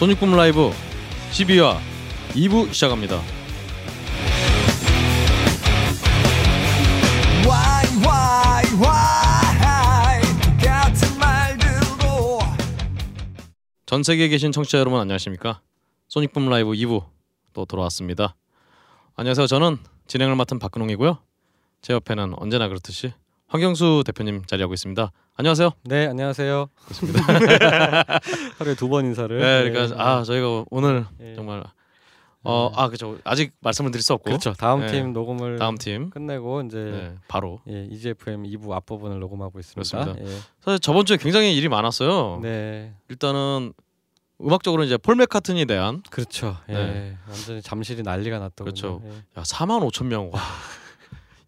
소닉붐 라이브 12화 2부 시작합니다. 전 세계에 계신 청취자 여러분 안녕하십니까? 소닉붐 라이브 2부 또 돌아왔습니다. 안녕하세요. 저는 진행을 맡은 박근홍이고요. 제 옆에는 언제나 그렇듯이 황경수 대표님 자리하고 있습니다. 안녕하세요. 네 안녕하세요. 하루에 두 번 인사를. 네, 그러니까 아 저희가 오늘 네. 정말 어 아 그죠 아직 말씀을 드릴 수 없고 그렇죠. 다음 네. 팀 녹음을 다음 팀 끝내고 이제 네, 바로 예, EGFM 2부 앞부분을 녹음하고 있습니다. 그렇습니다. 사실 저번 주에 굉장히 일이 많았어요. 예. 네, 일단은 음악적으로 이제 폴 맥카튼에 대한 그렇죠. 예, 네. 완전히 잠실이 난리가 났더군요. 그렇죠. 예. 야 4만 5천 명. 와.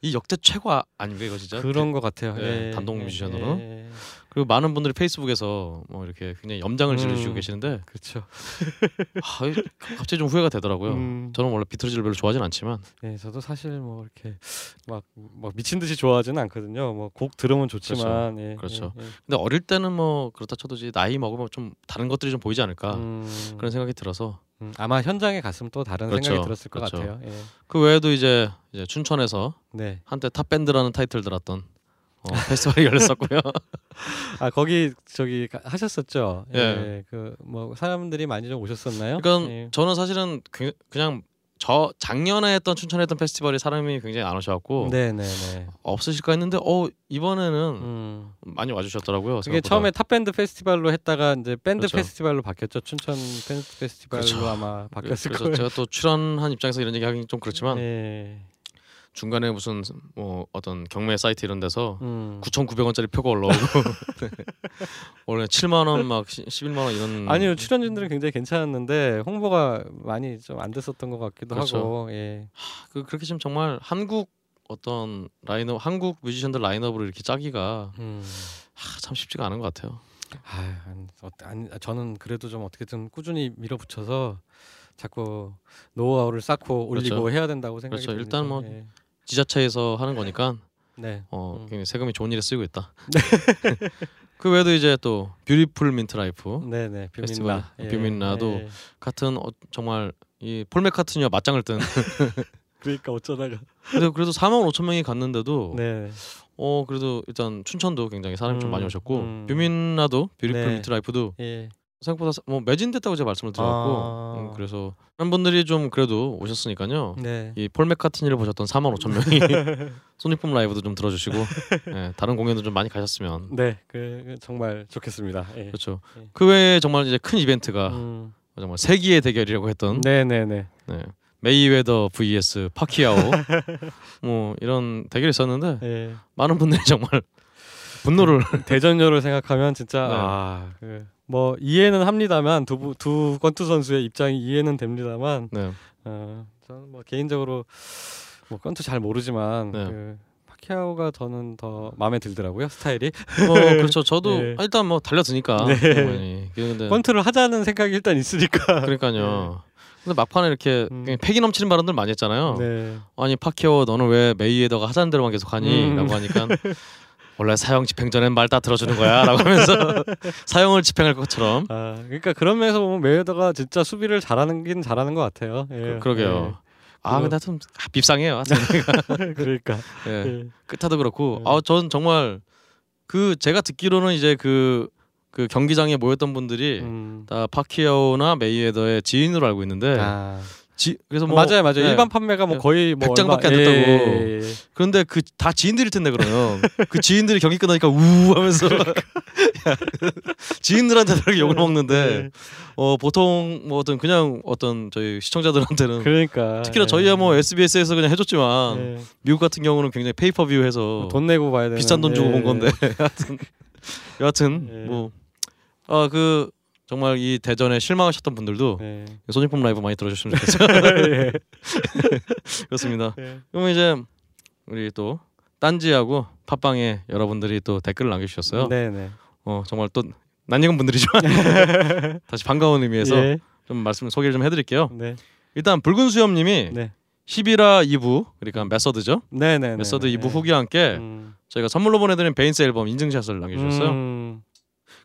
이 역대 최고 아- 아닌가 이거 진짜. 그런 것 같아요. 네, 예, 단독 예, 뮤지션으로. 예, 예. 그리고 많은 분들이 페이스북에서 뭐 이렇게 굉장히 염장을 지르시고 음. 계시는데 그렇죠. 아, 이- 갑자기 좀 후회가 되더라고요. 음, 저는 원래 비틀즈를 별로 좋아하진 않지만 예, 저도 사실 뭐 이렇게 막, 막 미친 듯이 좋아하지는 않거든요. 뭐 곡 들으면 좋지만, 예, 그렇죠. 예, 예. 근데 어릴 때는 뭐 그렇다 쳐도 이제 나이 먹으면 좀 다른 것들이 좀 보이지 않을까 음, 그런 생각이 들어서 음, 아마 현장에 갔으면 또 다른 그렇죠. 생각이 들었을 것 그렇죠. 같아요. 예. 그 외에도 이제, 이제 춘천에서 네. 한때 탑 밴드라는 타이틀 들었던 어, 페스티벌이 열렸었고요. 아 거기 저기 가- 하셨었죠. 예. 예. 그 뭐 사람들이 많이 좀 오셨었나요? 그러니까 예. 저는 사실은 그- 그냥 저 작년에 했던 춘천에 했던 페스티벌이 사람이 굉장히 안 오셔갖고 네네네. 없으실까 했는데 어 이번에는 음. 많이 와주셨더라고요. 그게. 처음에 탑 밴드 페스티벌로 했다가 이제 밴드 그렇죠. 페스티벌로 바뀌었죠. 춘천 밴드 페스티벌로 그렇죠. 아마 바뀌었을 그래서 거예요. 제가 또 출연한 입장에서 이런 얘기 하긴 좀 그렇지만 예. 중간에 무슨 뭐 어떤 경매 사이트 이런 데서 음. 9,900원짜리 표가 올라오고 네. 원래 7만 원 막 11만 원 이런 아니요 출연진들은 굉장히 괜찮았는데 홍보가 많이 좀 안 됐었던 것 같기도 그렇죠. 하고 예. 그 그렇게 지금 정말 한국 어떤 라인업 한국 뮤지션들 라인업으로 이렇게 짜기가 음. 하, 참 쉽지가 않은 것 같아요. 아, 안, 어, 아니, 저는 그래도 좀 어떻게든 꾸준히 밀어붙여서 자꾸 노하우를 쌓고 올리고 그렇죠. 해야 된다고 생각이 그렇죠. 듭니다. 일단 뭐 예. 지자체에서 하는 거니까 네. 어 음. 굉장히 세금이 좋은 일에 쓰이고 있다. 그 외에도 이제 또 Beautiful Mint Life 네네 뷰민나 뷰민나도 예. 같은 어, 정말 이폴 맥카트니와 맞짱을 뜬 그러니까 어쩌다가 그래도 그래도 4만 5천 명이 갔는데도 네 어 그래도 일단 춘천도 굉장히 사람이 좀 음, 많이 오셨고 음. 뷰민나도 Beautiful 네. Mint Life도 예. 생각보다 사- 뭐 매진됐다고 제가 말씀을 드렸고 아. 음, 그래서 많은 분들이 좀 그래도 오셨으니까요. 네. 이폴 맥카트니를 보셨던 4만 5천 명이 소닉붐 라이브도 좀 들어주시고 예, 다른 공연도 좀 많이 가셨으면 네, 그, 그 정말 좋겠습니다. 예. 그렇죠. 예. 그 외에 정말 이제 큰 이벤트가 음. 정말 세기의 대결이라고 했던 네 네 네. 네. 메이웨더 vs 파키아오 뭐 이런 대결이 있었는데 예. 많은 분들이 정말 분노를 대전료를 생각하면 진짜 네. 아, 그, 뭐 이해는 합니다만 두 두 권투 선수의 입장이 이해는 됩니다만 네. 어, 저는 뭐 개인적으로 뭐 권투 잘 모르지만 네. 그 파키아오가 저는 더 마음에 들더라고요 스타일이 뭐 그렇죠. 저도 네. 아, 일단 뭐 달려드니까 네. 당연히. 근데 권투를 하자는 생각이 일단 있으니까 그러니까요. 근데 막판에 이렇게 음. 패기 넘치는 발언들 많이 했잖아요. 네. 아니 파키아오 너는 왜 메이웨더가 하자는 대로만 계속 하니? 음. 라고 하니까 원래 사형 집행 전엔 말 다 들어주는 거야 라고 하면서 사형을 집행할 것처럼 아 그러니까 그런 면에서 보면 메이웨더가 진짜 수비를 잘하는 긴 잘하는 것 같아요. 예. 그러게요 아 그거- 근데 하여튼 아, 밉상해요. 예. 그러니까. 예. 예. 끝타도 그렇고 네. 아 전 정말 그 제가 듣기로는 이제 그그 경기장에 모였던 분들이 음. 다 파키아오나 메이웨더의 지인으로 알고 있는데 아. 지, 그래서 뭐 맞아요, 맞아요. 네. 일반 판매가 뭐 거의 뭐 100장밖에 안 됐다고. 예, 예, 예. 그런데 그 다 지인들일 텐데 그러면 그 지인들이 경기 끝나니까 우 하면서 야, 지인들한테 그렇게 욕을 먹는데 네. 어 보통 뭐 어떤 그냥 어떤 저희 시청자들한테는 그러니까 특히나 예. 저희야 뭐 SBS에서 그냥 해줬지만 예. 미국 같은 경우는 굉장히 페이퍼뷰해서 돈 내고 봐야 되는 비싼 돈 주고 예. 본 건데 여하튼 여하튼 예. 뭐아그 정말 이 대전에 실망하셨던 분들도 예. 소닉폼 라이브 많이 들어주시면 좋겠어요. 예. 그렇습니다. 예. 그럼 이제 우리 또 딴지하고 팟빵에 여러분들이 또 댓글을 남겨주셨어요. 네, 네. 어 정말 또 낯익은 분들이지만 다시 반가운 의미에서 예. 좀 말씀 소개를 좀 해드릴게요. 네. 일단 붉은 수염님이 네. 11화 2부 그러니까 메서드죠. 네, 네, 네. 메서드 네. 2부 후기와 함께 음. 저희가 선물로 보내드린 베인스 앨범 인증샷을 남겨주셨어요. 음.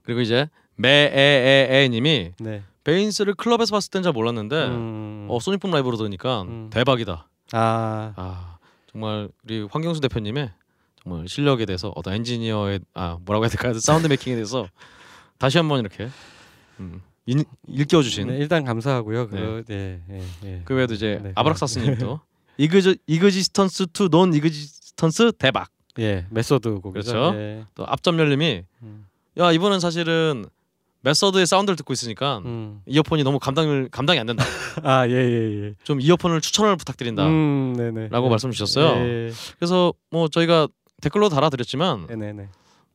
그리고 이제 매에에에님이 네. 베인스를 클럽에서 봤을 땐 잘 몰랐는데 음. 어 소닉붐 라이브로 들으니까 음. 대박이다. 아. 아 정말 우리 황경수 대표님의 정말 실력에 대해서 어떤 엔지니어의 아 뭐라고 해야 될까요? 사운드 making에 대해서 다시 한번 이렇게 음, 인, 일깨워 주신 네, 일단 감사하고요. 그 네. 예, 예. 그 외에도 이제 네, 아브락사스님도 exi- existence to non existence 대박 예, 메소드 곡이죠. 그렇죠. 예. 또 앞점열님이 음. 야 이분은 사실은 메서드의 사운드를 듣고 있으니까 음. 이어폰이 너무 감당을 감당이 안 된다. 아, 예, 예, 예. 좀 이어폰을 추천을 부탁드린다. 음, 네, 네. 라고 예. 말씀 주셨어요. 예. 그래서 뭐 저희가 댓글로 달아드렸지만 네, 네, 네.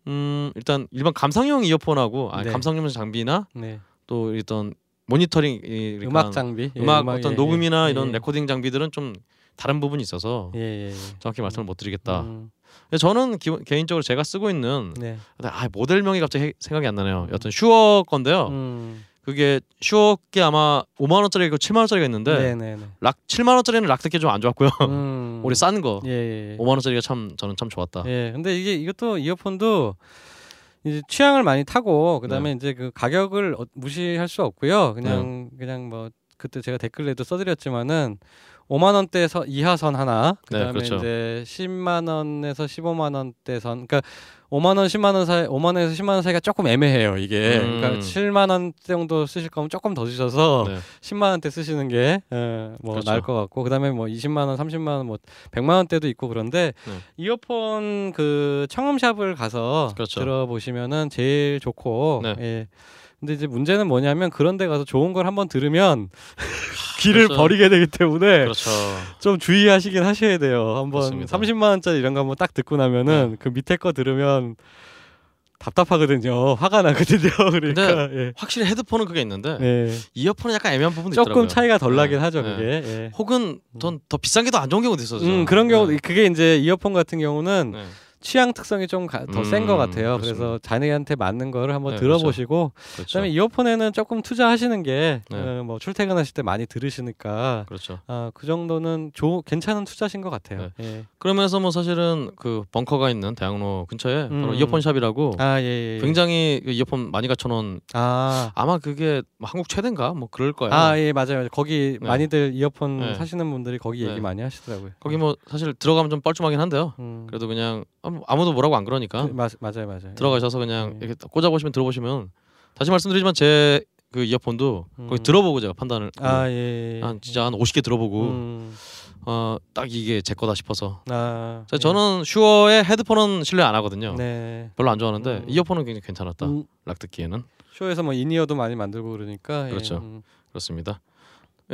음 일단 일반 감상용 이어폰하고 아니 네. 감상용 장비나 네. 또 어떤 모니터링 이 그러니까 음악 장비, 예, 음악 음악, 어떤 예, 녹음이나 예, 이런 예. 레코딩 장비들은 좀 다른 부분이 있어서 예, 예, 예. 정확히 말씀을 못 드리겠다. 음, 저는 기, 개인적으로 제가 쓰고 있는 네. 아 모델명이 갑자기 해- 생각이 안 나네요. 어떤 슈어 건데요. 음. 그게 슈어게 아마 5만 원짜리 있고 7만 원짜리가 있는데 네, 네, 네. 락 7만 원짜리는 락 듣기 좀안 좋았고요. 음. 우리 싼거 예, 예. 예. 5만 원짜리가 참 저는 참 좋았다. 예. 근데 이게 이것도 이어폰도 이제 취향을 많이 타고 그다음에 네. 이제 그 가격을 어- 무시할 수 없고요. 그냥 그냥 뭐 그때 제가 댓글에도 써드렸지만은 5만 원대에서 이하선 하나, 네, 그다음에 그렇죠. 이제 10만 원에서 15만 원대 선, 그러니까 5만 원, 10만 원 사이, 5만 원에서 10만 원 사이가 조금 애매해요. 이게, 음. 그러니까 7만 원 정도 쓰실 거면 조금 더 주셔서 네. 10만 원대 쓰시는 게 어, 뭐 그렇죠. 나을 것 같고 그다음에 뭐 20만 원, 30만 원, 뭐 100만 원대도 있고 그런데 네. 이어폰 그 청음샵을 가서 그렇죠. 들어보시면은 제일 좋고 네. 예. 근데 이제 문제는 뭐냐면 그런 데 가서 좋은 걸 한번 들으면 귀를 그렇죠. 버리게 되기 때문에 그렇죠. 좀 주의하시긴 하셔야 돼요. 한번 그렇습니다. 30만 원짜리 이런 거 한번 딱 듣고 나면은 그 밑에 거 들으면 답답하거든요. 화가 나거든요. 그러니까 예. 확실히 헤드폰은 그게 있는데 예. 이어폰은 약간 애매한 부분도 조금 있더라고요. 차이가 덜 나긴 네. 하죠 네. 그게. 예. 혹은 더, 더 비싼 게 더 안 좋은 경우도 있어서. 음 그런 경우 네. 그게 이제 이어폰 같은 경우는 네. 취향 특성이 좀 더 센것 음, 같아요. 그렇습니다. 그래서 자네한테 맞는 거를 한번 네, 들어보시고 그렇죠. 그다음에 이어폰에는 조금 투자하시는 게 네. 어, 뭐 출퇴근하실 때 많이 들으시니까 그렇죠. 아, 그 정도는 조, 괜찮은 투자신 것 같아요. 예. 그러면서 뭐 사실은 그 벙커가 있는 대학로 근처에 바로 음. 이어폰 샵이라고 아 예, 예. 예. 굉장히 그 이어폰 많이 갖춰놓은 아. 아마 그게 뭐 한국 최대인가 뭐 그럴 거예요. 아, 예, 맞아요. 맞아요. 거기 네. 많이들 이어폰 네. 사시는 분들이 거기 얘기 네. 많이 하시더라고요. 거기 뭐 사실 들어가면 좀 뻘쭘하긴 한데요. 음. 그래도 그냥 아무- 아무도 뭐라고 안 그러니까 그, 맞, 맞아요, 맞아요. 들어가셔서 그냥 네. 이렇게 꽂아 보시면 들어보시면 다시 말씀드리지만 제 그 이어폰도 거기 음. 들어보고 제가 판단을 아, 예. 예. 한 진짜 한 50개 들어보고 음. 어 딱 이게 제 거다 싶어서 아. 자, 저는 슈어의 헤드폰은 신뢰 안 하거든요. 네. 별로 안 좋아하는데 음. 이어폰은 굉장히 괜찮았다. 음, 락 듣기에는 슈어에서 뭐 in-ear도 많이 만들고 그러니까 예. 그렇죠. 음. 그렇습니다.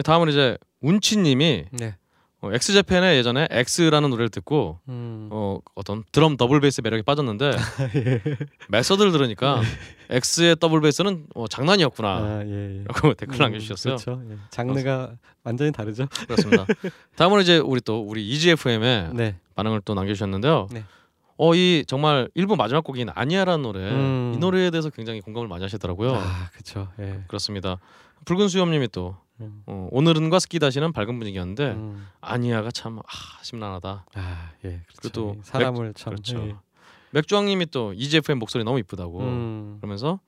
다음은 이제 운치님이 네. 어, 엑스제팬의 예전에 X라는 노래를 듣고 음. 어, 어떤 드럼 더블 베이스 매력에 빠졌는데 예. 메서드를 들으니까 X의 더블 베이스는 어, 장난이었구나. 아, 예. 예. 라고 댓글 음, 남겨주셨어요. 그렇죠. 예. 장르가 완전히 다르죠. 그렇습니다. 다음으로 이제 우리 또 우리 EGFM의 네. 반응을 또 남겨주셨는데요. 네. 어 이 정말 일부 마지막 곡인 아니야라는 노래 음. 이 노래에 대해서 굉장히 공감을 많이 하시더라고요. 아, 그렇죠. 예. 그렇습니다. 붉은 수염님이 또 음. 어, 오늘은과 스키 다시는 밝은 분위기였는데 음. 아니야가 참 아, 심란하다. 아, 예. 그렇죠. 그것도 이 사람을 참 그렇죠. 예. 맥주왕님이 또 EGFM 목소리 너무 이쁘다고 음. 그러면서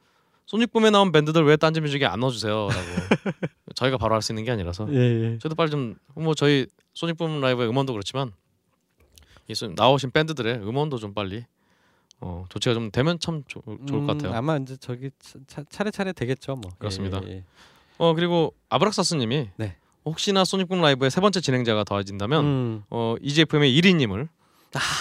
소닉붐에 나온 밴드들 왜 딴지 뮤직에 안 넣어주세요라고 저희가 바로 할 수 있는 게 아니라서 예, 예. 저도 빨리 좀 뭐 저희 소닉붐 라이브의 음원도 그렇지만 이 소- 나오신 밴드들의 음원도 좀 빨리 어, 조치가 좀 되면 참 좋, 좋을 것 음, 같아요. 아마 이제 저기 차, 차례차례 되겠죠, 뭐. 그렇습니다. 예, 예. 어 그리고 아브락사스님이 네. 혹시나 소닉붐 라이브의 세 번째 진행자가 더해진다면 음. 어 EGFM의 1위님을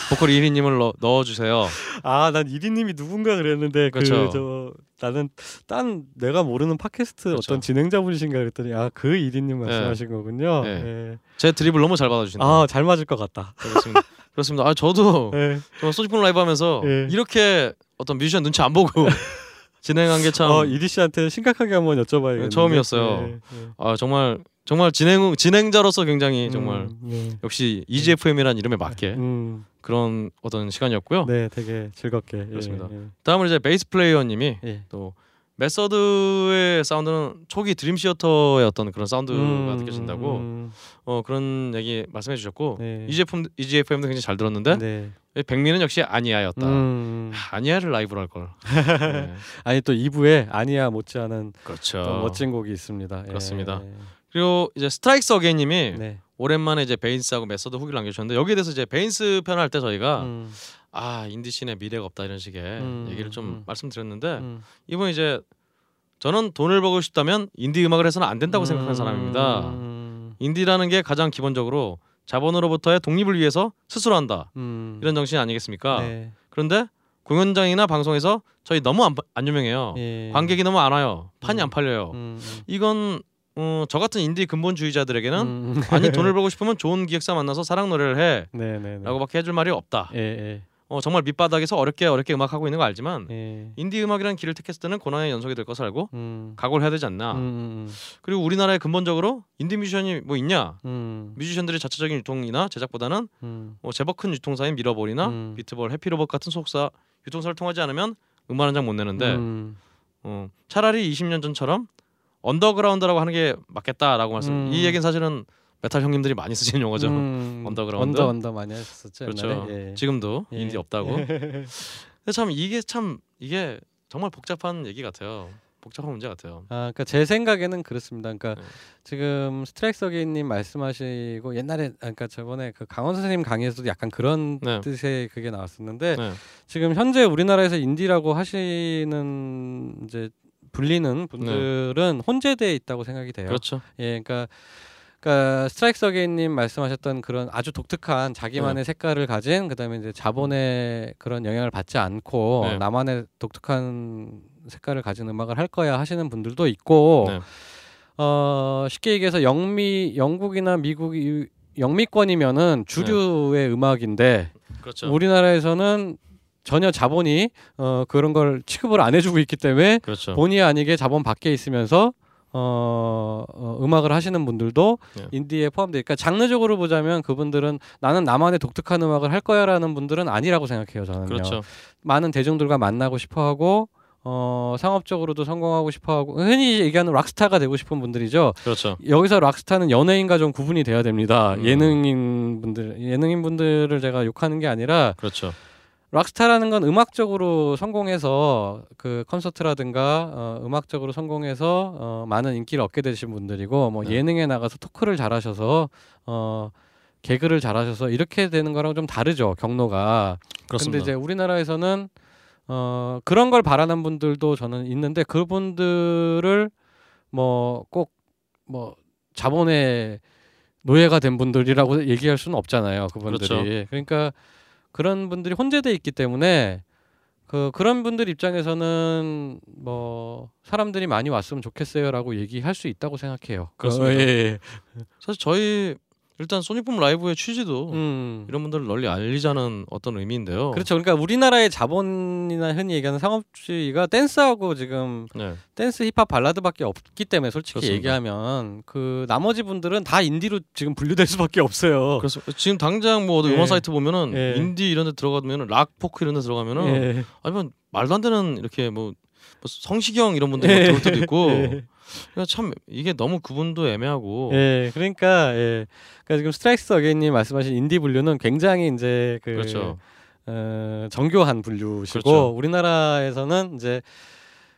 보컬 1위님을 넣, 넣어주세요. 아, 난 이리님이 누군가 그랬는데 그렇죠. 그 저 나는 딴 내가 모르는 팟캐스트 그렇죠. 어떤 진행자분이신가 그랬더니 아그 이리님 말씀하신 거군요. 네. 예. 제 드립을 너무 잘 받아 주신다. 아, 잘 맞을 것 같다. 그렇습니다. 그렇습니다. 아 저도 예. 정말 소식품 라이브 하면서 예. 이렇게 어떤 뮤지션 눈치 안 보고 진행한 게참 어, 이리 씨한테 심각하게 한번 여쭤봐야겠네요. 네, 처음이었어요. 아, 정말 정말 진행 진행자로서 굉장히 정말 역시 EGFM이라는 이름에 맞게 음, 그런 어떤 시간이었고요. 네, 되게 즐겁게. 예, 그렇습니다. 예. 다음은 이제 베이스 플레이어님이 예. 또 메서드의 사운드는 초기 드림 시어터의 어떤 그런 사운드가 음, 느껴진다고 음, 어 그런 얘기 말씀해 주셨고 네. 이 제품 EGFM도 굉장히 잘 들었는데 네. 백미는 역시 아니야였다. 음. 하, 아니야를 라이브로 할 걸. 네, 아니 또 2부에 아니야 못지않은 그렇죠. 또 멋진 곡이 있습니다. 예. 그렇습니다. 그리고 이제 스트라이크스 어게인님이 네. 오랜만에 이제 베인스하고 메서드 후기를 남겨주셨는데 여기에 대해서 이제 베인스 편을 할때 저희가 음, 아 인디 scene에 미래가 없다 이런 식의 음, 얘기를 좀 음. 말씀드렸는데 음. 이분 이제 저는 돈을 벌고 싶다면 인디 음악을 해서는 안 된다고 음, 생각하는 사람입니다. 음, 인디라는 게 가장 기본적으로 자본으로부터의 독립을 위해서 스스로 한다 음. 이런 정신 아니겠습니까? 네. 그런데 공연장이나 방송에서 저희 너무 안, 안 유명해요. 예. 관객이 너무 안 와요. 판이 음. 안 팔려요. 음, 음. 이건 어, 저 같은 인디 근본주의자들에게는 음. 아니 돈을 벌고 싶으면 좋은 기획사 만나서 사랑 노래를. 해라고밖에 해줄 말이 없다. 예, 예, 어, 정말 밑바닥에서 어렵게 어렵게 음악 하고 있는 거 알지만 예. 인디 음악이라는 길을 택했을 때는 고난의 연속이 될 것을 알고 음. 각오를 해야 되지 않나. 음, 음, 그리고 우리나라에 근본적으로 인디 뮤지션이 뭐 있냐? 음. 뮤지션들의 자체적인 유통이나 제작보다는 음. 뭐 제법 큰 유통사인 미러볼이나 음. 비트볼, 해피로봇 같은 소속사 유통사를 통하지 않으면 음반 한 장 못 내는데 음. 어, 차라리 20년 전처럼 언더그라운드라고 하는 게 맞겠다라고 말씀. 음. 이 얘기는 사실은 메탈 형님들이 많이 쓰시는 용어죠. 음. 언더그라운드? 언더 언더 많이 했었죠. 그렇죠. 예. 지금도 예. 인디 없다고. 근데 참 이게 참 이게 정말 복잡한 얘기 같아요. 복잡한 문제 같아요. 아, 그러니까 제 생각에는 그렇습니다. 그러니까 네. 지금 어게인님 말씀하시고 옛날에 아, 그러니까 저번에 그 강원 선생님 강의에서도 약간 그런 네. 뜻의 그게 나왔었는데 네. 지금 현재 우리나라에서 인디라고 하시는 이제 불리는 분들은 혼재돼 있다고 생각이 돼요. 그렇죠. 예, 그러니까 그러니까 스트라이크 어게인님 말씀하셨던 그런 아주 독특한 자기만의 색깔을 가진 그다음에 이제 자본의 그런 영향을 받지 않고 네. 나만의 독특한 색깔을 가진 음악을 할 거야 하시는 분들도 있고 네. 어 쉽게 얘기해서 영미 영국이나 미국이 영미권이면은 주류의 음악인데 그렇죠. 우리나라에서는 전혀 자본이 어 그런 걸 취급을 안 해주고 있기 때문에 그렇죠. 본의 아니게 자본 밖에 있으면서 어, 어, 음악을 하시는 분들도 네. 인디에 포함돼. 그러니까 장르적으로 보자면 그분들은 나는 나만의 독특한 음악을 할 거야라는 분들은 아니라고 생각해요. 저는요. 그렇죠. 많은 대중들과 만나고 싶어하고 어, 상업적으로도 성공하고 싶어하고 흔히 얘기하는 락스타가 되고 싶은 분들이죠. 그렇죠. 여기서 락스타는 연예인과 좀 구분이 돼야 됩니다. 음. 예능인 분들, 예능인 분들을 제가 욕하는 게 아니라 그렇죠. 락스타라는 건 음악적으로 성공해서 그 콘서트라든가 어, 음악적으로 성공해서 어, 많은 인기를 얻게 되신 분들이고 뭐 네. 예능에 나가서 토크를 잘하셔서 어, 개그를 잘하셔서 이렇게 되는 거랑 좀 다르죠 경로가. 그렇습니다. 근데 이제 우리나라에서는 어, 그런 걸 바라는 분들도 저는 있는데 그분들을 뭐 꼭뭐 자본의 노예가 된 분들이라고 얘기할 수는 없잖아요. 그분들이. 그렇죠. 그러니까 그런 분들이 혼재돼 있기 때문에 그 그런 분들 입장에서는 뭐 사람들이 많이 왔으면 좋겠어요라고 얘기할 수 있다고 생각해요. 그렇습니다. 어, 예, 예. 사실 저희 일단 소닉붐 라이브의 취지도 음. 이런 분들을 널리 알리자는 어떤 의미인데요. 그렇죠. 그러니까 우리나라의 자본이나 흔히 얘기하는 상업주의가 댄스하고 지금 네. 댄스 힙합 발라드밖에 없기 때문에 솔직히 그렇습니다. 얘기하면 그 나머지 분들은 다 인디로 지금 분류될 수밖에 없어요. 그래서 지금 당장 뭐 예. 음원 사이트 보면은 예. 인디 이런 데 들어가면은 락 포크 이런 데 들어가면은 예. 아니면 말도 안 되는 이렇게 뭐, 뭐 성시경 이런 분들 예. 들어올 때도 있고 예. 그러니까 참 이게 너무 구분도 애매하고 예, 그러니까 예, 그러니까 지금 스트라이크스 어게인님 말씀하신 인디 분류는 굉장히 이제 그 그렇죠. 어, 정교한 분류시고 그렇죠. 우리나라에서는 이제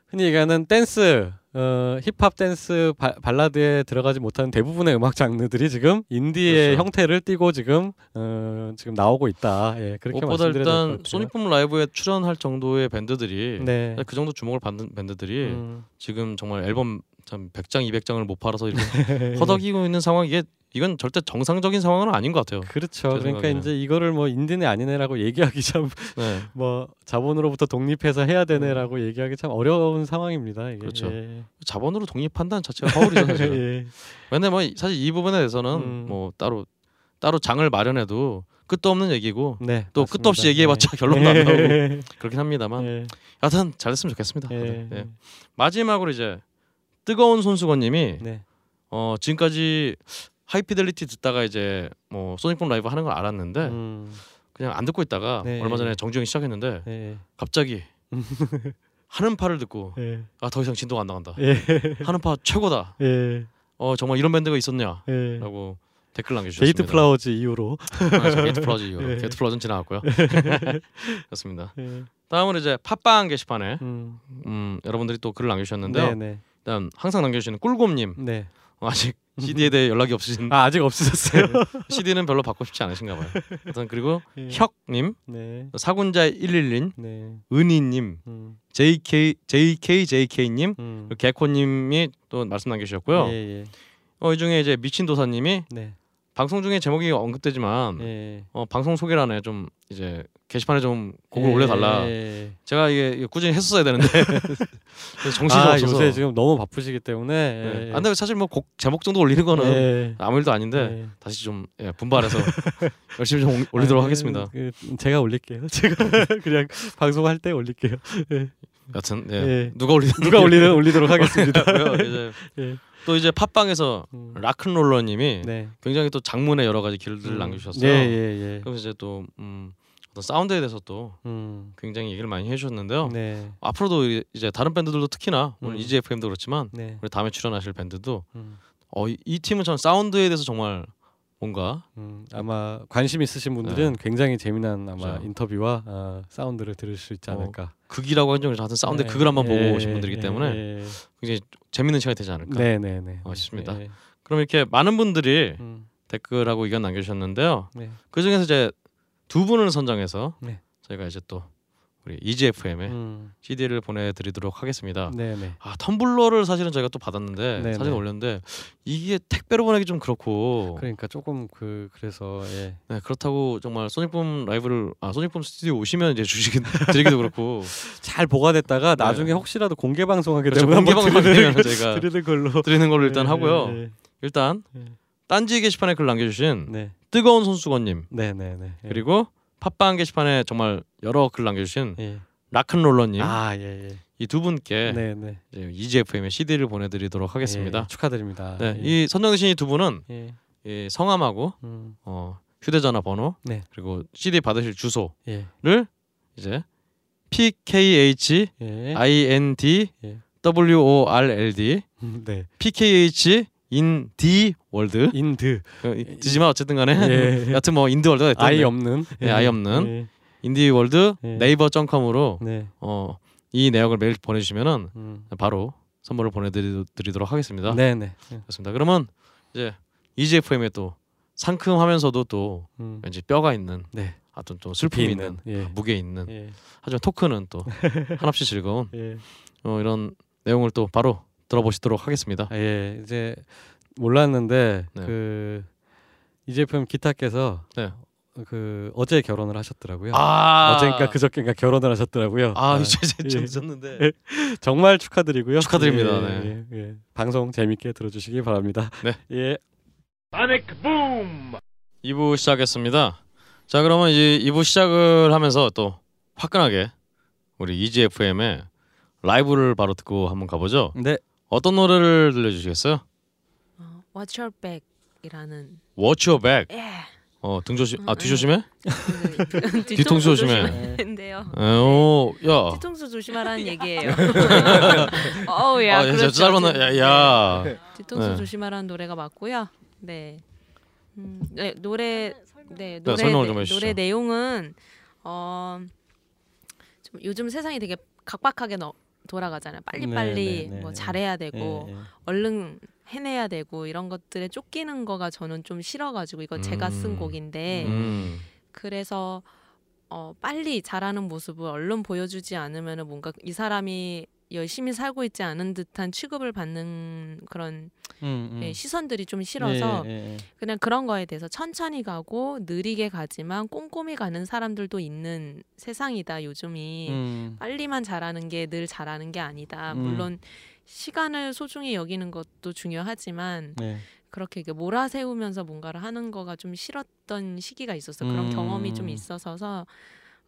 흔히 얘기하는 댄스, 어, 힙합 댄스 바- 발라드에 들어가지 못하는 대부분의 음악 장르들이 지금 인디의 그렇죠. 형태를 띠고 지금 어, 지금 나오고 있다. 예, 그렇게 말씀드려야 일단. 소닉붐 라이브에 출연할 정도의 밴드들이 네. 그 정도 주목을 받는 밴드들이 음. 지금 정말 앨범 참 100장 200장을 못 팔아서 이렇게 허덕이고 있는 상황 이게 이건 절대 정상적인 상황은 아닌 것 같아요. 그렇죠. 제 그러니까 생각에는. 이제 이거를 뭐 인디네 아니네라고 얘기하기 참 뭐 네. 자본으로부터 독립해서 해야 되네라고 얘기하기 참 어려운 상황입니다. 이게. 음. 그렇죠. 예. 자본으로 독립한다는 자체가 허울이죠 사실. 예. 근데 뭐 사실 이 부분에 대해서는 음. 뭐 따로 따로 장을 마련해도 끝도 없는 얘기고 네. 또 맞습니다. 끝도 없이 얘기해봤자 예. 결론도 안 나오고 예. 그렇긴 합니다만 예. 여하튼 잘됐으면 좋겠습니다. 예. 마지막으로 이제 뜨거운 손수건님이 네. 어 지금까지 하이피델리티 듣다가 이제 뭐 소닉붐 라이브 하는 걸 알았는데 음. 그냥 안 듣고 있다가 네. 얼마 전에 정주행 시작했는데 예. 갑자기 한음파를 듣고 예. 아 더 이상 진도가 안 나간다. 예. 한음파 최고다. 예. 어 정말 이런 밴드가 있었냐라고 예. 댓글 남겨주셨습니다. 게이트 플라워즈 이후로. 아, 게이트 플라워즈 이후로 예. 게이트 플라워즈는 지나갔고요. 그렇습니다. 예. 다음으로 이제 팟빵 게시판에 음. 음, 여러분들이 또 글을 남겨주셨는데요. 네, 네. 일단 항상 남겨주시는 꿀곰님 네. 어, 아직 CD에 대해 연락이 없으신 아, 아직 없으셨어요. CD는 별로 받고 싶지 않으신가 봐요. 일단 그리고 예. 혁님, 네. 사군자 111님, 네. 은희님, 음. JK JKJK님, 음. 그리고 개코님이 또 말씀 남겨주셨고요. 예, 예. 어, 이 중에 이제 미친 도사님이 네. 방송 중에 제목이 언급되지만 예. 어, 방송 소개란에 좀 이제 게시판에 좀 곡을 예, 올려달라. 예. 제가 이게, 꾸준히 했었어야 되는데 정신이 아, 없어서. 요새 지금 너무 바쁘시기 때문에. 네. 예. 아, 근데 사실 뭐 곡 제목 정도 올리는 거는 예. 아무 일도 아닌데 예. 다시 좀 예, 분발해서 열심히 좀 올- 올리도록 아, 하겠습니다. 그, 제가 올릴게요. 제가 그냥 방송할 때 올릴게요. 여튼 예. 예. 누가 올리든 누가 올리든 올리도록 하겠습니다. 이제 예. 또 이제 팟빵에서 음. 락큰롤러님이 네. 굉장히 또 장문의 여러 가지 글들을 음. 남겨주셨어요. 예, 예, 예. 그래서 이제 또 음, 어떤 사운드에 대해서 또 음. 굉장히 얘기를 많이 해주셨는데요. 네. 앞으로도 이- 이제 다른 밴드들도 특히나 오늘 음. EGFM도 그렇지만 네. 우리 다음에 출연하실 밴드도 음. 어, 이, 이 팀은 전 사운드에 대해서 정말 뭔가 음, 아마 관심 있으신 분들은 굉장히 재미난 아마 네. 그죠. 인터뷰와 아, 사운드를 들을 수 있지 어, 않을까. 극이라고 하는 하여튼 사운드 네. 극을 한번 보고 예, 오신 분들이기 예, 때문에 예. 굉장히 재밌는 시간이 되지 않을까. 네, 네, 네. 어, 싶습니다. 예. 그럼 이렇게 많은 분들이 음, 댓글하고 의견 남겨주셨는데요. 네. 그 중에서 이제 두 분을 선정해서 네. 저희가 이제 또 우리 EGFM에 음, CD를 보내드리도록 하겠습니다. 네, 네. 아 텀블러를 사실은 저희가 또 받았는데 네, 사진 네. 올렸는데 이게 택배로 보내기 좀 그렇고 그러니까 조금 그 그래서 예. 네, 그렇다고 정말 소닉붐 라이브를 아 소닉붐 스튜디오 오시면 이제 주시긴 드리기도 그렇고 잘 보관했다가 네. 나중에 혹시라도 공개 방송하게 그렇죠. 되면 공개 한번 방송 드리는, 되면 저희가 드리는 걸로 드리는 걸로 일단 예, 하고요. 예, 예. 일단 네. 딴지 게시판에 글 남겨주신 네, 뜨거운 손수건님 네, 네, 네. 예. 그리고 팟빵 게시판에 정말 여러 글 남겨주신 예. 락큰롤러님 아, 예, 예. 이 두 분께 네, 네. 이제 EGFM의 CD를 보내드리도록 하겠습니다. 예, 축하드립니다. 네, 예. 이 선정되신 이 두 분은 예. 이 성함하고 음, 어, 휴대전화 번호 네. 그리고 CD 받으실 주소를 예. 이제 PKH 예. IND 예. WORLD 음, 네. PKH in D 월드 인드. 드지만 어쨌든 간에 예. 여튼 뭐 인드 월드가 됐던 아이 없는. 예, 아이 없는. 예. 인디 월드 예. 네이버.com으로 네. 어, 이 내역을 메일 보내주시면은 음. 바로 선물을 보내드리도록 하겠습니다. 네, 네. 예. 그렇습니다. 그러면 이제 EGFM에 또 상큼하면서도 또 음. 왠지 뼈가 있는 네. 하여튼 또 슬픔이 깊이 있는 예. 무게 있는 예. 하지만 토크는 또 한없이 즐거운 예. 어, 이런 내용을 또 바로 들어보시도록 하겠습니다. 아, 예. 이제 몰랐는데 네. 그 이제품 기타께서 네. 그 어제 결혼을 하셨더라고요. 아 어제인가 그저께인가 결혼을 하셨더라고요. 아 아, 이제 이제 예. 정말 축하드리고요. 축하드립니다. 예, 네. 예, 예. 방송 재밌게 들어주시기 바랍니다. 네. 예. 2부 시작했습니다. 자 그러면 이제 2부 시작을 하면서 또 화끈하게 우리 EGFM의 라이브를 바로 듣고 한번 가보죠. 네. 어떤 노래를 들려주시겠어요? 어, Watch Your Back이라는 Watch Your Back. 예. 어 등조심 아 음, 뒤조심해? 그 뒤통수 조심해. 조심인데요. 오, 야. 뒤통수 조심하라는 얘기예요. 어우 야, 아, 그렇죠. 짧은 야, 야. 뒤통수 네. 조심하라는 노래가 맞고요. 네. 음, 네 노래 네 노래 설명을 좀 내- 해주시죠. 노래 내용은 어 좀 요즘 세상이 되게 각박하게 너, 돌아가잖아요. 빨리빨리 네, 네, 네, 뭐 네. 잘해야 되고. 얼른 해내야 되고 이런 것들에 쫓기는 거가 저는 좀 싫어가지고 이거 제가 쓴 음. 곡인데 음. 그래서 어, 빨리 잘하는 모습을 얼른 보여주지 않으면은 뭔가 이 사람이 열심히 살고 있지 않은 듯한 취급을 받는 그런 음, 음. 예, 시선들이 좀 싫어서 예, 예, 예. 그냥 그런 거에 대해서 천천히 가고 느리게 가지만 꼼꼼히 가는 사람들도 있는 세상이다 요즘이 음. 빨리만 잘하는 게 늘 잘하는 게 아니다 음. 물론 시간을 소중히 여기는 것도 중요하지만 네. 그렇게 몰아세우면서 뭔가를 하는 거가 좀 싫었던 시기가 있었어. 그런 음. 경험이 좀 있어서서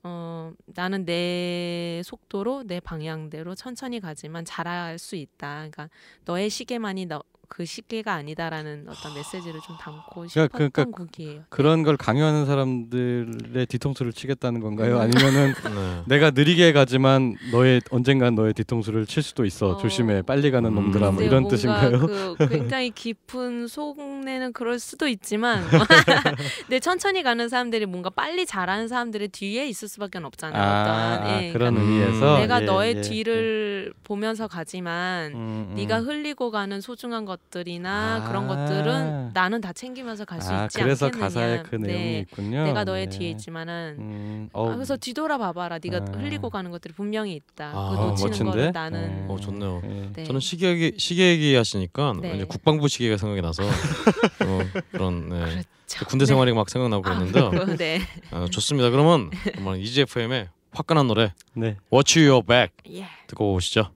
어 나는 내 속도로 내 방향대로 천천히 가지만 잘할 수 있다. 그러니까 너의 시계만이 너 그 시기가 아니다라는 어떤 메시지를 좀 담고 그러니까- 싶었던 그러니까 곡이에요. 그런 걸 강요하는 사람들의 뒤통수를 치겠다는 건가요? 음. 아니면은 네. 내가 느리게 가지만 너의 언젠간 너의 뒤통수를 칠 수도 있어. 어. 조심해. 빨리 가는 음. 놈들아. 뭐 이런 뜻인가요? 그 굉장히 깊은 속내는 그럴 수도 있지만, 근데 천천히 가는 사람들이 뭔가 빨리 잘하는 사람들의 뒤에 있을 수밖에 없잖아요. 아, 어떤 예, 그런 그러니까 의미에서 내가 예, 너의 예, 뒤를 보면서 가지만 음, 음. 네가 흘리고 가는 소중한 것 들이나 아. 그런 것들은 나는 다 챙기면서 갈수 아, 있지 그래서 않겠느냐. 가사에 그 내용이 네. 있군요. 내가 너의 네. 뒤에 있지만은 음, 아, 어, 그래서 뒤돌아 봐봐라. 네가 아. 흘리고 가는 것들이 분명히 있다. 아, 그거 놓치는 멋진데? 거를 나는 네. 어, 좋네요. 예. 네. 저는 시계 얘기 시계 얘기 하시니까 네. 왠지 국방부 시계가 생각이 나서 어, 그런 네. 그렇죠. 군대 생활이 막 생각나고 아, 그랬는데요. 그렇고, 네. 어, 좋습니다. 그러면 정말 EGFM의 화끈한 노래 네. Watch Your Back 예. 듣고 오시죠.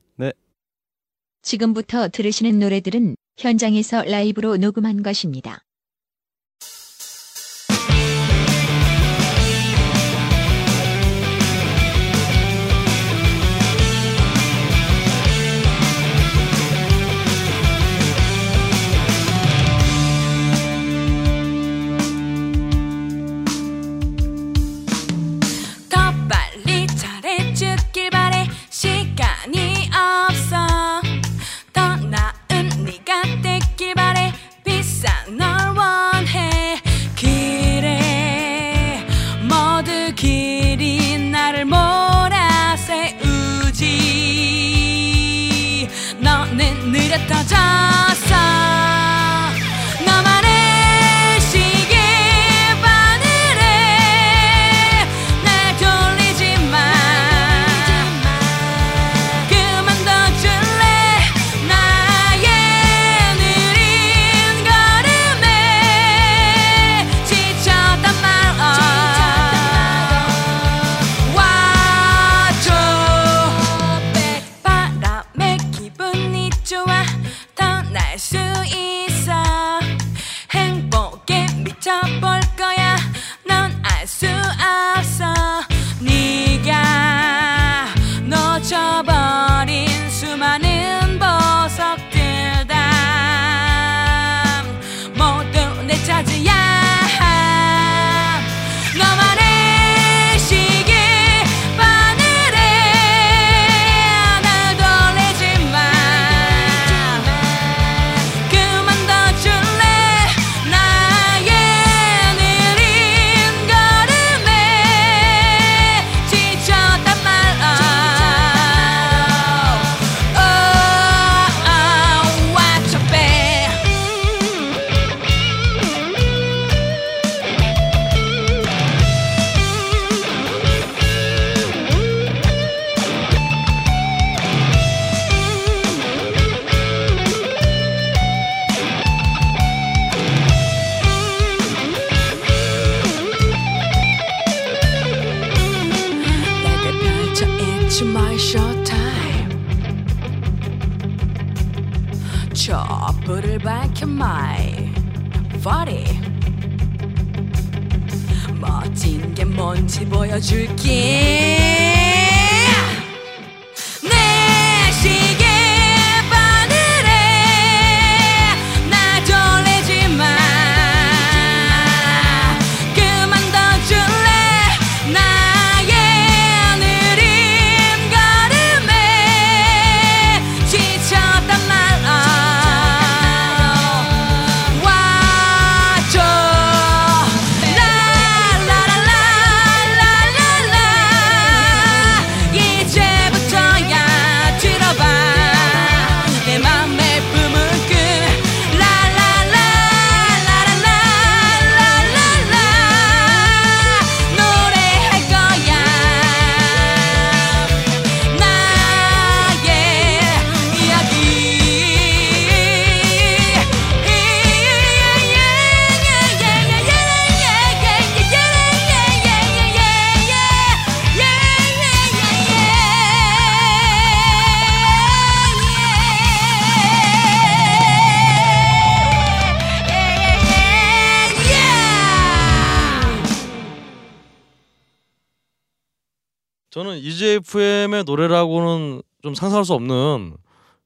지금부터 들으시는 노래들은 현장에서 라이브로 녹음한 것입니다. 주자 수 없는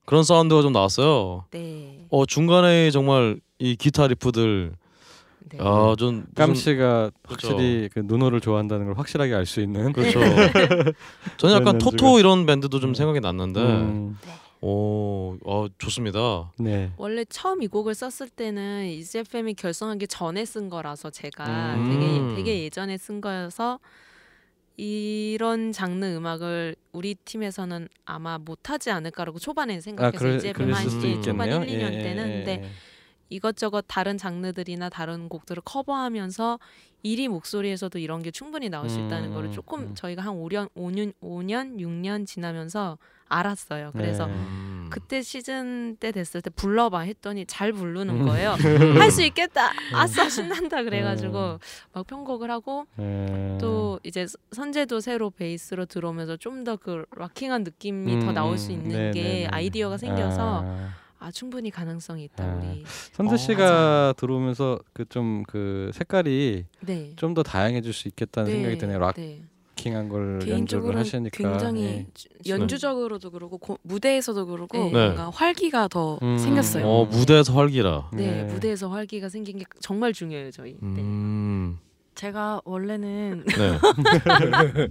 그런 사운드가 좀 나왔어요. 네. 어 중간에 정말 이 기타 리프들 네. 아좀 깜 씨가 그렇죠. 확실히 그 누노를 좋아한다는 걸 확실하게 알 수 있는. 그렇죠. 저는 약간 토토. 이런 밴드도 좀 생각이 났는데 음, 오, 어, 좋습니다. 네. 원래 처음 이 곡을 썼을 때는 이즈FM이 결성하기 전에 쓴 거라서 제가 음. 되게 되게 예전에 쓴 거여서 이런 장르 음악을 우리 팀에서는 아마 못하지 않을까라고 초반에 아, 생각해서 이즈FM 그럴 한 수도 시- 초반 있겠네요. 1, 2년 예, 때는 예, 근데 예. 이것저것 다른 장르들이나 다른 곡들을 커버하면서 이리 목소리에서도 이런 게 충분히 나올 수 있다는 음, 거를 조금 음. 저희가 한 5년 5년 5년 6년 지나면서 알았어요. 그래서 네. 음. 그때 시즌 때 됐을 때 불러봐 했더니 잘 부르는 음. 거예요. 할 수 있겠다. 아싸 신난다 그래가지고 막 편곡을 하고 예. 또 이제 선재도 새로 베이스로 들어오면서 좀 더 그 락킹한 느낌이 더 음, 나올 수 음. 있는 네, 게 네, 네. 아이디어가 생겨서 아. 아, 충분히 가능성이 있다 아. 우리. 선재 어, 씨가 들어오면서 그좀그 색깔이 네. 좀더 다양해질 수 있겠다는 생각이 드네요. 네. 락킹한 걸 연주를 개인적으로 하시니까. 굉장히 예. 연주적으로도 그렇고 고- 무대에서도 그렇고 네. 뭔가 활기가 더 음. 생겼어요. 어 무대에서 활기라. 네, 네. 무대에서 활기가 생긴 게 정말 중요해요 저희. 네. 음. 제가 원래는 네.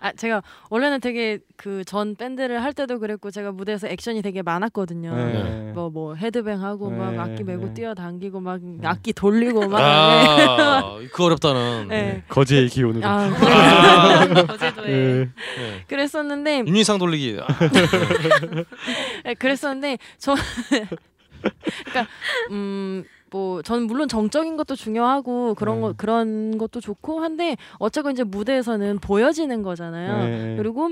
아 제가 원래는 되게 그 전 밴드를 할 때도 그랬고 제가 무대에서 액션이 되게 많았거든요. 네. 뭐뭐 헤드뱅 하고 막 네, 악기 메고 네. 뛰어당기고 막 악기 돌리고 막 아, 그 어렵다는. 네. 거제의 기운으로. 아. 네. 그랬었는데 윤희상 돌리기. 아, 네, 그랬었는데 저 그러니까 음 뭐 저는 물론 정적인 것도 중요하고 그런 거 네. 그런 것도 좋고 한데 어쨌건 이제 무대에서는 보여지는 거잖아요. 네. 그리고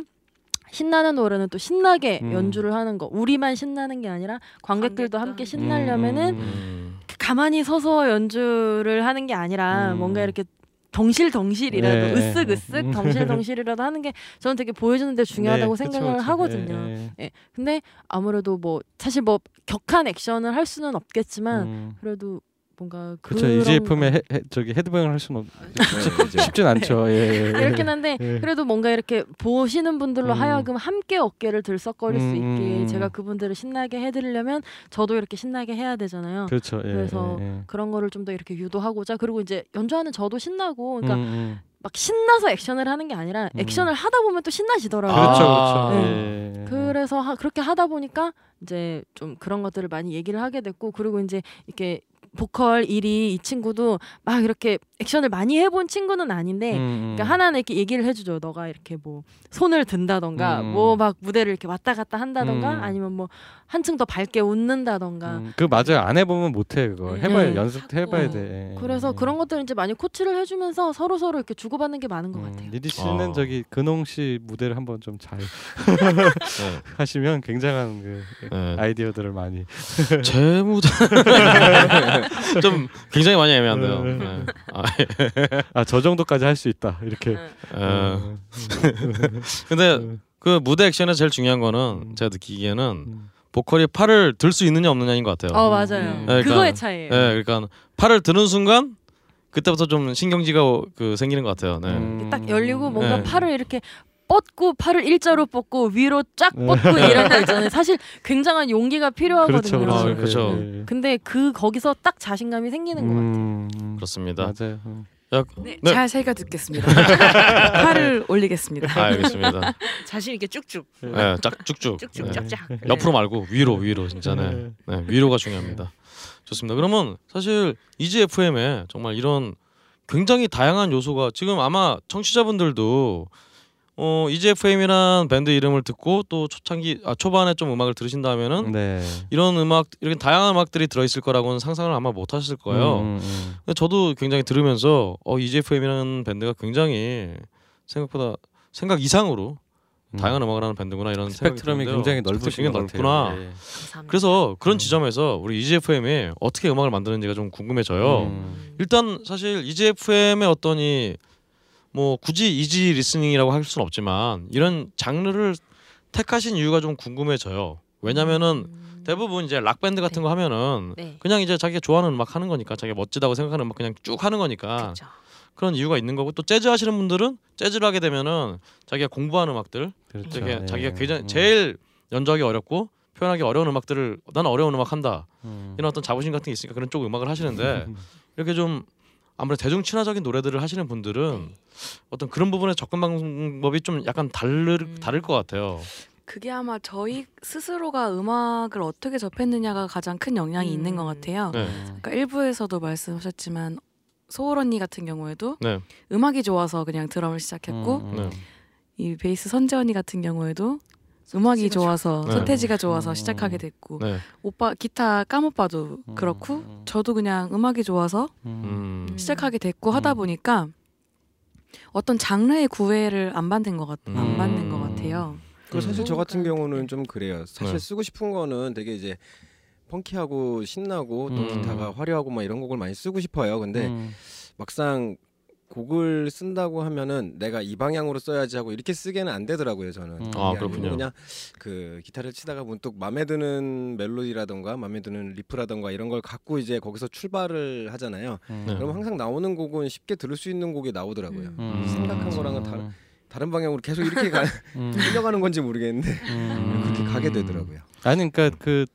신나는 노래는 또 신나게 음. 연주를 하는 거. 우리만 신나는 게 아니라 관객들도 함께. 신나려면은 음, 음. 가만히 서서 연주를 하는 게 아니라 음. 뭔가 이렇게 덩실덩실이라도 네. 으쓱으쓱 음. 덩실덩실이라도 하는 게 저는 되게 보여주는데 중요하다고 네, 그쵸, 생각을 그쵸. 하거든요. 예, 예. 근데 아무래도 뭐 사실 뭐 격한 액션을 할 수는 없겠지만 음. 그래도 뭔가 그렇죠. 이 제품에 해, 해, 저기 헤드뱅을 할 수는 없, 쉽- 쉽진 않죠. 예, 예. 아, 이렇긴 한데 예. 그래도 뭔가 이렇게 보시는 분들로 음. 하여금 함께 어깨를 들썩거릴 수 음, 있게 음. 제가 그분들을 신나게 해드리려면 저도 이렇게 신나게 해야 되잖아요. 그렇죠. 예, 그래서 예, 예. 그런 거를 좀 더 이렇게 유도하고자 그리고 이제 연주하는 저도 신나고 그러니까 음, 음. 막 신나서 액션을 하는 게 아니라 음. 액션을 하다 보면 또 신나지더라고요. 그렇죠, 아. 그렇죠. 네. 예. 그래서 하, 그렇게 하다 보니까 이제 좀 그런 것들을 많이 얘기를 하게 됐고 그리고 이제 이렇게 보컬 일이 이 친구도 막 이렇게 액션을 많이 해본 친구는 아닌데 음, 그러니까 하나는 이렇게 얘기를 해주죠. 너가 이렇게 뭐 손을 든다던가 음. 뭐막 무대를 이렇게 왔다 갔다 한다던가 음. 아니면 뭐 한층 더 밝게 웃는다던가 음, 그 맞아요. 안 해보면 못해 그거. 음. 해봐야 네. 연습 해봐야 하고. 돼. 그래서 그런 것들을 이제 많이 코치를 해주면서 서로 서로 이렇게 주고받는 게 많은 것 음, 같아요. 리디 씨는 어. 저기 근홍 씨 무대를 한번 좀잘 네. 하시면 굉장한 그 네. 아이디어들을 많이. 제 무대 좀 굉장히 많이 애매한데요. 네. 아, 아 저 정도까지 할 수 있다 이렇게. 응. 어, 음, 근데 음, 그 무대 액션에서 제일 중요한 거는 음. 제가 느끼기에는 음. 보컬이 팔을 들 수 있느냐 없느냐인 것 같아요. 어 맞아요. 음. 네, 그러니까- 그거의 차이예요. 네, 그러니까 팔을 드는 순간 그때부터 좀 신경지가 그 생기는 것 같아요. 네. 음. 딱 열리고 뭔가 네. 팔을 이렇게 뻗고 팔을 일자로 뻗고 위로 쫙 네. 뻗고 이런 거 있잖아요. 사실 굉장한 용기가 필요하거든요. 그렇죠, 아, 그렇죠. 그렇죠. 예, 예. 근데 그 거기서 딱 자신감이 생기는 것 같아요. 음, 음. 그렇습니다. 맞아요. 음. 야, 네, 네. 잘 새겨 듣겠습니다. 팔을 올리겠습니다. 아, 알겠습니다. 자신 있게 쭉쭉 네, 짝 쭉쭉. 쭉쭉 네. 쫙쫙. 옆으로 말고 위로 위로 진짜 네. 네, 위로가 중요합니다. 좋습니다. 그러면 사실 이지 FM에 정말 이런 굉장히 다양한 요소가 지금 아마 청취자분들도 어 이지 FM이란 밴드 이름을 듣고 또 초창기 아 초반에 좀 음악을 들으신다면은 네. 이런 음악 이렇게 다양한 음악들이 들어 있을 거라고는 상상을 아마 못 하실 거예요. 음, 음, 근데 저도 굉장히 들으면서 어 이지 FM이라는 밴드가 굉장히 생각보다 생각 이상으로 음. 다양한 음악을 하는 밴드구나 이런 스펙트럼이. 굉장히 넓으신 것 넓구나. 같아요. 예. 감사합니다. 그래서 그런 음. 지점에서 우리 EGFM이 어떻게 음악을 만드는지가 좀 궁금해져요. 음. 일단 사실 EGFM의 어떤 이 뭐 굳이 easy listening이라고 할 수는 없지만 이런 장르를 택하신 이유가 좀 궁금해져요. 왜냐면은 음. 대부분 이제 락 밴드 같은 거 하면은 네. 그냥 이제 자기가 좋아하는 음악 하는 거니까 자기가 멋지다고 생각하는 음악 그냥 쭉 하는 거니까 그렇죠. 그런 이유가 있는 거고 또 재즈 하시는 분들은 재즈를 하게 되면은 자기가 공부하는 음악들 그렇죠. 되게 예. 자기가 굉장히 음. 제일 연주하기 어렵고 표현하기 어려운 음악들을 나는 어려운 음악 한다 음. 이런 어떤 자부심 같은 게 있으니까 그런 쪽 음악을 하시는데 이렇게 좀 아무래도 대중 친화적인 노래들을 하시는 분들은 네. 어떤 그런 부분에 접근 방법이 좀 약간 다를 음. 다를 것 같아요. 그게 아마 저희 스스로가 음악을 어떻게 접했느냐가 가장 큰 영향이 음. 있는 것 같아요. 네. 그러니까 일부에서도 말씀하셨지만 소울 언니 같은 경우에도 네. 음악이 좋아서 그냥 드럼을 시작했고 음, 음. 네. 이 베이스 선재 언니 같은 경우에도 음악이 좋아서 네. 서태지가 좋아서 음. 시작하게 됐고 네. 오빠 기타 까모빠도 음, 그렇고 음. 저도 그냥 음악이 좋아서 음. 음. 시작하게 됐고 하다 음. 보니까 어떤 장르의 구애를 안 받는 것 같, 음. 안 받는 것 같아요. 그 사실 저 같은 경우는 좀 그래요. 사실 네. 쓰고 싶은 거는 되게 이제 펑키하고 신나고 또 음. 기타가 화려하고 막 이런 곡을 많이 쓰고 싶어요. 근데 음. 막상 곡을 쓴다고 하면은 내가 이 방향으로 써야지 하고 이렇게 쓰게는 안 되더라고요 저는. 음. 아, 그렇군요. 그냥 그 기타를 치다가 문득 마음에 드는 멜로디라던가 마음에 드는 리프라던가 이런 걸 갖고 이제 거기서 출발을 하잖아요. 음. 네. 그럼 항상 나오는 곡은 쉽게 들을 수 있는 곡이 나오더라고요. 음. 생각한 거랑은 다른- 다른 방향으로 계속 이렇게 가, 음. 끌려가는 건지 모르겠는데 음. 그렇게 가게 되더라고요. 아니 그러니까 그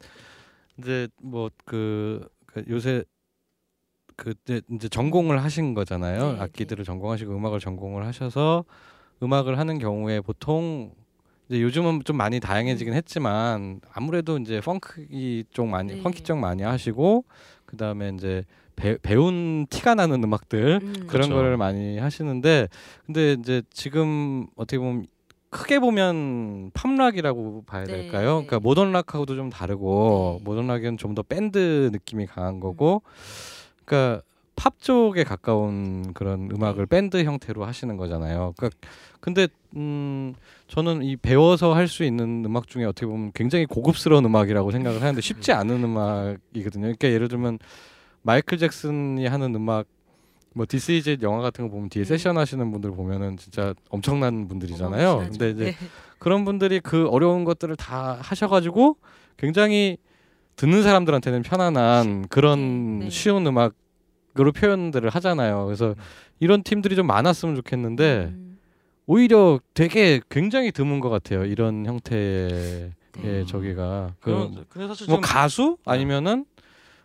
이제 뭐그 그 요새 그 이제, 이제 전공을 하신 거잖아요. 네, 악기들을 전공하시고 음악을 전공을 하셔서 음악을 하는 경우에 보통 이제 요즘은 좀 많이 다양해지긴 했지만 아무래도 이제 펑키 쪽 많이 네. 펑키 쪽 많이 하시고 그다음에 이제 배, 배운 티가 나는 음악들 음. 그런 그렇죠. 거를 많이 하시는데 근데 이제 지금 어떻게 보면 크게 보면 팝락이라고 봐야 네. 될까요? 그러니까 모던 락하고도 좀 다르고 네. 모던 락은 좀 더 밴드 느낌이 강한 거고 그러니까 팝 쪽에 가까운 그런 음악을 밴드 형태로 하시는 거잖아요. 그러니까 근데 음 저는 이 배워서 할 수 있는 음악 중에 어떻게 보면 굉장히 고급스러운 음악이라고 생각을 하는데 쉽지 않은 음악이거든요. 그러니까 예를 들면 마이클 잭슨이 하는 음악 뭐 This Is 영화 같은 거 보면 뒤에 음. 세션 하시는 분들 보면은 진짜 엄청난 분들이잖아요. 근데 이제 네. 그런 분들이 그 어려운 것들을 다 하셔 가지고 굉장히 듣는 사람들한테는 편안한 그런 네, 네. 쉬운 음악으로 표현들을 하잖아요. 그래서 이런 팀들이 좀 많았으면 좋겠는데 음. 오히려 되게 굉장히 드문 것 같아요. 이런 형태의 네. 저기가 그 그런- 근데 사실 뭐 가수 아니면은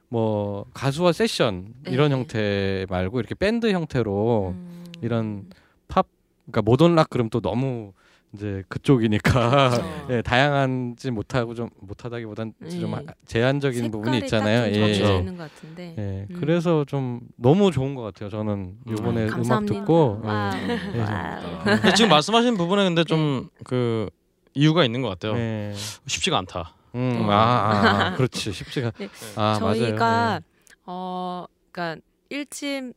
뭐 가수와 세션 이런 네. 형태 말고 이렇게 밴드 형태로 음. 이런 팝 그러니까 모던 락 그럼 또 너무 이제 그쪽이니까 그렇죠. 예, 다양한지 못하고 좀 못하다기보단 좀 네. 하- 제한적인 부분이 있잖아요. 예. 예. 있는 것 같은데. 예. 음. 그래서 좀 너무 좋은 것 같아요. 저는 이번에 아, 음악 감사합니다. 듣고 예. 와우. 예. 와우. 근데 지금 말씀하신 부분에 근데 좀 그 이유가 있는 것 같아요. 예. 쉽지가 않다. 음, 어. 아, 아, 아, 그렇지 쉽지가. 네. 아 저희가 맞아요. 어 그러니까 일집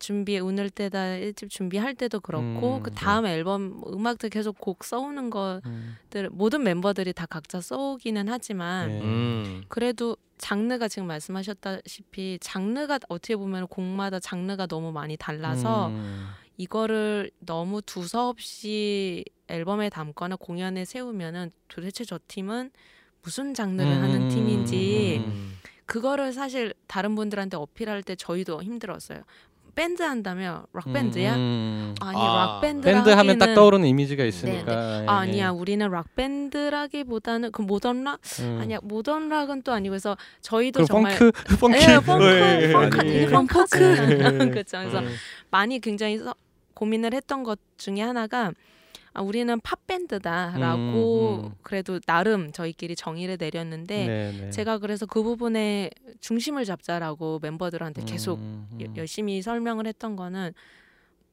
준비 오늘 때다 일집 준비할 때도 그렇고 음. 그 다음 앨범 음악들 계속 곡 써오는 것들 음. 모든 멤버들이 다 각자 써오기는 하지만 네. 음. 그래도 장르가 지금 말씀하셨다시피 장르가 어떻게 보면 곡마다 장르가 너무 많이 달라서 음. 이거를 너무 두서없이 앨범에 담거나 공연에 세우면은 도대체 저 팀은 무슨 장르를 하는 음. 팀인지 음. 그거를 사실 다른 분들한테 어필할 때 저희도 힘들었어요. 밴드 한다면 락 밴드야? 음. 아니 아, 락 밴드 밴드 하면 딱 떠오르는 이미지가 있으니까. 예, 아, 아니야 예. 우리는 락 밴드라기보다는 그 모던 락 음. 아니야 모던 락은 또 아니고 그래서 저희도 정말 펑크 funky 예, 펑크, 예, 예, 펑크, 예. 이런 펑크. 예. 그렇죠. 그래서 음. 많이 굉장히 서- 고민을 했던 것 중에 하나가 아, 우리는 팝 밴드다라고 음, 음. 그래도 나름 저희끼리 정의를 내렸는데 네, 네. 제가 그래서 그 부분에 중심을 잡자라고 멤버들한테 계속 음, 음. 여- 열심히 설명을 했던 거는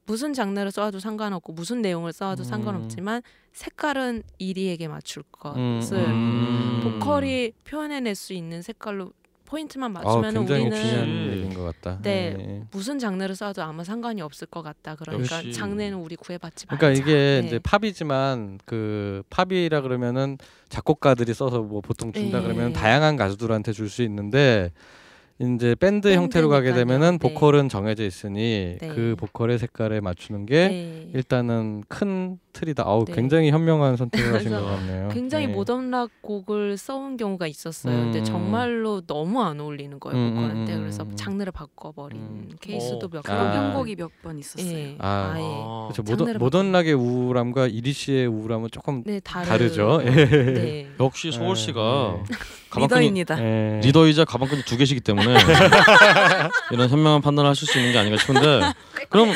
무슨 장르를 써도 상관없고 무슨 내용을 써도 음. 상관없지만 색깔은 이리에게 맞출 음, 것을 음. 보컬이 표현해낼 수 있는 색깔로 포인트만 아, 맞추면 굉장히 우리는 중요한 것 같다. 네. 예. 무슨 장르를 써도 아무 상관이 없을 것 같다. 그러니까 역시. 장르는 우리 구애받지 말자. 그러니까 이게 네. 이제 팝이지만 그 팝이라 그러면은 작곡가들이 써서 뭐 보통 준다 네. 그러면 다양한 가수들한테 줄 수 있는데 이제 밴드 형태로 가게. 되면은 네. 보컬은 정해져 있으니 네. 그 보컬의 색깔에 맞추는 게 네. 일단은 큰 샤틀이다. 아우 네. 굉장히 현명한 선택을 하신 것 같네요. 굉장히 네. 모던락 곡을 써온 경우가 있었어요. 음. 근데 정말로 너무 안 어울리는 거예요 음, 보컬한테. 음, 음, 그래서 음. 장르를 바꿔버린 음. 케이스도 오. 몇 개. 아. 변곡이 몇 번 있었어요. 예. 아. 아 예. 아, 그렇죠. 장르를 모던 모던락의 우울함과 이리 씨의 우울함은 조금 네 다르... 다르죠. 예. 네. 역시 소월 씨가 네. 가방끈이 리더입니다. 예. 리더이자 가방끈이 두 개시기 때문에 이런 현명한 판단을 하실 수 있는 게 아닌가 싶은데 그럼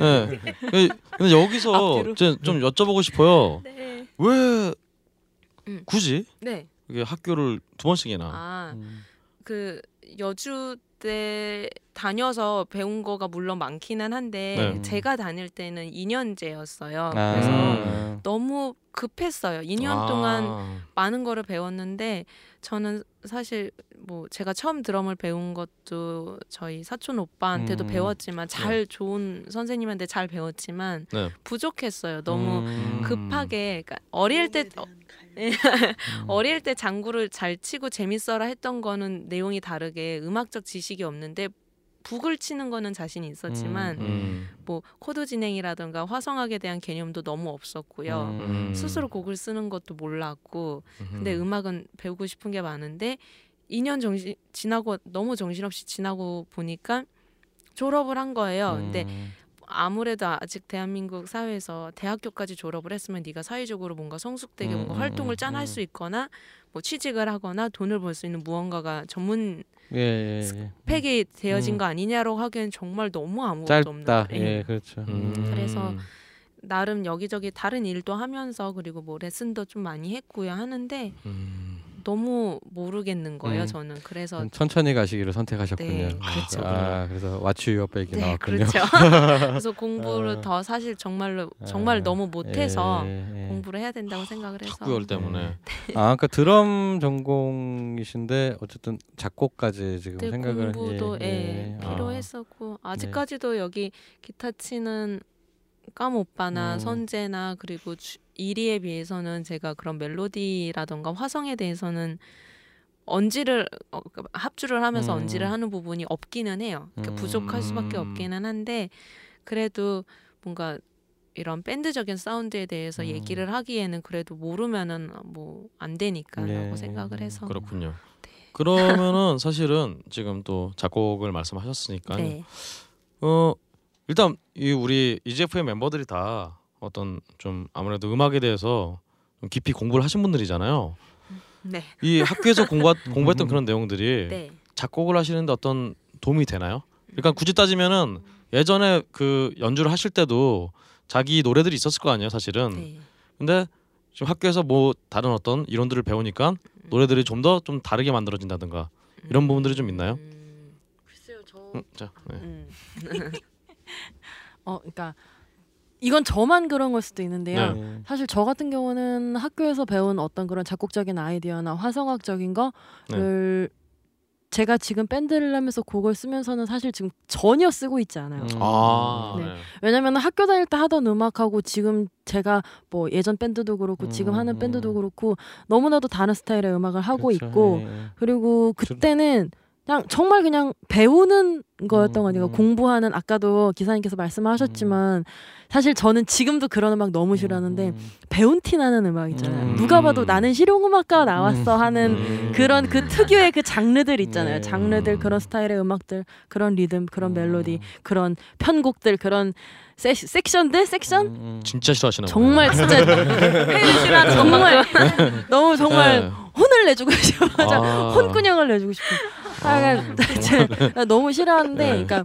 예. 근데 여기서 이제 좀 여쭤보고 싶어요. 네. 왜 음. 굳이 네. 이게 학교를 두 번씩이나 아, 음. 그 여주 때 다녀서 배운 거가 물론 많기는 한데 네. 제가 다닐 때는 2년제였어요. 아. 그래서 음. 너무 급했어요. 2년 아. 동안 많은 거를 배웠는데 저는 사실 뭐 제가 처음 드럼을 배운 것도 저희 사촌 오빠한테도 음. 배웠지만 잘 좋은 선생님한테 잘 배웠지만 네. 부족했어요. 너무 음. 급하게 그러니까 어릴 때 어, 음. 어릴 때 장구를 잘 치고 재밌어라 했던 거는 내용이 다르게 음악적 지식이 없는데 북을 치는 거는 자신이 있었지만 음. 뭐 코드 진행이라든가 화성학에 대한 개념도 너무 없었고요. 음. 스스로 곡을 쓰는 것도 몰랐고 근데 음. 음악은 배우고 싶은 게 많은데 2년 정신 지나고 너무 정신없이 지나고 보니까 졸업을 한 거예요. 근데 음. 아무래도 아직 대한민국 사회에서 대학교까지 졸업을 했으면 네가 사회적으로 뭔가 성숙되게 뭔가 음, 활동을 음, 짠할 음. 수 있거나 뭐 취직을 하거나 돈을 벌 수 있는 무언가가 전문 예, 예, 예. 팩이 되어진 음. 거 아니냐라고 하기엔 정말 너무 아무것도 없는 짧다. 거예요. 예, 그렇죠. 음. 그래서 나름 여기저기 다른 일도 하면서 그리고 뭐 레슨도 좀 많이 했고요 하는데 음. 너무 모르겠는 거예요 음. 저는 그래서 좀 천천히 가시기를 선택하셨군요. 네, 그렇죠. 아, 그래서 왓츠 유어 백이 네 나왔군요. 그렇죠 그래서 공부를 아. 더 사실 정말로 정말 아, 너무 못해서 예, 예. 공부를 해야 된다고 생각을 해서 학구열 때문에 아, 그러니까 드럼 전공이신데 어쨌든 작곡까지 지금 그때 생각을 공부도 예, 예, 예. 아. 필요했었고 아직까지도 여기 기타 치는 깜 오빠나 음. 선재나 그리고 주- 이리에 비해서는 제가 그런 멜로디라던가 화성에 대해서는 언지를 어, 그 합주를 하면서 음. 언지를 하는 부분이 없기는 해요. 그러니까 음. 부족할 수밖에 음. 없기는 한데 그래도 뭔가 이런 밴드적인 사운드에 대해서 음. 얘기를 하기에는 그래도 모르면은 뭐 안 되니까라고 네. 생각을 해서 그렇군요. 그러면은 사실은 지금 또 작곡을 말씀하셨으니까 네. 어 일단 이 우리 EGF의 멤버들이 다 어떤 좀 아무래도 음악에 대해서 좀 깊이 공부를 하신 분들이잖아요. 네. 이 학교에서 공부 공부했던 그런 내용들이 네. 작곡을 하시는데 어떤 도움이 되나요? 그러니까 굳이 따지면은 예전에 그 연주를 하실 때도 자기 노래들이 있었을 거 아니에요, 사실은. 네. 근데 지금 학교에서 뭐 다른 어떤 이론들을 배우니까 노래들이 좀 더좀 다르게 만들어진다든가 이런 부분들이 좀 있나요? 음, 글쎄요, 저 음, 자, 네. 음. 어, 그러니까 이건 저만 그런 걸 수도 있는데요. 네. 예. 사실 저 같은 경우는 학교에서 배운 어떤 그런 작곡적인 아이디어나 화성학적인 거를 제가 지금 밴드를 하면서 곡을 쓰면서는 사실 지금 전혀 쓰고 있지 않아요. 음. 아, 네. 네. 왜냐면 학교 다닐 때 하던 음악하고 지금 제가 뭐 예전 밴드도 그렇고 지금 하는 음. 밴드도 그렇고 너무나도 다른 스타일의 음악을 하고 그렇죠. 있고 예, 예. 그리고 그때는 그냥 정말 그냥 배우는 거였던 음, 거니까 음. 공부하는 아까도 기사님께서 말씀하셨지만 사실 저는 지금도 그런 음악 너무 싫어하는데 음. 배운 티 나는 음악 있잖아요. 음. 누가 봐도 나는 실용음악가 나왔어 하는 음. 그런 그 특유의 그 장르들 있잖아요. 네. 장르들 그런 스타일의 음악들, 그런 리듬, 그런 음. 멜로디, 그런 편곡들, 그런 세, 섹션들, 섹션 음, 음. 진짜 싫어하시나. 정말 진짜 싫어하는 정말 너무 정말 네. 혼을 내주고 싶어. 아. 혼꾸녕을 내주고 싶어. 아, 제가 너무 싫어하는데, 네. 그러니까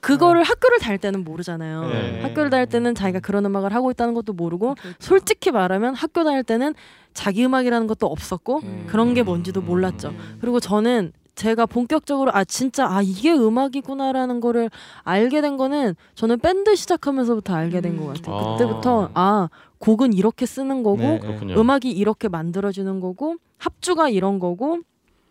그거를 학교를 다닐 때는 모르잖아요. 네. 학교를 다닐 때는 자기가 그런 음악을 하고 있다는 것도 모르고, 그렇죠. 솔직히 말하면 학교 다닐 때는 자기 음악이라는 것도 없었고 음. 그런 게 뭔지도 몰랐죠. 그리고 저는 제가 본격적으로 아 진짜 아 이게 음악이구나라는 거를 알게 된 거는 저는 밴드 시작하면서부터 알게 된 것 같아요. 아. 그때부터 아 곡은 이렇게 쓰는 거고 네. 음악이 이렇게 만들어지는 거고 합주가 이런 거고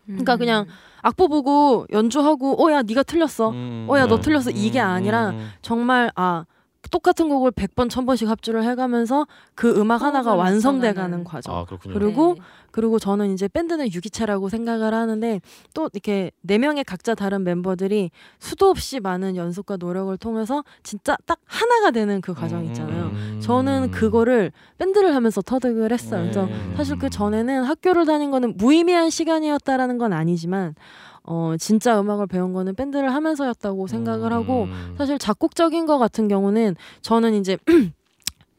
그러니까 음. 그냥 악보 보고 연주하고 어야 네가 틀렸어 음. 어야 너 네. 틀렸어 이게 음, 아니라 음. 정말 아 똑같은 곡을 100번, 1000번씩 합주를 해가면서 그 음악 하나가 호흡을 완성돼 가는 맞춰가는. 과정. 아 그렇군요. 그리고 네. 그리고 저는 이제 밴드는 유기체라고 생각을 하는데 또 이렇게 네 명의 각자 다른 멤버들이 수도 없이 많은 연습과 노력을 통해서 진짜 딱 하나가 되는 그 과정 있잖아요. 음. 저는 그거를 밴드를 하면서 터득을 했어요. 그래서 네. 사실 그 전에는 학교를 다닌 거는 무의미한 시간이었다라는 건 아니지만 어 진짜 음악을 배운 거는 밴드를 하면서였다고 생각을 하고 음. 사실 작곡적인 거 같은 경우는 저는 이제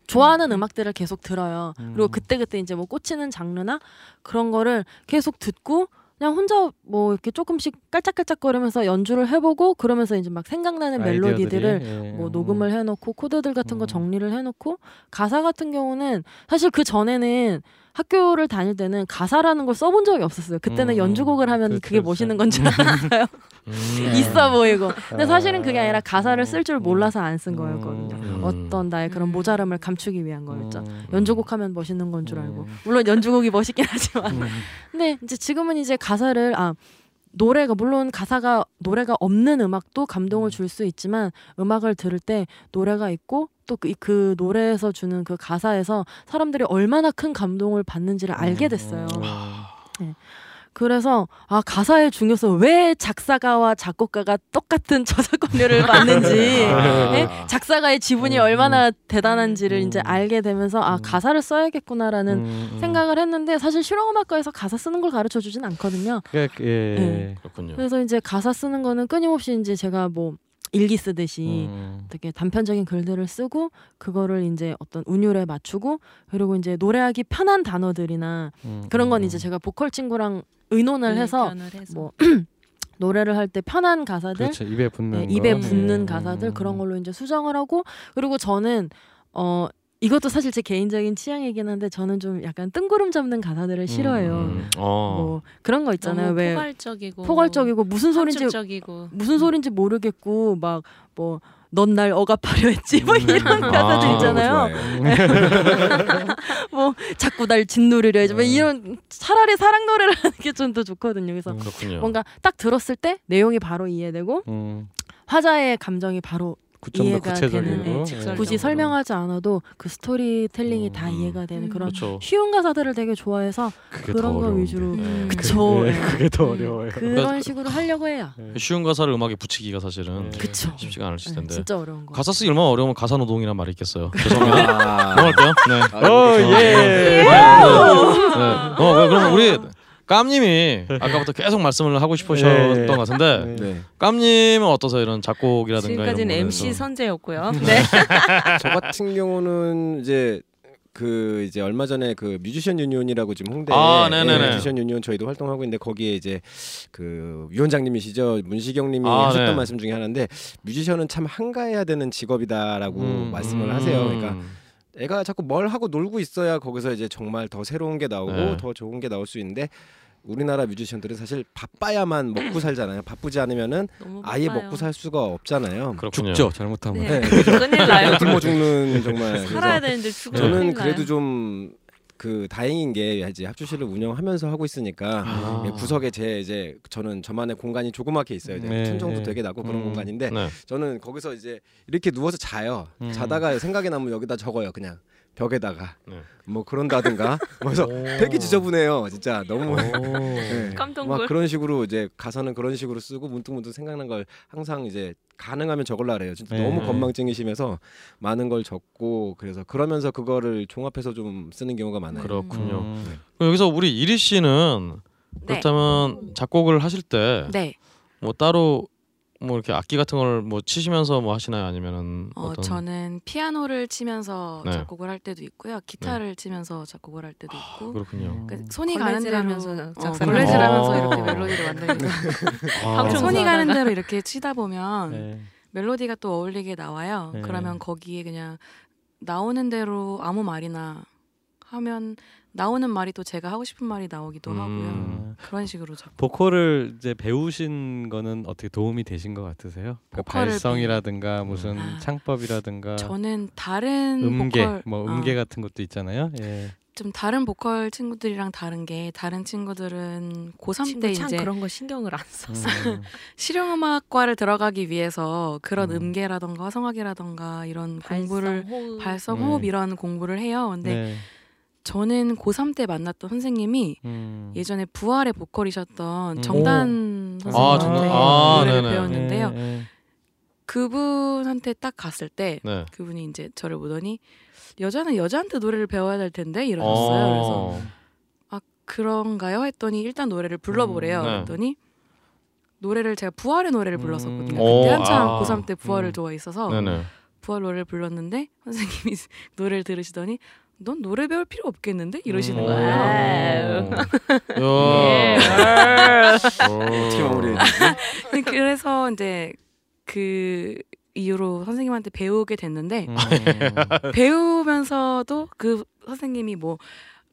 좋아하는 음악들을 계속 들어요. 그리고 음. 그때 그때 이제 뭐 꽂히는 장르나 그런 거를 계속 듣고 그냥 혼자 뭐 이렇게 조금씩 깔짝깔짝거리면서 연주를 해보고 그러면서 이제 막 생각나는 멜로디들을 예. 뭐 녹음을 해놓고 코드들 같은 거 음. 정리를 해놓고 가사 같은 경우는 사실 그 전에는 학교를 다닐 때는 가사라는 걸 써본 적이 없었어요. 그때는 음. 연주곡을 하면 그렇죠, 그게. 멋있는 건 줄 알았어요. 음. 있어 보이고. 근데 아. 사실은 그게 아니라 가사를 쓸줄 음. 몰라서 안쓴 음. 거였거든요. 음. 어떤 나의 그런 음. 모자람을 감추기 위한 거였죠. 음. 연주곡 하면 멋있는 건 줄 알고. 음. 물론 연주곡이 멋있긴 하지만. 음. 근데 이제 지금은 이제 가사를 아 노래가 물론 가사가 노래가 없는 음악도 감동을 줄 수 있지만 음악을 들을 때 노래가 있고 또그 그 노래에서 주는 그 가사에서 사람들이 얼마나 큰 감동을 받는지를 알게 됐어요. 음. 그래서 아 가사의 중요성 왜 작사가와 작곡가가 똑같은 저작권료를 받는지 아. 네? 작사가의 지분이 음, 얼마나 대단한지를 음. 이제 알게 되면서 아 음. 가사를 써야겠구나라는 음, 음. 생각을 했는데 사실 실용음악과에서 가사 쓰는 걸 가르쳐 주진 않거든요. 그, 예. 네. 그렇군요. 그래서 이제 가사 쓰는 거는 끊임없이 이제 제가 뭐 일기 쓰듯이 음. 되게 단편적인 글들을 쓰고 그거를 이제 어떤 운율에 맞추고 그리고 이제 노래하기 편한 단어들이나 음, 그런 건 음, 이제 제가 보컬 친구랑 의논을 해서 의견을 해서. 뭐 노래를 할 때 편한 가사들 그렇죠 입에 붙는 네, 입에 거. 붙는 예. 가사들 그런 걸로 이제 수정을 하고 그리고 저는 어 이것도 사실 제 개인적인 취향이긴 한데 저는 좀 약간 뜬구름 잡는 가사들을 싫어해요. 음. 어. 뭐 그런 거 있잖아요. 너무 왜 포괄적이고 포괄적이고 무슨 소린지 무슨 소린지 모르겠고 막 뭐 넌 날 억압하려 했지 뭐 음. 이런 아, 가사들 있잖아요. 좋아해요. 뭐 자꾸 날 짓누르려 해지 뭐 음. 이런 차라리 사랑 노래를 하는 게 좀 더 좋거든요. 그래서 음. 뭔가 딱 들었을 때 내용이 바로 이해되고 음, 화자의 감정이 바로 이해가 되는, 예. 직설적으로. 굳이 설명하지 않아도 그 스토리텔링이 다 음. 이해가 되는 그런 그렇죠. 쉬운 가사들을 되게 좋아해서 그런 더 거. 위주로 음. 그쵸. 예, 네. 그게 더 음. 어려워요. 그런 식으로 하려고 해요. 예. 쉬운 가사를 음악에 붙이기가 사실은 네. 그쵸. 쉽지가 않으실 네, 텐데. 진짜 어려운 거. 가사 쓰기 얼마나 어려우면 가사 노동이란 말이 있겠어요. 죄송합니다. 아, 넘어갈게요. 네. 어, 이거 예. 네. 어, 왜, 그럼 우리 깜님이 아까부터 계속 말씀을 하고 싶으셨던 네. 것 같은데 네. 깜님은 어떠세요? 이런 작곡이라든가 지금까지는 이런 MC. 선재였고요. 네. 저 같은 경우는 이제 그 이제 얼마 전에 그 뮤지션 유니온이라고 지금 홍대에 아, 네네네. 예, 뮤지션 유니온 저희도 활동하고 있는데 거기에 이제 그 위원장님이시죠 문시경님이 아, 하셨던 네. 말씀 중에 하나인데 뮤지션은 참 한가해야 되는 직업이다라고 음. 말씀을 음. 하세요. 그러니까 애가 자꾸 뭘 하고 놀고 있어야 거기서 이제 정말 더 새로운 게 나오고 네. 더 좋은 게 나올 수 있는데 우리나라 뮤지션들은 사실 바빠야만 먹고 살잖아요. 바쁘지 않으면은 아예. 먹고 살 수가 없잖아요. 그렇군요. 죽죠 잘못하면. 네. 네. 큰일 나요. 굶어 죽는 정말. 살아야 되는데 죽으면 저는 그래도 나요. 좀 그 다행인 게 이제 합주실을 운영하면서 하고 있으니까 아. 예, 구석에 제 이제 저는 저만의 공간이 조그맣게 있어요. 네, 천정도 네. 되게 나고 그런 음. 공간인데 네. 저는 거기서 이제 이렇게 누워서 자요. 음. 자다가 생각이 나면 여기다 적어요. 그냥 벽에다가 네. 뭐 그런다든가. 그래서 되게 지저분해요. 진짜 너무. 네. 막 그런 식으로 이제 가사는 그런 식으로 쓰고 문득문득 생각난 걸 항상 이제 가능하면 적을라 그래요. 진짜 네. 너무 건망증이 심해서 많은 걸 적고 그래서 그러면서 그거를 종합해서 좀 쓰는 경우가 많아요. 그렇군요. 음. 그럼 여기서 우리 이리 씨는 네. 그렇다면 작곡을 하실 때뭐 네. 따로 뭐 이렇게 악기 같은 걸 뭐 치시면서 뭐 하시나요? 아니면은 어, 어떤 저는 피아노를 치면서 네. 작곡을 할 때도 있고요. 기타를 치면서 작곡을 할 때도 있고. 그렇군요. 그러니까 손이 가는 대로 걸레질하면서 어, 작사를 걸레질하면서 하고. 이렇게 멜로디를 만들고 아. 방청 손이 가는. 대로 이렇게 치다 보면 네. 멜로디가 또 어울리게 나와요. 네. 그러면 거기에 그냥 나오는 대로 아무 말이나 하면 나오는 말이 또 제가 하고 싶은 말이 나오기도 음. 하고요. 그런 식으로 작곡. 보컬을 이제 배우신 거는 어떻게 도움이 되신 것 같으세요? 그 보컬을 발성이라든가 무슨 아, 창법이라든가 저는 다른 음계 보컬 뭐 아, 음계 같은 것도 있잖아요. 예. 좀 다른 보컬 친구들이랑 다른 게 다른 친구들은 고3 친구 때참 이제 그런 거 신경을 안 써서 음. 실용음악과를 들어가기 위해서 그런 음. 음. 계라던가 성악이라던가 이런 공부를 발성, 호흡. 발성, 네. 호흡 이런 공부를 해요. 근데 네. 저는 고3 때 만났던 선생님이 음. 예전에 부활의 보컬이셨던 음. 정단 오. 선생님한테 아. 아, 노래를 네네. 배웠는데요. 네, 네. 그분한테 딱 갔을 때 네. 그분이 이제 저를 보더니 여자는 여자한테 노래를 배워야 될 텐데 이러셨어요. 그래서 어. 아 그런가요? 했더니 일단 노래를 불러보래요. 음, 네. 그랬더니 노래를 제가 부활의 노래를 음. 불렀었거든요. 오, 그때 한참 아. 고3 때 부활을 음. 좋아했어서. 부활 노래를 불렀는데 선생님이 노래를 들으시더니 넌 노래 배울 필요 없겠는데 이러시는 음. 거예요. 야. 어떻게 마무리해야 되지? 그래서 이제 그 이후로 선생님한테 배우게 됐는데 음. 배우면서도 그 선생님이 뭐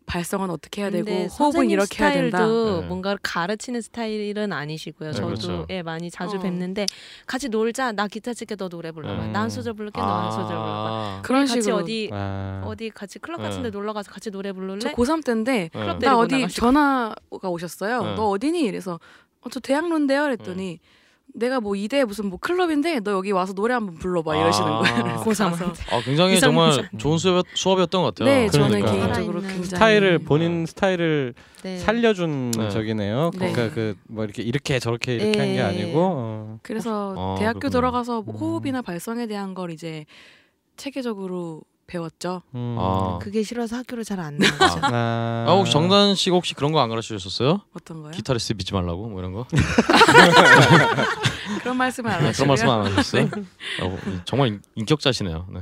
발성은 어떻게 해야 되고 호흡은 이렇게 해야 된다. 스타일도 네. 뭔가를 가르치는 스타일은 아니시고요. 네, 저도 그렇죠. 예 많이 자주 어. 뵙는데 같이 놀자. 나 기타 칠게 너 노래 불러봐. 음. 난 소절 부를게 너한 소절 불러봐. 아. 그런 같이 식으로 어디 아. 어디 같이 클럽 네. 같은데 놀러 가서 같이 노래 부를래? 저 고3 때인데 네. 나 어디 나가시고. 전화가 오셨어요. 네. 너 어디니? 이래서 어, 저 대학로인데요. 그랬더니 내가 뭐 이대 무슨 뭐 클럽인데 너 여기 와서 노래 한번 불러봐 이러시는 아. 거예요. 그래서 고3 가서 한테. 아, 굉장히. 정말 좋은 수업, 수업이었던 것 같아요. 네, 저는 그러니까. 개인적으로 살아있는 굉장히 스타일을 본인 스타일을 네. 살려준 네. 적이네요. 네. 그러니까 그 뭐 이렇게 이렇게 저렇게 이렇게 한게 예. 아니고 어. 그래서 어, 대학교 그렇구나. 들어가서 뭐 음. 호흡이나 발성에 대한 걸 이제 체계적으로 배웠죠. 음. 아. 그게 싫어서 학교를 잘 안 나가죠. 아, 아, 혹시 정단 씨가 혹시 그런 거 안 가르쳐 주셨어요? 어떤 거요? 기타리스트 믿지 말라고 뭐 이런 거? 그런 말씀을 안 네, 하시고요. 그런 말씀 안 하셨어요? 어, 정말 인- 인격자시네요. 네.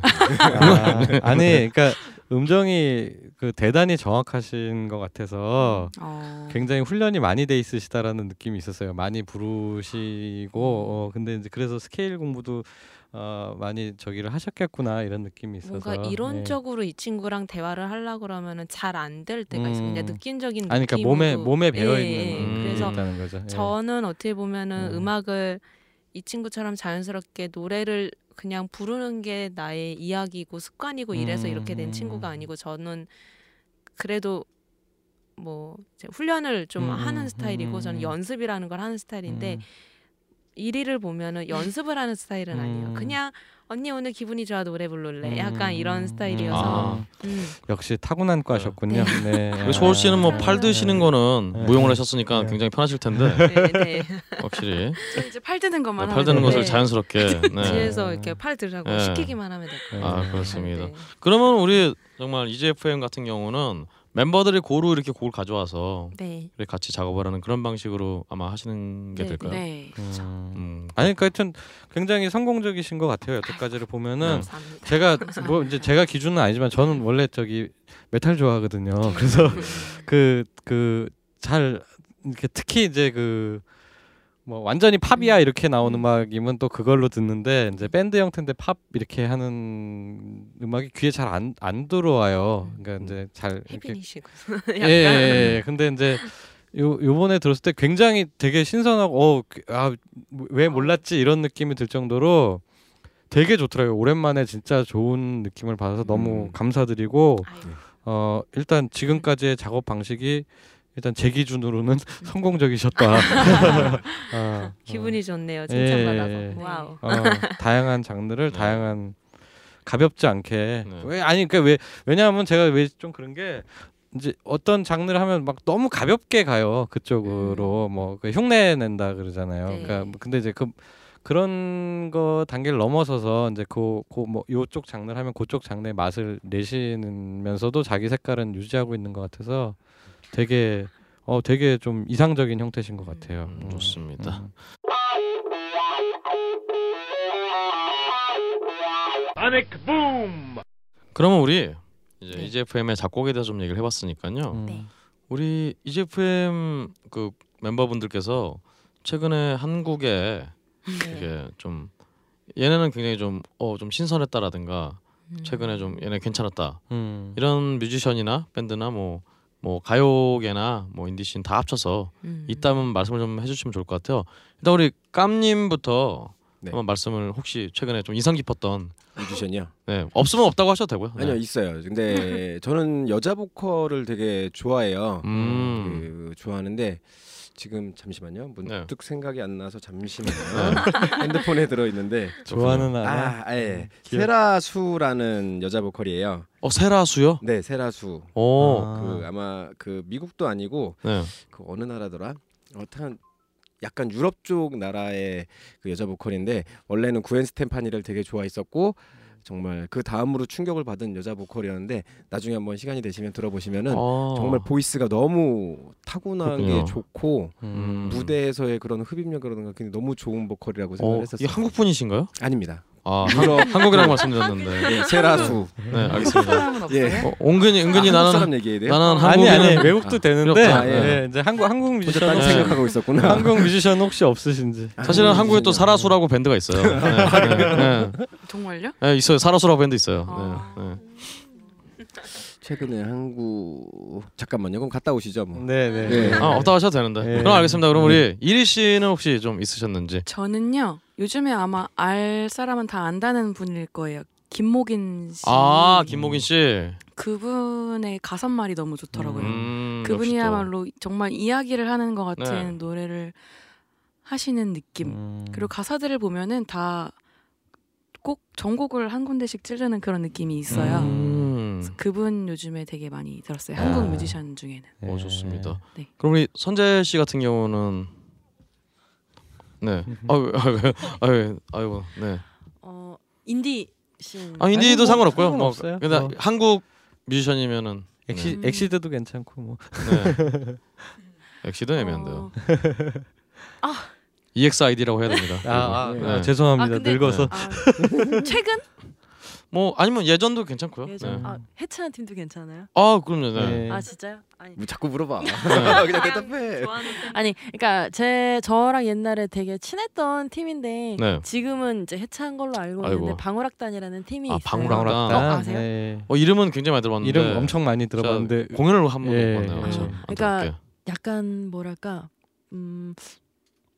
아, 니 그러니까 음정이 그 대단히 정확하신 것 같아서 어. 굉장히 훈련이 많이 돼 있으시다라는 느낌이 있었어요. 많이 부르시고 어, 근데 이제 그래서 스케일 공부도 어, 많이 저기를 하셨겠구나 이런 느낌이 있어서 뭔가 네. 이론적으로 이 친구랑 대화를 하려고 그러면은 잘 안 될 때가 있어요. 그냥 음. 느낀적인 아니 그러니까. 몸에 몸에 배어 예, 있는 예. 음. 그래서 거죠. 예. 저는 어떻게 보면은 음. 음. 악을이 친구처럼 자연스럽게 노래를 그냥 부르는 게 나의 이야기고 습관이고 이래서 이렇게 된 음. 친구가 아니고 저는 그래도 뭐 훈련을 좀 음, 하는 음, 스타일이고 음, 저는 음. 연습이라는 걸 하는 스타일인데 음. 일위를 보면은 연습을 하는 스타일은 아니에요. 음. 그냥 언니 오늘 기분이 좋아 노래. 약간 음. 이런 스타일이어서 아. 음. 역시 타고난 과셨군요. 네. 그리고 소울 씨는 뭐 팔 드시는 거는 네. 무용을 하셨으니까 네. 굉장히 편하실 텐데 네, 네. 확실히 저 이제 팔 드는 것만 팔 드는 것을 네. 자연스럽게 네. 뒤에서 이렇게 팔 들라고 네. 시키기만 하면 될 거예요. 아 네. 그렇습니다. 네. 그러면 우리 정말 EJFM 같은 경우는 멤버들이 고루 이렇게 곡을 가져와서 네. 같이 작업을 하는 그런 방식으로 아마 하시는 게 네, 될까요? 네. 음. 음. 아니 그러니까 하여튼 굉장히 성공적이신 것 같아요. 여태까지를 보면은 감사합니다. 제가 뭐 이제 제가 기준은 아니지만 저는 원래 저기 메탈 좋아하거든요. 그래서 그 그 잘 이렇게 특히 이제 그 뭐 완전히 팝이야 이렇게 나오는 음악이면 또 그걸로 듣는데 이제 밴드 형태인데 팝 이렇게 하는 음악이 귀에 잘 안안 들어와요. 그러니까 이제 잘 이렇게 heaviness고 예, 예, 예. 근데 이제 요 요번에 들었을 때 굉장히 되게 신선하고 어아왜 몰랐지 이런 느낌이 들 정도로 되게 좋더라고요. 오랜만에 진짜 좋은 느낌을 받아서 너무 음. 감사드리고 아이고, 어 일단 지금까지의 작업 방식이 일단 제 기준으로는 성공적이셨다. 어, 기분이 좋네요. 예, 칭찬받아서. 예, 예. Wow. 어, 다양한 장르를 네. 다양한 가볍지 않게 네. 왜 아니 그러니까 왜 왜냐하면 제가 왜 좀 그런 게 이제 어떤 장르를 하면 막 너무 가볍게 가요 그쪽으로 뭐그 흉내 낸다 그러잖아요. 네. 그러니까 뭐 근데 이제 그 그런 거 단계를 넘어서서 이제 그뭐 요쪽 장르를 하면 그쪽 장르의 맛을 내시면서도 자기 색깔은 유지하고 있는 것 같아서 되게 어 되게 좀 이상적인 형태신 것 같아요. 음, 좋습니다. 음. 그러면 우리 이제 네. EJFM의 작곡에 대해서 좀 얘기를 해봤으니까요. 음. 네. 우리 EJFM 그 멤버분들께서 최근에 한국에 네. 이게 좀 얘네는 굉장히 좀어좀 신선했다라든가 음. 최근에 좀 얘네 괜찮았다 음. 이런 뮤지션이나 밴드나 뭐 뭐 가요계나 뭐 인디씬 다 합쳐서 음. 있다면 말씀을 좀 해주시면 좋을 것 같아요. 일단 우리 깜님부터 네. 한번 말씀을 혹시 최근에 좀 인상 깊었던 뮤지션이요. 네 없으면 없다고 하셔도 되고요. 네. 아니요 있어요. 근데 저는 여자 보컬을 되게 좋아해요. 음. 그, 좋아하는데 지금 잠시만요. 문득 네. 생각이 안 나서 잠시만요. 핸드폰에 들어 있는데 좋아하는 아나. 아, 예. 귀여워. Selah Sue라는 여자 보컬이에요. 어 Selah Sue요? 네, Selah Sue. 오. 아. 그 아마 그 미국도 아니고 네. 그 어느 나라더라? 어떤 약간 유럽 쪽 나라의 그 여자 보컬인데 원래는 Gwen Stefani를 되게 좋아했었고 정말 그 다음으로 충격을 받은 여자 보컬이었는데 나중에 한번 시간이 되시면 들어보시면은 어. 정말 voice가 너무 타고나게 그렇군요. 좋고 음. 무대에서의 그런 흡입력이라든가 굉장히 너무 좋은 보컬이라고 생각을 어, 했었어요. 이 한국 분이신가요? 아닙니다. 아 한, 한국이라고 말씀드렸는데. 네, Selah Sue. 네 알겠습니다. 예. 어, 은근히 은근히 한국 나는 사람 얘기해야 돼요? 나는 아니 한국인은 아니 외국도 아, 되는데 필요 없다. 예, 이제 한국 한국 뮤지션 딴 네. 생각하고 있었구나. 한국 뮤지션 혹시 없으신지. 사실은 아, 한국에 또. 사라수라고 밴드가 있어요. 네, 네, 네. 정말요? 네, 있어요. 사라수라고 밴드 있어요. 아. 네, 네. 최근에 한국 잠깐만요. 그럼 갔다 오시죠. 뭐. 네네. 네. 아 없다고 하셔도 되는데. 네. 그럼 알겠습니다. 그럼 우리 이리 씨는 혹시 좀 있으셨는지. 저는요 요즘에 아마 알 사람은 다 안다는 분일 거예요. 김목인 씨. 아 김목인 씨. 그분의 가사말이 너무 좋더라고요. 음, 그분이야말로 정말 이야기를 하는 것 같은 네. 노래를 하시는 느낌. 음. 그리고 가사들을 보면은 다 꼭 전곡을 한 군데씩 찌르는 그런 느낌이 있어요. 음. 그래서 그분 요즘에 되게 많이 들었어요. 아. 한국 뮤지션 중에는. 어 좋습니다. 네. 그럼 우리 선재 씨 같은 경우는 네. 아유 아유 아유 아유 네. 어 인디 씬. 아 인디도 아니, 뭐 상관없고요. 뭐 상관없어요. 근데 어. 한국 뮤지션이면은 엑시 음. 엑시드도 괜찮고 뭐. 네. 엑시드 애매한데요. 어, EXID라고 해야 됩니다. 아, 아, 네. 아, 죄송합니다. 아, 늙어서. 아, 최근 뭐 아니면 예전도 괜찮고요. 예전 네. 아 해체한 팀도 괜찮아요. 아 그럼요. 네. 네. 아 진짜요? 아니 뭐 자꾸 물어봐. 네. 그냥 대답해. 아니 그러니까 제 저랑 옛날에 되게 친했던 팀인데 네. 지금은 이제 해체한 걸로 알고 아이고. 있는데 방울악단이라는 팀이 아, 있어요. 방울악단. 어, 아세요? 네. 어 이름은 굉장히 많이 들어봤는데 이름 엄청 많이 들어봤는데 공연을 한 번도 예, 못 봤네요. 예. 그래서 그러니까. 약간 뭐랄까 음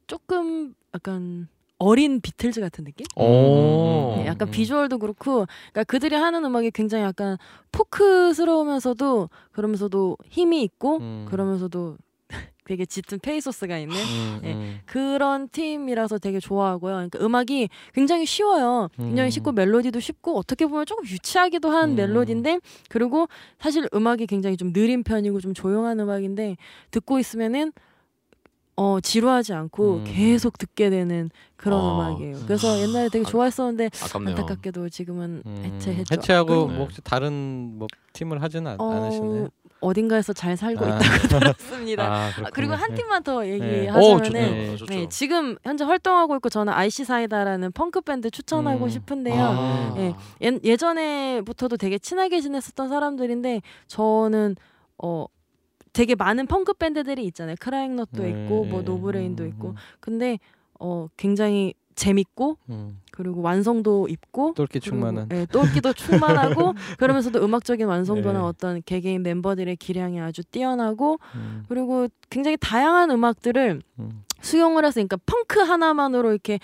조금 약간 어린 비틀즈 같은 느낌? 오. 네, 약간 음. 비주얼도 그렇고, 그러니까 그들이 하는 음악이 굉장히 약간 포크스러우면서도 그러면서도 힘이 있고, 음. 그러면서도 되게 짙은 페이소스가 있는 음, 네. 음. 그런 팀이라서 되게 좋아하고요. 그러니까 음악이 굉장히 쉬워요. 굉장히 음. 쉽고 멜로디도 쉽고 어떻게 보면 조금 유치하기도 한 음. 멜로디인데 그리고 사실 음악이 굉장히 좀 느린 편이고 좀 조용한 음악인데 듣고 있으면은 어 지루하지 않고 음. 계속 듣게 되는 그런 아. 음악이에요. 그래서 옛날에 되게 아, 좋아했었는데 아깝네요. 안타깝게도 지금은 음. 해체했죠. 해체하고 그리고- 뭐 혹시 다른 뭐 팀을 하지는 않, 어, 않으시나요? 어딘가에서 잘 살고 아. 있다고 들었습니다. 아, 아. 그리고 한 팀만 더오 얘기하자면은 좋네요. 네. 좋죠. 네, 지금 현재 활동하고 있고 저는 아이씨 사이다라는 펑크 밴드 추천하고 음. 싶은데요. 아. 예, 예, 예전에부터도 되게 친하게 지냈었던 사람들인데 저는 어 되게 많은 펑크 밴드들이 있잖아요. 크라잉넛도 네, 있고 뭐 네. 노브레인도 음, 있고. 근데 어 굉장히 재밌고 음. 그리고 완성도 있고 똘끼 그리고, 충만한. 예, 똘끼도 충만하고 그러면서도 음악적인 완성도나 네. 어떤 개개인 멤버들의 기량이 아주 뛰어나고 음, 그리고 굉장히 다양한 음악들을 음. 수용을 해서 그러니까 펑크 하나만으로 이렇게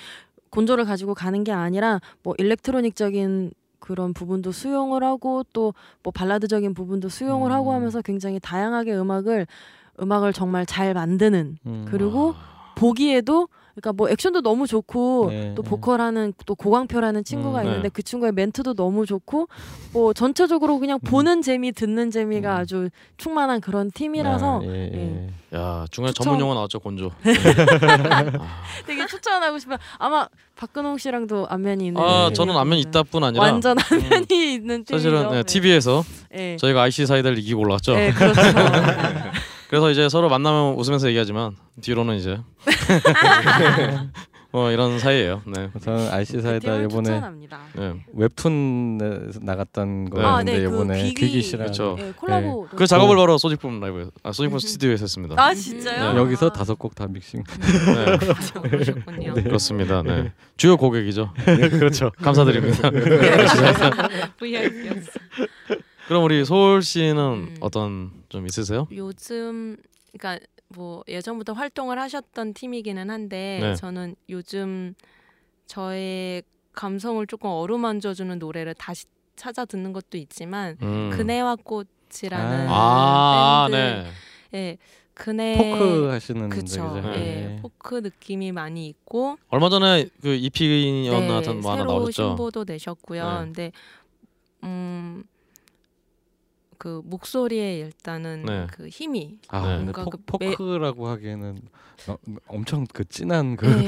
곤조를 가지고 가는 게 아니라 뭐 일렉트로닉적인 그런 부분도 수용을 하고 또 뭐 발라드적인 부분도 수용을 음. 하고 하면서 굉장히 다양하게 음악을 음악을 정말 잘 만드는 음. 그리고 보기에도 그러니까 뭐 액션도 너무 좋고 네, 또 네. 보컬하는 또 고광표라는 친구가 음, 있는데 네. 그 친구의 멘트도 너무 좋고 뭐 전체적으로 그냥 보는 재미 듣는 재미가 음. 아주 충만한 그런 팀이라서 아, 예, 예. 야 중간에 추천. 전문 용어 나왔죠 곤조. 아, 되게 추천하고 싶어요. 아마 박근홍 씨랑도 안면이 있는. 아 팀이거든요. 저는 안면 있다뿐 아니라 완전 음, 안면이 있는 팀이죠. 사실은 네, TV에서 네. 저희가 IC 사이다를 이기고 올라왔죠. 네, 그렇죠. 그래서 이제 서로 만나면 웃으면서 얘기하지만 뒤로는 이제 뭐 이런 사이예요. 네. 저는 RC 그 사이다 팀을 이번에 추천합니다. 네. 웹툰에서 나갔던 네. 거였는데 아, 네, 그 이번에 귀기- 귀기시랑 그렇죠. 네, 콜라보. 그 작업을 바로 소직품 라이브, 아 소직품 음. 스튜디오에서 했습니다. 아 진짜요? 네. 여기서 아. 다섯 곡 다 믹싱. 네. 그러셨군요. 그렇습니다. 네. 주요 고객이죠. 그렇죠. 감사드립니다. VIP였어. 그럼 우리 소울 씨는 음. 어떤 좀 있으세요? 요즘 그러니까 뭐 예전부터 활동을 하셨던 팀이기는 한데 네. 저는 요즘 저의 감성을 조금 어루만져주는 노래를 다시 찾아 듣는 것도 있지만 음. 그네와 꽃이라는 아, 밴드 네. 예, 그네 포크 하시는 그쵸 분들, 예, 네. 포크 느낌이 많이 있고 얼마 전에 그 EP였나 네, 하여튼 뭐 하나 새로 나오셨죠. 신보도 내셨고요. 네. 근데 음. 그 목소리에 일단은 네. 그 힘이 아, 네. 뭔가 포, 그 매- 포크라고 하기에는 어, 엄청 그 진한 그 네,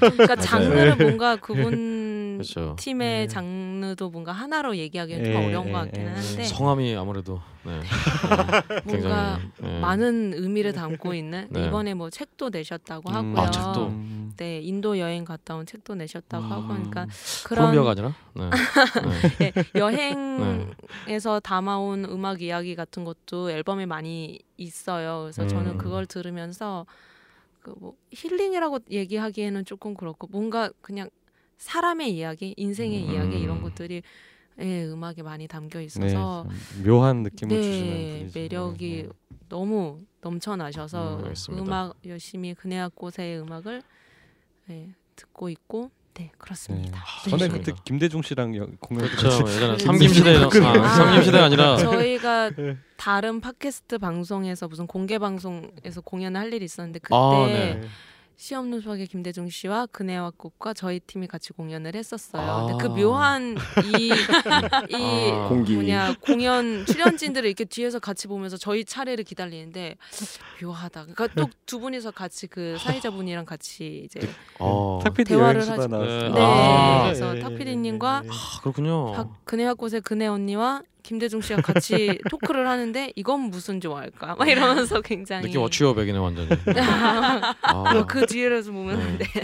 그러니까 맞아요. 장르를 뭔가 그분 그렇죠. 팀의 네. 장르도 뭔가 하나로 얘기하기는 좀 예, 어려운 것 예, 같기는 예. 한데 성함이 아무래도 네. 네. 뭔가 네. 많은 의미를 담고 있는 네. 이번에 뭐 책도 내셨다고 음. 하고요. 아, 책도. 음. 네, 인도 여행 갔다 온 책도 내셨다고 하고 그러니까 콜롬비아가 그런 아니라 네. 네. 예, 여행에서 담아온 음악 이야기 같은 것도 앨범에 많이 있어요. 그래서 음. 저는 그걸 들으면서 그뭐 힐링이라고 얘기하기에는 조금 그렇고 뭔가 그냥 사람의 이야기, 인생의 음. 이야기 이런 것들이 예, 음악에 많이 담겨 있어서 네, 좀 묘한 느낌을 네, 주시는 분이죠. 매력이 네. 너무 넘쳐나셔서 음. 음악 열심히 그네와 꽃의 음악을 예, 듣고 있고 네 그렇습니다. 네. 전에 좋습니다. 그때 김대중 씨랑 여- 공연 그렇죠. 예전에 그래서- 삼김시대 아, 아, 삼김시대가 아니라 저희가 네. 다른 팟캐스트 방송에서 무슨 공개 방송에서 공연을 할 일이 있었는데 그때 아, 네. 시 없는 수학의 김대중 씨와 그네와 꽃과 저희 팀이 같이 공연을 했었어요. 근데 그 아. 묘한 이, 이 아. 공기. 뭐냐 공연 출연진들을 이렇게 뒤에서 같이 보면서 저희 차례를 기다리는데 묘하다. 그러니까 또 두 분이서 같이 그 사회자 분이랑 같이 이제 어. 탁피디 대화를 하죠. 네, 아, 그래서 예, 탁 예, PD님과 예, 예. 아, 그렇군요. 박 그네와 꽃의 그네 언니와 김대중 씨가 같이 토크를 하는데 이건 무슨 좋아할까? 막 이러면서 굉장히 느낌 어취어백이네 완전히. 아, 뭐그 뒤에서 보면 네. 네.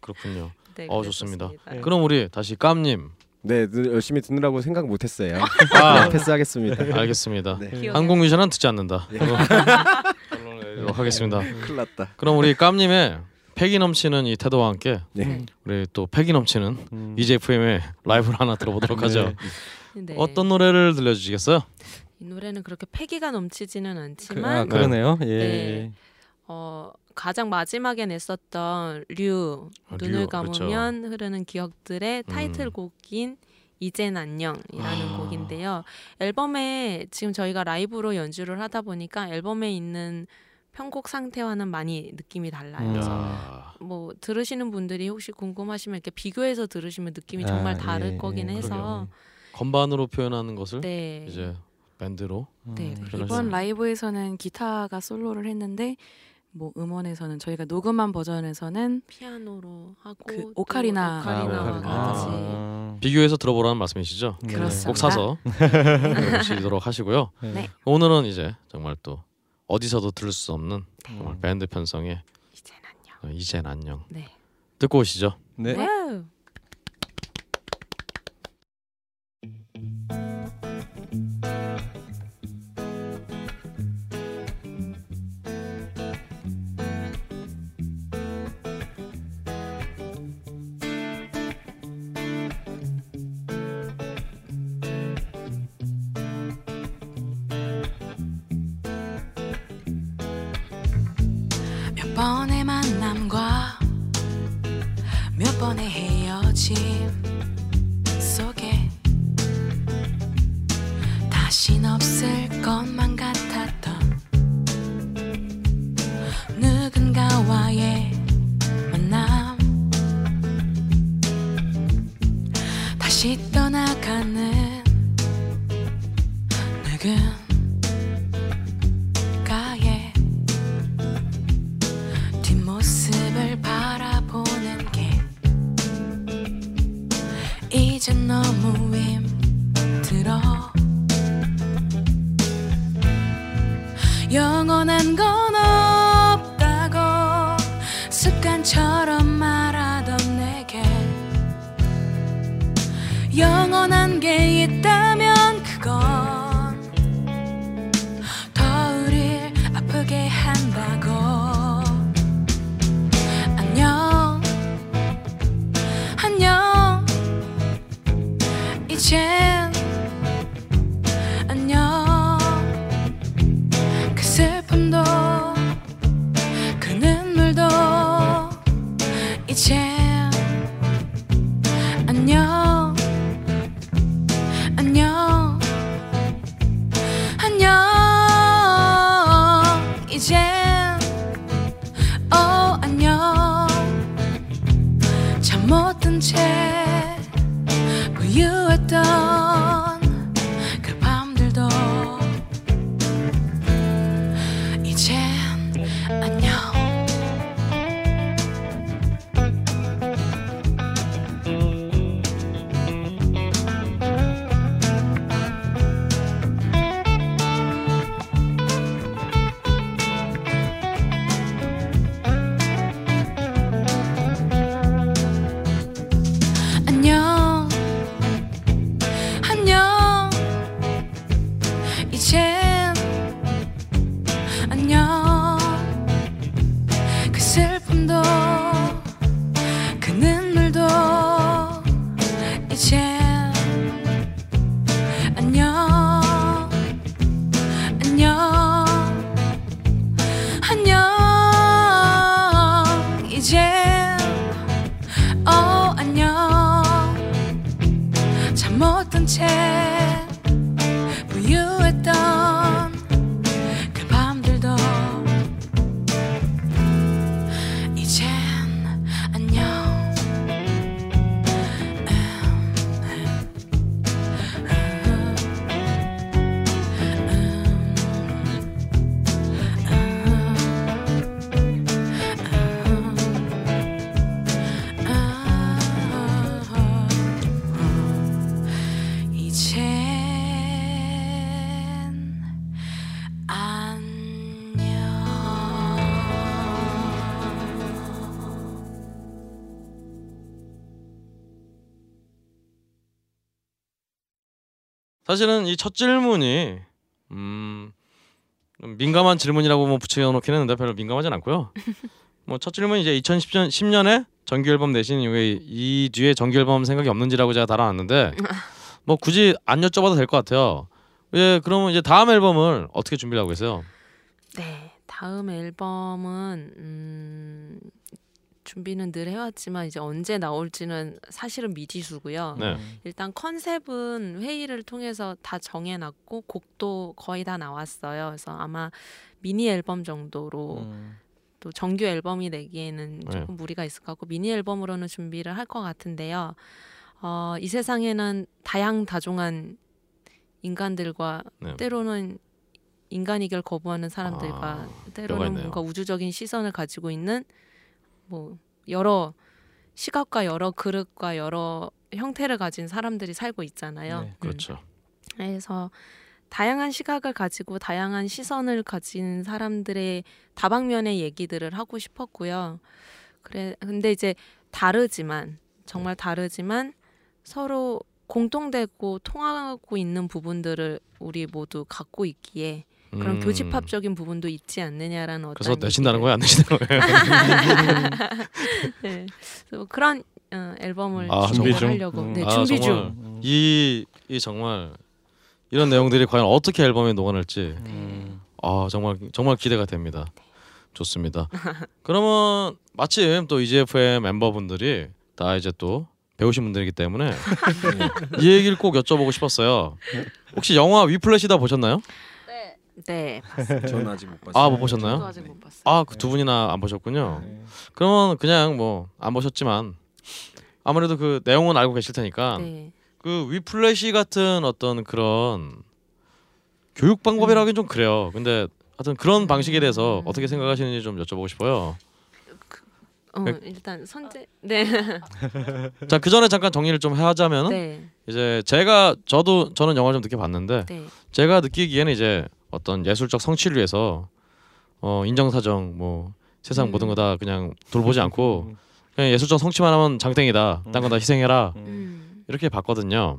그렇군요. 네, 어, 좋습니다. 네. 그럼 우리 다시 깜님. 네, 늘 열심히 듣느라고 생각 못했어요. 아, 네, 패스하겠습니다. 알겠습니다. 네. 기억에 항공미션은 듣지 않는다. 내리도록 하겠습니다. 큰일 났다. 그럼 우리 깜님의 패기 넘치는 이 태도와 함께 네. 우리 또 패기 넘치는 음. EJFM의 라이브를 하나 들어보도록 하죠. 네. 어떤 노래를 들려주시겠어요? 이 노래는 그렇게 패기가 넘치지는 그, 않지만 아, 그러네요. 예. 네. 어, 가장 마지막에 냈었던 류 아, 눈을 류, 감으면 흐르는 기억들의 음. 타이틀곡인 이젠 안녕이라는 아. 곡인데요. 앨범에 지금 저희가 라이브로 연주를 하다 보니까 앨범에 있는 편곡 상태와는 많이 느낌이 달라요. 음. 그래서 야, 뭐 들으시는 분들이 혹시 궁금하시면 이렇게 비교해서 들으시면 느낌이 아, 정말 예, 다를 거긴 예, 해서 건반으로 표현하는 것을 네. 이제 밴드로 네, 음. 이번 라이브에서는 기타가 솔로를 했는데 뭐 음원에서는 저희가 녹음한 버전에서는 피아노로 하고 그또 오카리나. 아, 오카리나. 같이 아. 비교해서 들어보라는 말씀이시죠? 네. 그렇습니다. 꼭 사서 들으시도록 하시고요. 네. 네. 오늘은 이제 정말 또 어디서도 들을 수 없는 정말 음. 밴드 편성의 이젠 안녕. 어, 이젠 안녕 네. 듣고 오시죠. 네. 와우. 사실은 이 첫 질문이 음, 좀 민감한 질문이라고 뭐 붙여놓긴 했는데 별로 민감하진 않고요. 뭐 첫 질문이 이제 2010년 10년에 정규 앨범 내신 이후에 이 뒤에 정규 앨범 생각이 없는지라고 제가 달아놨는데 뭐 굳이 안 여쭤봐도 될 것 같아요. 예, 그러면 이제 다음 앨범을 어떻게 준비를 하고 계세요? 네, 다음 앨범은 음, 준비는 늘 해왔지만 이제 언제 나올지는 사실은 미지수고요. 네. 일단 컨셉은 회의를 통해서 다 정해놨고 곡도 거의 다 나왔어요. 그래서 아마 미니 앨범 정도로 음. 또 정규 앨범이 내기에는 네. 조금 무리가 있을 것 같고 미니 앨범으로는 준비를 할 것 같은데요. 어, 이 세상에는 다양다종한 인간들과 네. 때로는 인간이길 거부하는 사람들과 아, 때로는. 뭔가 우주적인 시선을 가지고 있는 뭐 여러 시각과 여러 그릇과 여러 형태를 가진 사람들이 살고 있잖아요. 네. 그렇죠. 그래서 다양한 시각을 가지고 다양한 시선을 가진 사람들의 다방면의 얘기들을 하고 싶었고요. 그래 근데 이제 다르지만 정말 다르지만 서로 공통되고 통하고 있는 부분들을 우리 모두 갖고 있기에 그런 음, 교집합적인 부분도 있지 않느냐라는 어떤 그래서 내신다는 거예요, 안 내신다는 거예요? 네. 그래서 그런 어, 앨범을 아, 준비를 준비 중? 하려고 음. 네, 아, 준비 중. 정말 이, 이 정말 이런 내용들이 과연 어떻게 앨범에 녹아날지 음. 아 정말 정말 기대가 됩니다. 좋습니다. 그러면 마침 또 EGF의 멤버분들이 다 이제 또 배우신 분들이기 때문에 이 얘기를 꼭 여쭤보고 싶었어요. 혹시 영화 위플래시다 보셨나요? 네. 저는 아직 못 봤어요. 아 못 보셨나요? 저도 아직 못 봤어요. 아 그 두 분이나 안 보셨군요. 네. 그러면 그냥 뭐 안 보셨지만 아무래도 그 내용은 알고 계실 테니까 네. 그 위플래시 같은 어떤 그런 교육 방법이라기는 좀 그래요. 근데 하여튼 그런 방식에 대해서 어떻게 생각하시는지 좀 여쭤보고 싶어요. 어, 그- 일단 선재 네. 자, 그 전에 잠깐 정리를 좀 하자면 은 네. 이제 제가 저도 저는 영화를 좀 늦게 봤는데 네. 제가 느끼기에는 이제 어떤 예술적 성취를 위해서 어 인정사정 뭐 세상 음. 모든 거 다 그냥 돌보지 않고 그냥 예술적 성취만 하면 장땡이다. 딴 건 다 희생해라. 음. 이렇게 봤거든요.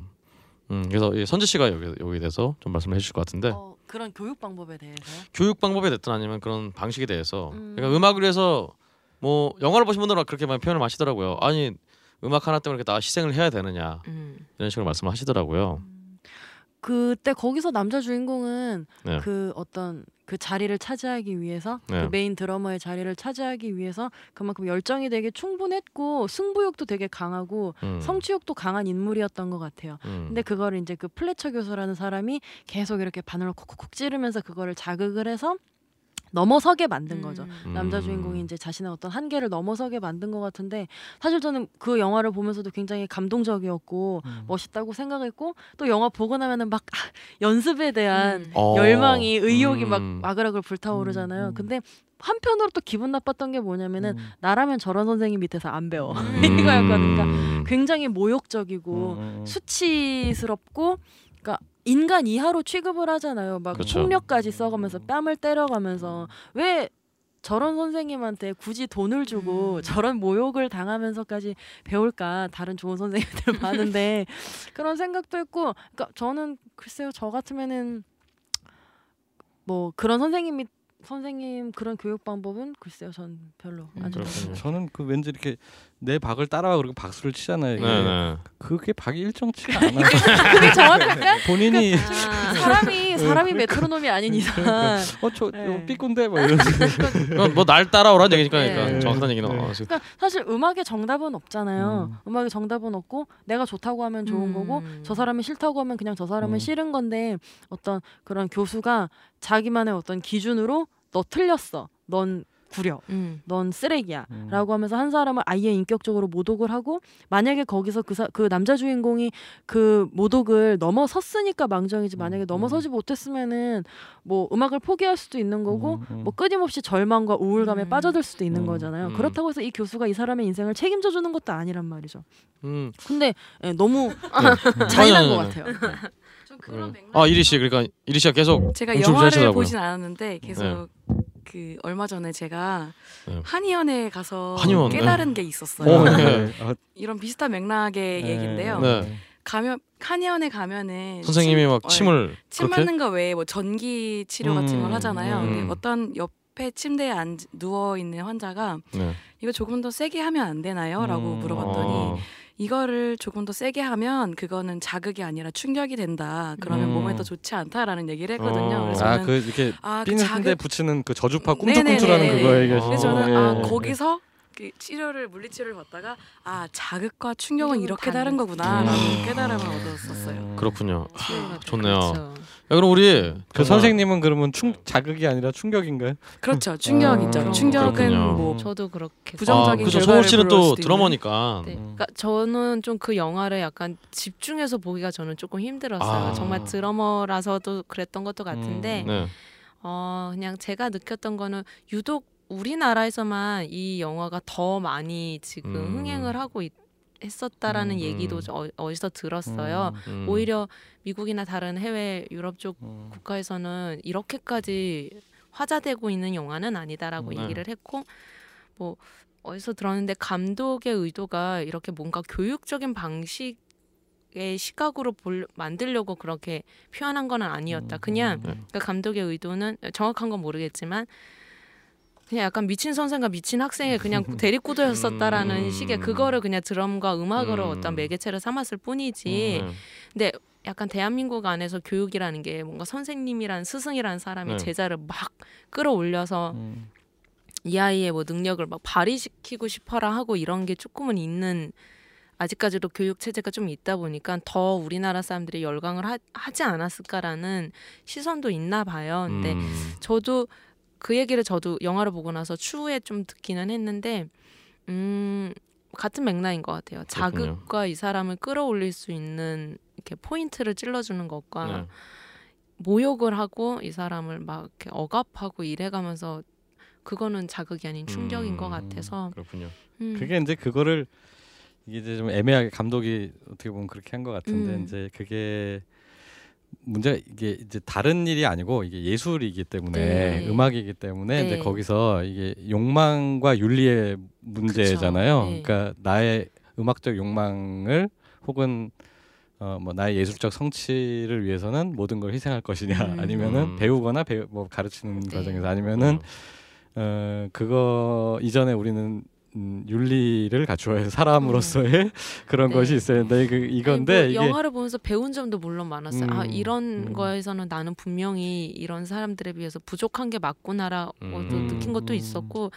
음, 그래서 이 선재 씨가 여기 여기에 대해서 좀 말씀을 해주실 것 같은데 어, 그런 교육 방법에 대해서요? 교육 방법에 됐든 아니면 그런 방식에 대해서 음. 그러니까 음악을 위해서 뭐 영화를 보신 분들은 그렇게 많이 표현을 하시더라고요. 아니 음악 하나 때문에 이렇게 다 희생을 해야 되느냐 음. 이런 식으로 말씀하시더라고요. 그때 거기서 남자 주인공은 네. 그 어떤 그 자리를 차지하기 위해서 네. 그 메인 드러머의 자리를 차지하기 위해서 그만큼 열정이 되게 충분했고 승부욕도 되게 강하고 음, 성취욕도 강한 인물이었던 것 같아요. 음, 근데 그거를 이제 그 플래처 교수라는 사람이 계속 이렇게 바늘로 콕콕콕 찌르면서 그거를 자극을 해서 넘어서게 만든 거죠. 음. 남자 음. 주인공이 이제 자신의 어떤 한계를 넘어서게 만든 것 같은데 사실 저는 그 영화를 보면서도 굉장히 감동적이었고 음. 멋있다고 생각했고 또 영화 보고 나면은 막 아, 연습에 대한 음. 어. 열망이 의욕이 막 음. 마그락을 불타오르잖아요. 근데 한편으로 또 기분 나빴던 게 뭐냐면은 음. 나라면 저런 선생님 밑에서 안 배워 음. 이거였거든요. 그러니까 굉장히 모욕적이고 음, 음. 수치스럽고 그러니까 인간 이하로 취급을 하잖아요. 막 그렇죠. 폭력까지 써가면서 뺨을 때려가면서 왜 저런 선생님한테 굳이 돈을 주고 음. 저런 모욕을 당하면서까지 배울까 다른 좋은 선생님들 많은데 그런 생각도 했고 그러니까 저는 글쎄요 저 같으면은 뭐 그런 선생님이 선생님 그런 교육 방법은 글쎄요 전 별로 음, 안 좋다고 그렇군요. 저는 그 왠지 이렇게 내 박을 따라와 그리고 박수를 치잖아요. 이게. 네네. 그게 박이 일정치가 않아. 그게 정확할까? 본인이 아. 사람이 사람이 메트로놈이 아닌 이상 어저 네. 삐꾼데 뭐 이런. 그건 뭐날 따라오라는 얘기니까 네. 그러니까 정확한 얘기는 네. 어. 그러니까 사실 음악에 정답은 없잖아요. 음. 음. 악에 정답은 없고 내가 좋다고 하면 좋은 음. 거고 저 사람이 싫다고 하면 그냥 저 사람은 음. 싫은 건데 어떤 그런 교수가 자기만의 어떤 기준으로 너 틀렸어. 넌 구려. 음. 넌 쓰레기야. 음. 라고 하면서 한 사람을 아예 인격적으로 모독을 하고 만약에 거기서 그, 사, 그 남자 주인공이 그 모독을 넘어섰으니까 망정이지 만약에 음, 넘어서지 못했으면은 뭐 음악을 포기할 수도 있는 거고 음, 음. 뭐 끊임없이 절망과 우울감에 음. 빠져들 수도 있는 음, 거잖아요. 음. 그렇다고 해서 이 교수가 이 사람의 인생을 책임져 주는 것도 아니란 말이죠. 음. 근데 예, 너무 네. 잔인한 것 같아요. 음. 맥락. 아 이리 씨 그러니까 이리 씨가 계속 제가 영화를. 보진 않았는데 계속 그 얼마 전에 제가 네. 한의원에 가서 한의원, 네. 깨달은 게 있었어요. 어, 네. 네. 아, 이런 비슷한 맥락의 얘기인데요. 네. 가면 한의원에 가면은 선생님이 침- 막 어, 침을 침 그렇게 맞는 거 외에 뭐 전기 치료 같은 걸 음, 하잖아요. 음. 근데 어떤 옆에 침대에 앉, 누워 있는 환자가 네. 이거 조금 더 세게 하면 안 되나요?라고 음. 물어봤더니 어. 이거를 조금 더 세게 하면 그거는 자극이 아니라 충격이 된다. 그러면 음. 몸에 더 좋지 않다라는 얘기를 했거든요. 어. 그래서 아 저는 그 이렇게 아, 그 삐는 자극 데 붙이는 그 저주파. 꿈틀꿈틀하는 그거 아. 얘기하시는 그래서 저는. 아 예. 거기서 그 치료를 물리치료를 받다가 아 자극과 충격은 이렇게 다른 거구나라는 음. 깨달음을 얻었었어요. 그렇군요. 치료가 좋네요. 그렇죠. 야, 그럼 우리 그 선생님은 그러면 충 자극이 아니라 충격인가요? 그렇죠. 충격 아. 충격은 그렇군요. 뭐 저도 그렇게 부정적인 아, 그죠. 결과를 소울 씨는 또. 드러머니까. 네. 음. 그러니까 저는 좀 그 영화를 약간 집중해서 보기가 저는 조금 힘들었어요. 아. 정말 드러머라서도 그랬던 것도 같은데 음. 네. 어 그냥 제가 느꼈던 거는 유독 우리나라에서만 이 영화가 더 많이 지금 음. 흥행을 하고 있, 했었다라는 음. 얘기도 저 어, 어디서 들었어요. 음. 오히려 미국이나 다른 해외 유럽 쪽 음. 국가에서는 이렇게까지 화자되고 있는 영화는 아니다라고 네. 얘기를 했고 뭐 어디서 들었는데 감독의 의도가 이렇게 뭔가 교육적인 방식 의 시각으로 볼, 만들려고 그렇게 표현한 건 아니었다. 그냥 네. 그 감독의 의도는 정확한 건 모르겠지만 그냥 약간 미친 선생과 미친 학생의 그냥 대립구도였었다라는 음. 식의 그거를 그냥 드럼과 음악으로 음. 어떤 매개체를 삼았을 뿐이지 네. 약간 대한민국 안에서 교육이라는 게 뭔가 선생님이란 스승이라는 사람이 네. 제자를 막 끌어올려서 음. 이 아이의 뭐 능력을 막 발휘시키고 싶어라 하고 이런 게 조금은 있는 아직까지도 교육 체제가 좀 있다 보니까 더 우리나라 사람들이 열광을 하, 하지 않았을까라는 시선도 있나 봐요. 근데 음. 저도 그 얘기를 저도 영화를 보고 나서 추후에 좀 듣기는 했는데 음 같은 맥락인 것 같아요. 그렇군요. 자극과 이 사람을 끌어올릴 수 있는 이렇게 포인트를 찔러주는 것과 네. 모욕을 하고 이 사람을 막 이렇게 억압하고 이래가면서 그거는 자극이 아닌 충격인 음, 것 같아서 그렇군요. 음. 그게 이제 그거를 이게 이제 좀 애매하게 감독이 어떻게 보면 그렇게 한 것 같은데 음. 이제 그게 문제가 이게 이제 다른 일이 아니고 이게 예술이기 때문에 네. 음악이기 때문에 이제 네. 거기서 이게 욕망과 윤리의 문제잖아요. 네. 그러니까 나의 음악적 욕망을 혹은 어 뭐 나의 예술적 성취를 위해서는 모든 걸 희생할 것이냐 음. 아니면은 음. 배우거나 배우 뭐 가르치는 네. 과정에서 아니면은 네. 어 그거 이전에 우리는 음, 윤리를 갖추어야 사람으로서의 그런 네. 것이 있어야 되는데 그 이건데 아니, 뭐 영화를 보면서 배운 점도 물론 많았어요. 아 음, 이런 음. 거에서는 나는 분명히 이런 사람들에 비해서 부족한 게 맞구나라고 도 음. 느낀 것도 있었고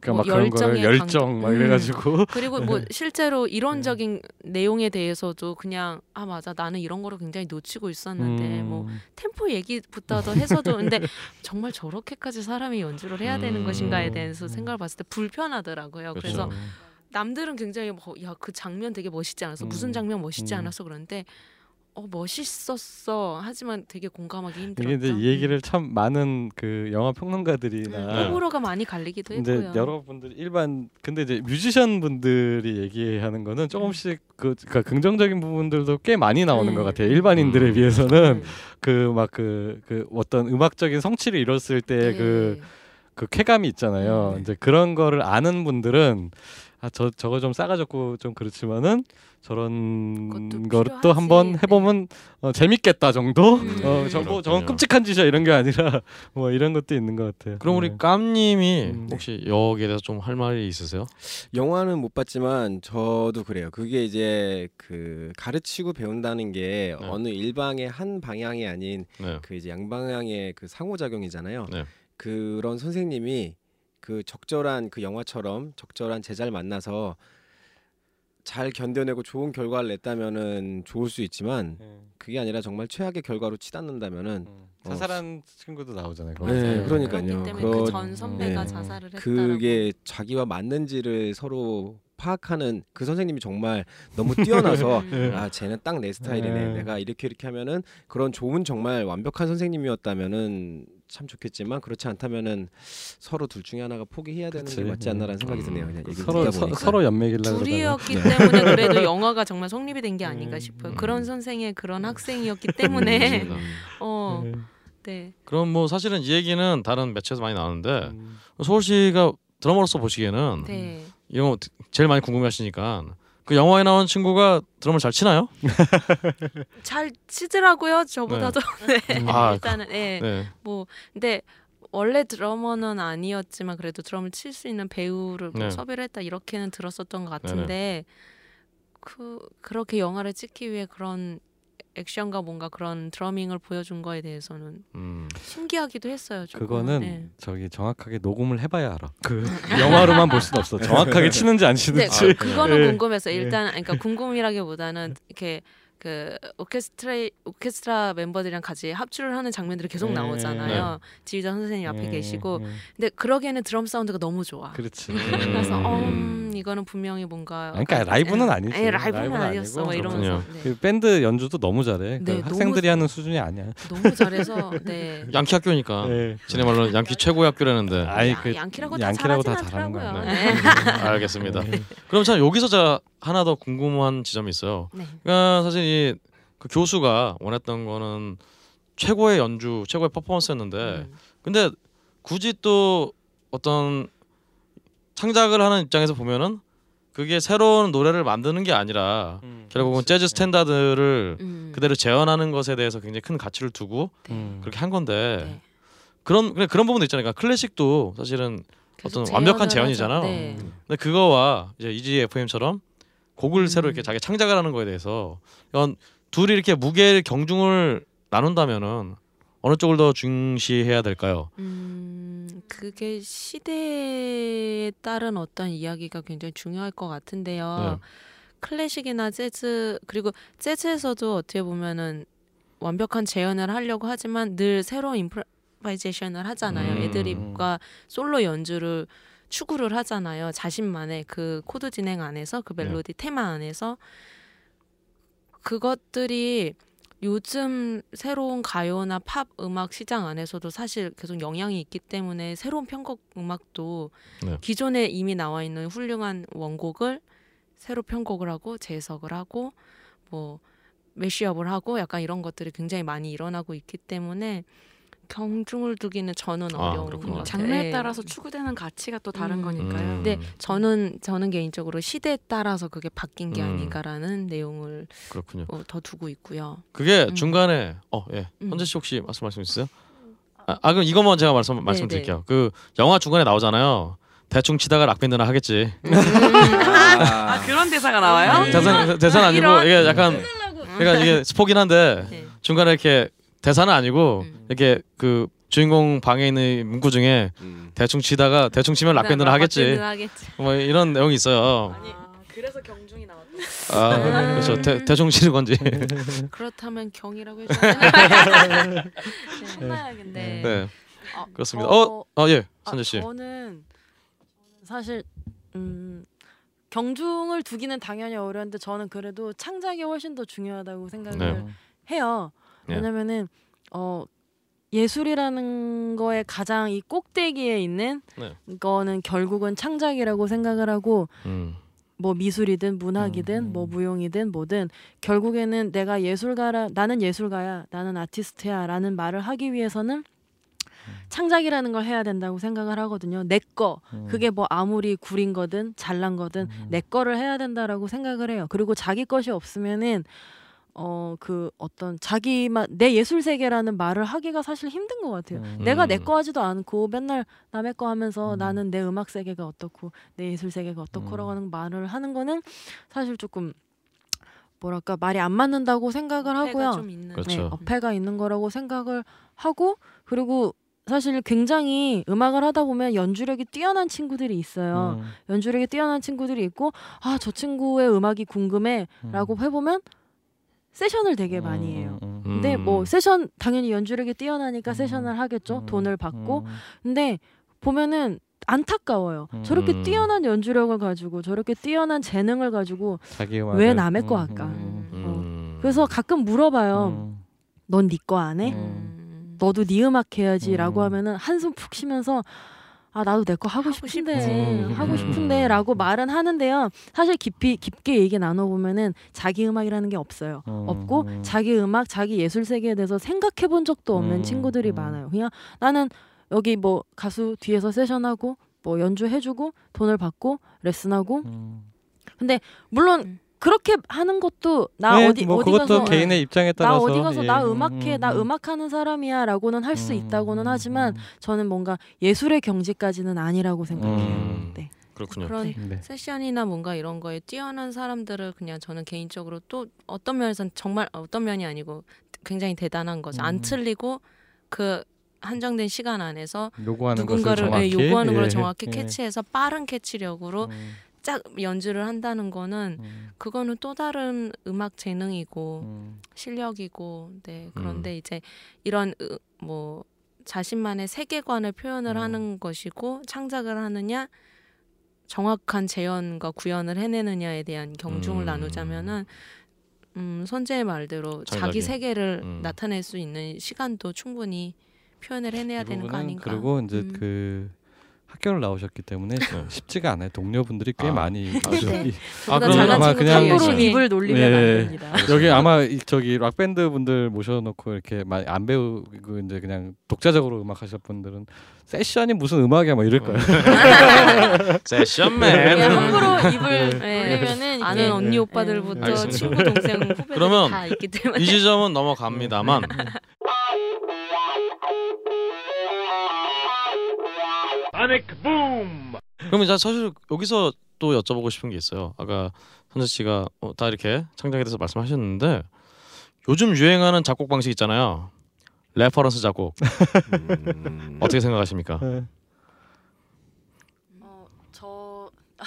그러니까 뭐 막 그런 거를 열정 막 음. 이래가지고 그리고 뭐 실제로 이론적인 내용에 대해서도 그냥 아 맞아 나는 이런 거를 굉장히 놓치고 있었는데 음. 뭐 템포 얘기부터도 해서도 근데 정말 저렇게까지 사람이 연주를 해야 되는 음. 것인가에 대해서 생각을 봤을 때 불편하더라고요. 그래서 그렇죠. 남들은 굉장히 뭐, 야그 장면 되게 멋있지 않았어 음. 무슨 장면 멋있지 음. 않았어 그런데 어 멋있었어 하지만 되게 공감하기 힘들었죠. 이게 이제 이 얘기를 참 많은 그 영화 평론가들이나 네. 호불호가 많이 갈리기도 이제 했고요. 여러분들 일반 근데 이제 뮤지션 분들이 얘기하는 거는 조금씩 그 그러니까 긍정적인 부분들도 꽤 많이 나오는 음. 것 같아요. 일반인들에 음. 비해서는 음. 그막그그 어떤 음악적인 성취를 이뤘을 때그 네. 그 쾌감이 있잖아요. 음. 이제 그런 거를 아는 분들은 아 저 저거 좀 싸가졌고 좀 그렇지만은 저런 필요하지. 한번 해보면 어, 재밌겠다 정도. 음. 어 저거 저건. 끔찍한 짓이야 이런 게 아니라 뭐 이런 것도 있는 것 같아요. 그럼 우리 네. 깜님이 음. 혹시 여기에 대해서 좀 할 말이 있으세요? 영화는 못 봤지만 저도 그래요. 그게 이제 그 가르치고 배운다는 게 네. 어느 일방의 한 방향이 아닌 네. 그 이제 양방향의 그 상호작용이잖아요. 네. 그런 선생님이 그 적절한 그 영화처럼 적절한 제자를 만나서 잘 견뎌내고 좋은 결과를 냈다면은 좋을 수 있지만 네. 그게 아니라 정말 최악의 결과로 치닫는다면은 음. 자살한 친구도 나오잖아요. 네, 거기서. 그러니까요. 그렇기 때문에 그런- 그전 선배가 네. 자살을 했다라고. 그게 자기와 맞는지를 서로 파악하는 그 선생님이 정말 너무 뛰어나서 음. 아 쟤는 딱 내 스타일이네 네. 내가 이렇게 이렇게 하면은 그런 좋은 정말 완벽한 선생님이었다면은 참 좋겠지만 그렇지 않다면은 서로 둘 중에 하나가 포기해야 되는 그치. 게 맞지 않나라는 생각이 음. 드네요 그냥 얘기 서로 서, 서로 연맥이려고 그러다가. 둘이었기 때문에 그래도 영화가 정말 성립이 된 게 아닌가 음. 싶어요. 음. 그런 선생의 그런 학생이었기 때문에. 어, 네. 네. 그럼 뭐 사실은 이 얘기는 다른 매체에서 많이 나오는데 음. 서울시가 드러머로서 보시기에는 네. 이런 거 제일 많이 궁금해하시니까 그 영화에 나온 친구가 드럼을 잘 치나요? 잘 치더라고요. 저보다도. 네. 아, 일단은 예. 네. 뭐 근데 원래 드러머는 아니었지만 그래도 드럼을 칠 수 있는 배우를 뭐 네. 섭외를 했다 이렇게는 들었었던 것 같은데 그 그렇게 영화를 찍기 위해 그런 액션과 뭔가 그런 드러밍을 보여준 거에 대해서는 음. 신기하기도 했어요. 조금. 그거는 네. 저기 정확하게 녹음을 해봐야 알아. 그 영화로만 볼 수는 없어. 정확하게 치는지 안 네, 치는지. 그, 그거는 네. 궁금해서 네. 일단 그러니까 궁금이라기보다는 이렇게 그 오케스트라 오케스트라 멤버들이랑 같이 합주를 하는 장면들이 계속 네. 나오잖아요. 지휘자 선생님 앞에 네, 계시고 네. 근데 그러기에는 드럼 사운드가 너무 좋아. 그렇지. 그래서 음. 어, 음, 이거는 분명히 뭔가 아니, 그러니까 라이브는 아니지. 아니, 라이브는 라이브는 아니었어. 아니고. 막 이러면서 네. 그 밴드 연주도 너무 잘해. 그 네, 학생들이 너무- 하는 수준이 아니야. 너무 잘해서 네. 양키 학교니까 네. 지네 말로 양키 최고의 학교라는데 야, 그 양키라고 다 양키라고 다 잘하는 거야. 네. 네. 알겠습니다. 그럼 참 여기서 제가 하나 더 궁금한 지점이 있어요. 네. 그러니까 사실 이그 교수가 원했던 거는 최고의 연주, 최고의 퍼포먼스였는데 음. 근데 굳이 또 어떤 창작을 하는 입장에서 보면은 그게 새로운 노래를 만드는 게 아니라 결국은 재즈 스탠다드를 음. 그대로 재현하는 것에 대해서 굉장히 큰 가치를 두고 음. 그렇게 한 건데 네. 그런 그냥 그런 부분도 있잖아요. 그러니까 클래식도 사실은 어떤 완벽한 재현이잖아요. 네. 근데 그거와 이제 이지 FM처럼 곡을 새로 이렇게 음. 자기 창작을 하는 거에 대해서 이건 둘이 이렇게 무게 경중을 나눈다면은 어느 쪽을 더 중시해야 될까요? 음, 그게 시대에 따른 어떤 이야기가 굉장히 중요할 것 같은데요. 네. 클래식이나 재즈 그리고 재즈에서도 어떻게 보면은 완벽한 재현을 하려고 하지만 늘 새로운 improvisation을 하잖아요. 음. 애드립과 솔로 연주를 추구를 하잖아요. 자신만의 그 코드 진행 안에서 그 멜로디 테마 안에서 그것들이 요즘 새로운 가요나 팝 음악 시장 안에서도 사실 계속 영향이 있기 때문에 새로운 편곡 음악도 네. 기존에 이미 나와 있는 훌륭한 원곡을 새로 편곡을 하고 재해석을 하고 뭐 메시업을 하고 약간 이런 것들이 굉장히 많이 일어나고 있기 때문에 경중을 두기는 저는 아, 어려운 그렇군요. 것 같아요. 장르에 예. 따라서 추구되는 가치가 또 다른 음. 거니까요. 음, 네, 저는 저는 개인적으로 시대에 따라서 그게 바뀐 게 음. 아닌가라는 내용을 그렇군요. 어, 더 두고 있고요. 그게 음. 중간에 어 예. 음. 현재 씨 혹시 말씀 말씀 있으세요? 아, 아 그럼 이것만 제가 말씀 말씀드릴게요. 네. 그 영화 중간에 나오잖아요. 대충 치다가 락밴드나 하겠지. 아 그런 대사가 나와요? 대사 대사는 아니고 이런- 이게 약간 그러니까 이게 스포긴 한데 네. 중간에 이렇게 대사는 아니고 음. 이렇게 그 주인공 방에 있는 문구 중에 음. 대충 치다가 대충 치면 락밴드를 하겠지. 하겠지. 뭐 이런 내용이 있어요. 그래서 경중이 나왔다. 아, 그렇죠. 대, 대충 치는 건지. 그렇다면 경이라고 해줘야 참아야겠네. 네. 네, 어, 그렇습니다. 어, 어, 어 예, 아, 선재 씨. 저는 사실 음, 경중을 두기는 당연히 어려운데 저는 그래도 창작이 훨씬 더 중요하다고 생각을 네. 해요. 네. 왜냐면은 어 예술이라는 거에 가장 이 꼭대기에 있는 네. 거는 결국은 창작이라고 생각을 하고 음, 뭐 미술이든 문학이든 음, 음. 뭐 무용이든 뭐든 결국에는 내가 예술가라 나는 예술가야 나는 아티스트야라는 말을 하기 위해서는 창작이라는 걸 해야 된다고 생각을 하거든요. 내 거. 음. 그게 뭐 아무리 구린 거든 잘난 거든 음. 내 거를 해야 된다라고 생각을 해요. 그리고 자기 것이 없으면은 어 그 어떤 자기만 내 예술 세계라는 말을 하기가 사실 힘든 것 같아요. 음. 내가 음. 내거 하지도 않고 맨날 남의 거 하면서 음. 나는 내 음악 세계가 어떻고 내 예술 세계가 어떻고라고 음. 하는 말을 하는 거는 사실 조금 뭐랄까 말이 안 맞는다고 생각을 하고요. 좀 있는. 그렇죠. 네, 어폐가 있는 거라고 생각을 하고 그리고 사실 굉장히 음악을 하다 보면 연주력이 뛰어난 친구들이 있어요. 음. 연주력이 뛰어난 친구들이 있고 아 저 친구의 음악이 궁금해라고 해보면 세션을 되게 많이 해요. 음. 근데 음. 뭐 세션 당연히 연주력이 뛰어나니까 음. 세션을 하겠죠. 음. 돈을 받고. 음. 근데 보면은 안타까워요. 음. 저렇게 뛰어난 연주력을 가지고 저렇게 뛰어난 재능을 가지고 왜 남의 거 음, 할까? 음, 음. 그래서 가끔 물어봐요. 음. 넌네 거 안 해? 음. 너도 네 음악 해야지라고 음. 하면은 한숨 푹 쉬면서 아 나도 내 거 하고, 하고 싶은데 싶지. 하고 음. 싶은데라고 말은 하는데요. 사실 깊이 깊게 얘기 나눠 보면은 자기 음악이라는 게 없어요. 음, 없고 음. 자기 음악, 자기 예술 세계에 대해서 생각해 본 적도 없는 음, 친구들이 음. 많아요. 그냥 나는 여기 뭐 가수 뒤에서 세션하고 뭐 연주해주고 돈을 받고 레슨하고 음. 물론 음. 그렇게 하는 것도 나 네, 어디 뭐 어디 그것도 가서 개인의 입장에 나 따라서 어디 가서 예. 나 음, 음악해 음, 나 음. 음악하는 사람이야라고는 할수 음, 있다고는 음, 하지만 음. 저는 뭔가 예술의 경지까지는 아니라고 생각해요. 음. 네. 그렇군요. 그런 네. 세션이나 뭔가 이런 거에 뛰어난 사람들을 그냥 저는 개인적으로 또 어떤 면에서는 정말 어떤 면이 아니고 굉장히 대단한 거죠. 안 음. 틀리고 그 한정된 시간 안에서 요구하는 누군가를 것을 예, 정확히 요구하는 걸 예, 정확히 예. 캐치해서 빠른 캐치력으로 음, 짝 연주를 한다는 거는 음, 그거는 또 다른 음악 재능이고 음. 실력이고 네 음. 그런데 이제 이런 으, 뭐 자신만의 세계관을 표현을 음. 하는 것이고 창작을 하느냐 정확한 재현과 구현을 해내느냐에 대한 경중을 음. 나누자면은 음 선재의 말대로 창작이. 자기 세계를 음. 나타낼 수 있는 시간도 충분히 표현을 해내야 이 되는 거 아닌가 그리고 이제 음. 그 학교를 나오셨기 때문에 쉽지가 않아요. 동료분들이 꽤 아, 많이 아주. 네. 이- 아, 그럼 잘난 아마 그냥 함부로 입을 놀리면 예. 안 됩니다. 여기 아마 이, 저기 락 밴드 분들 모셔놓고 이렇게 많이 안 배우고 이제 그냥 독자적으로 음악 하실 분들은 세션이 무슨 음악이야 뭐 이럴 거예요. 세션맨. 예, 함부로 입을 네. 놀리면은 아는 언니 예. 오빠들부터. 친구 동생 후배들 다 있기 때문에 이 지점은 넘어갑니다만 그러면 자 사실 여기서 또 여쭤보고 싶은 게 있어요. 아까 선재 씨가 어, 다 이렇게 창작에 대해서 말씀하셨는데 요즘 유행하는 작곡 방식 있잖아요. reference 작곡 음. 어떻게 생각하십니까? 네. 어, 저 아.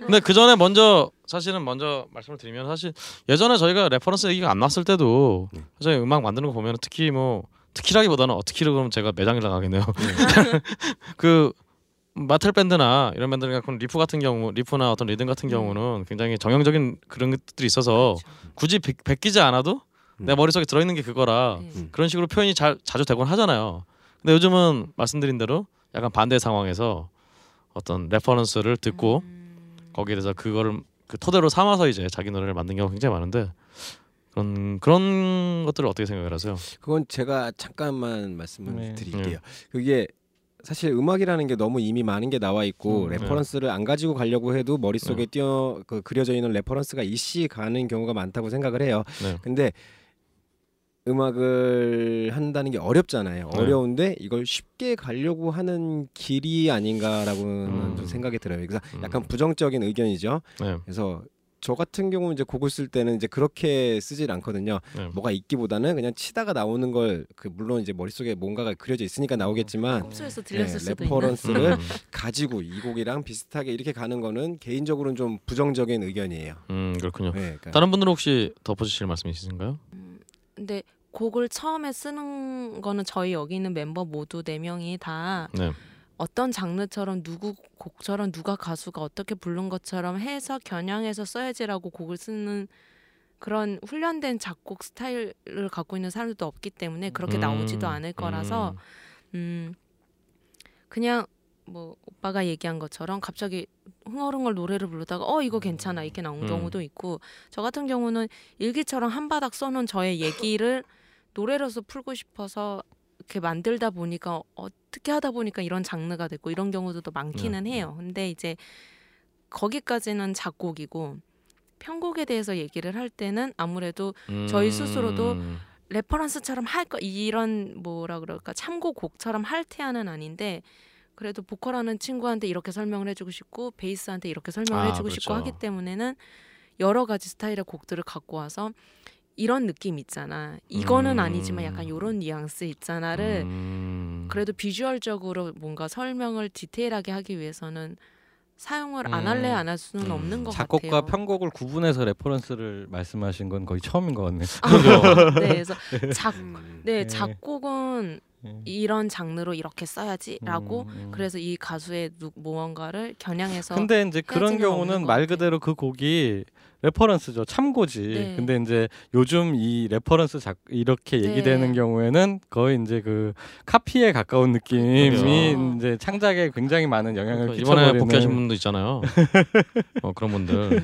근데 그 전에 먼저 사실은 먼저 말씀을 드리면 사실 예전에 저희가 reference 얘기가 안 났을 때도 네. 저희 음악 만드는 거 보면 특히 뭐 특히라기보다는 어떻게로 그러면 제가 매장을 나가겠네요. 그 메탈 밴드나 이런 밴드들 같은 리프 같은 경우 리프나 어떤 리듬 같은 음. 경우는 굉장히 정형적인 그런 것들이 있어서 그렇죠. 굳이 배, 베끼지 않아도 음. 내 머릿속에 들어있는 게 그거라 네. 음. 그런 식으로 표현이 잘 자주 되곤 하잖아요. 근데 요즘은 말씀드린 대로 약간 반대 상황에서 어떤 reference를 듣고 음. 거기에 대해서 그거를 그 토대로 삼아서 이제 자기 노래를 만든 경우가 굉장히 많은데 그런 그런 것들을 어떻게 생각을 하세요? 그건 제가 잠깐만 말씀을 네. 드릴게요. 그게 사실 음악이라는 게 너무 이미 많은 게 나와 있고 음, reference를 안 가지고 가려고 해도 머릿속에 띄어 그 그려져 있는 reference가 일시 가는 경우가 많다고 생각을 해요. 네. 근데 음악을 한다는 게 어렵잖아요. 네. 어려운데 이걸 쉽게 가려고 하는 길이 아닌가라고는 음. 좀 생각이 들어요. 그래서 음. 약간 부정적인 의견이죠. 네. 그래서 저 같은 경우는 이제 곡을 쓸 때는 이제 그렇게 쓰질 않거든요. 네. 뭐가 있기보다는 그냥 치다가 나오는 걸 그 물론 이제 머릿속에 뭔가가 그려져 있으니까 나오겠지만 흡수해서 네, 들렸을 수도 있는. reference를 음, 가지고 이 곡이랑 비슷하게 이렇게 가는 거는 개인적으로는 좀 부정적인 의견이에요. 음 그렇군요. 네, 그러니까 다른 분들은 혹시 덧붙이실 말씀 있으신가요? 근데 곡을 처음에 쓰는 거는 저희 여기 있는 멤버 모두 네 명이 다 네. 어떤 장르처럼 누구 곡처럼 누가 가수가 어떻게 부른 것처럼 해서 겨냥해서 써야지라고 곡을 쓰는 그런 훈련된 작곡 스타일을 갖고 있는 사람들도 없기 때문에 그렇게 음, 나오지도 않을 거라서 음. 그냥 뭐 오빠가 얘기한 것처럼 갑자기 흥얼흥얼 노래를 부르다가 어 이거 괜찮아 이렇게 나온 음. 경우도 있고 저 같은 경우는 일기처럼 한 바닥 써놓은 저의 얘기를 노래로서 풀고 싶어서 이렇게 만들다 보니까 어떻게 하다 보니까 이런 장르가 됐고 이런 경우도 또 많기는 네. 해요. 근데 이제 거기까지는 작곡이고 편곡에 대해서 얘기를 할 때는 아무래도 저희 스스로도 음, reference처럼 할 거 이런 뭐라 그럴까 참고곡처럼 할 태안은 아닌데 그래도 보컬하는 친구한테 이렇게 설명을 해주고 싶고 베이스한테 이렇게 설명을 아, 해주고 싶고 그렇죠. 하기 때문에는 여러 가지 스타일의 곡들을 갖고 와서 이런 느낌 있잖아. 이거는 음. 아니지만 약간 요런 뉘앙스 있잖아를 음, 그래도 비주얼적으로 뭔가 설명을 디테일하게 하기 위해서는 사용을 안 음. 할래 안 할 수는 음. 없는 것 작곡과 같아요. 편곡을 구분해서 reference를 말씀하신 건 거의 처음인 것 같네요. 아, 네, 그래서 작, 음, 네 네. 작곡은 네. 이런 장르로 이렇게 써야지라고 음, 음. 그래서 이 가수의 누, 무언가를 겨냥해서 근데 이제 그런 경우는 것 말. 그대로 그 곡이 reference죠 참고지 네. 근데 이제 요즘 이 reference 작 이렇게 네. 얘기되는 경우에는 거의 이제 그 카피에 가까운 느낌이 그렇죠. 이제 창작에 굉장히 많은 영향을 이번에 끼쳐버리는 복귀하신 분도 있잖아요. 어, 그런 분들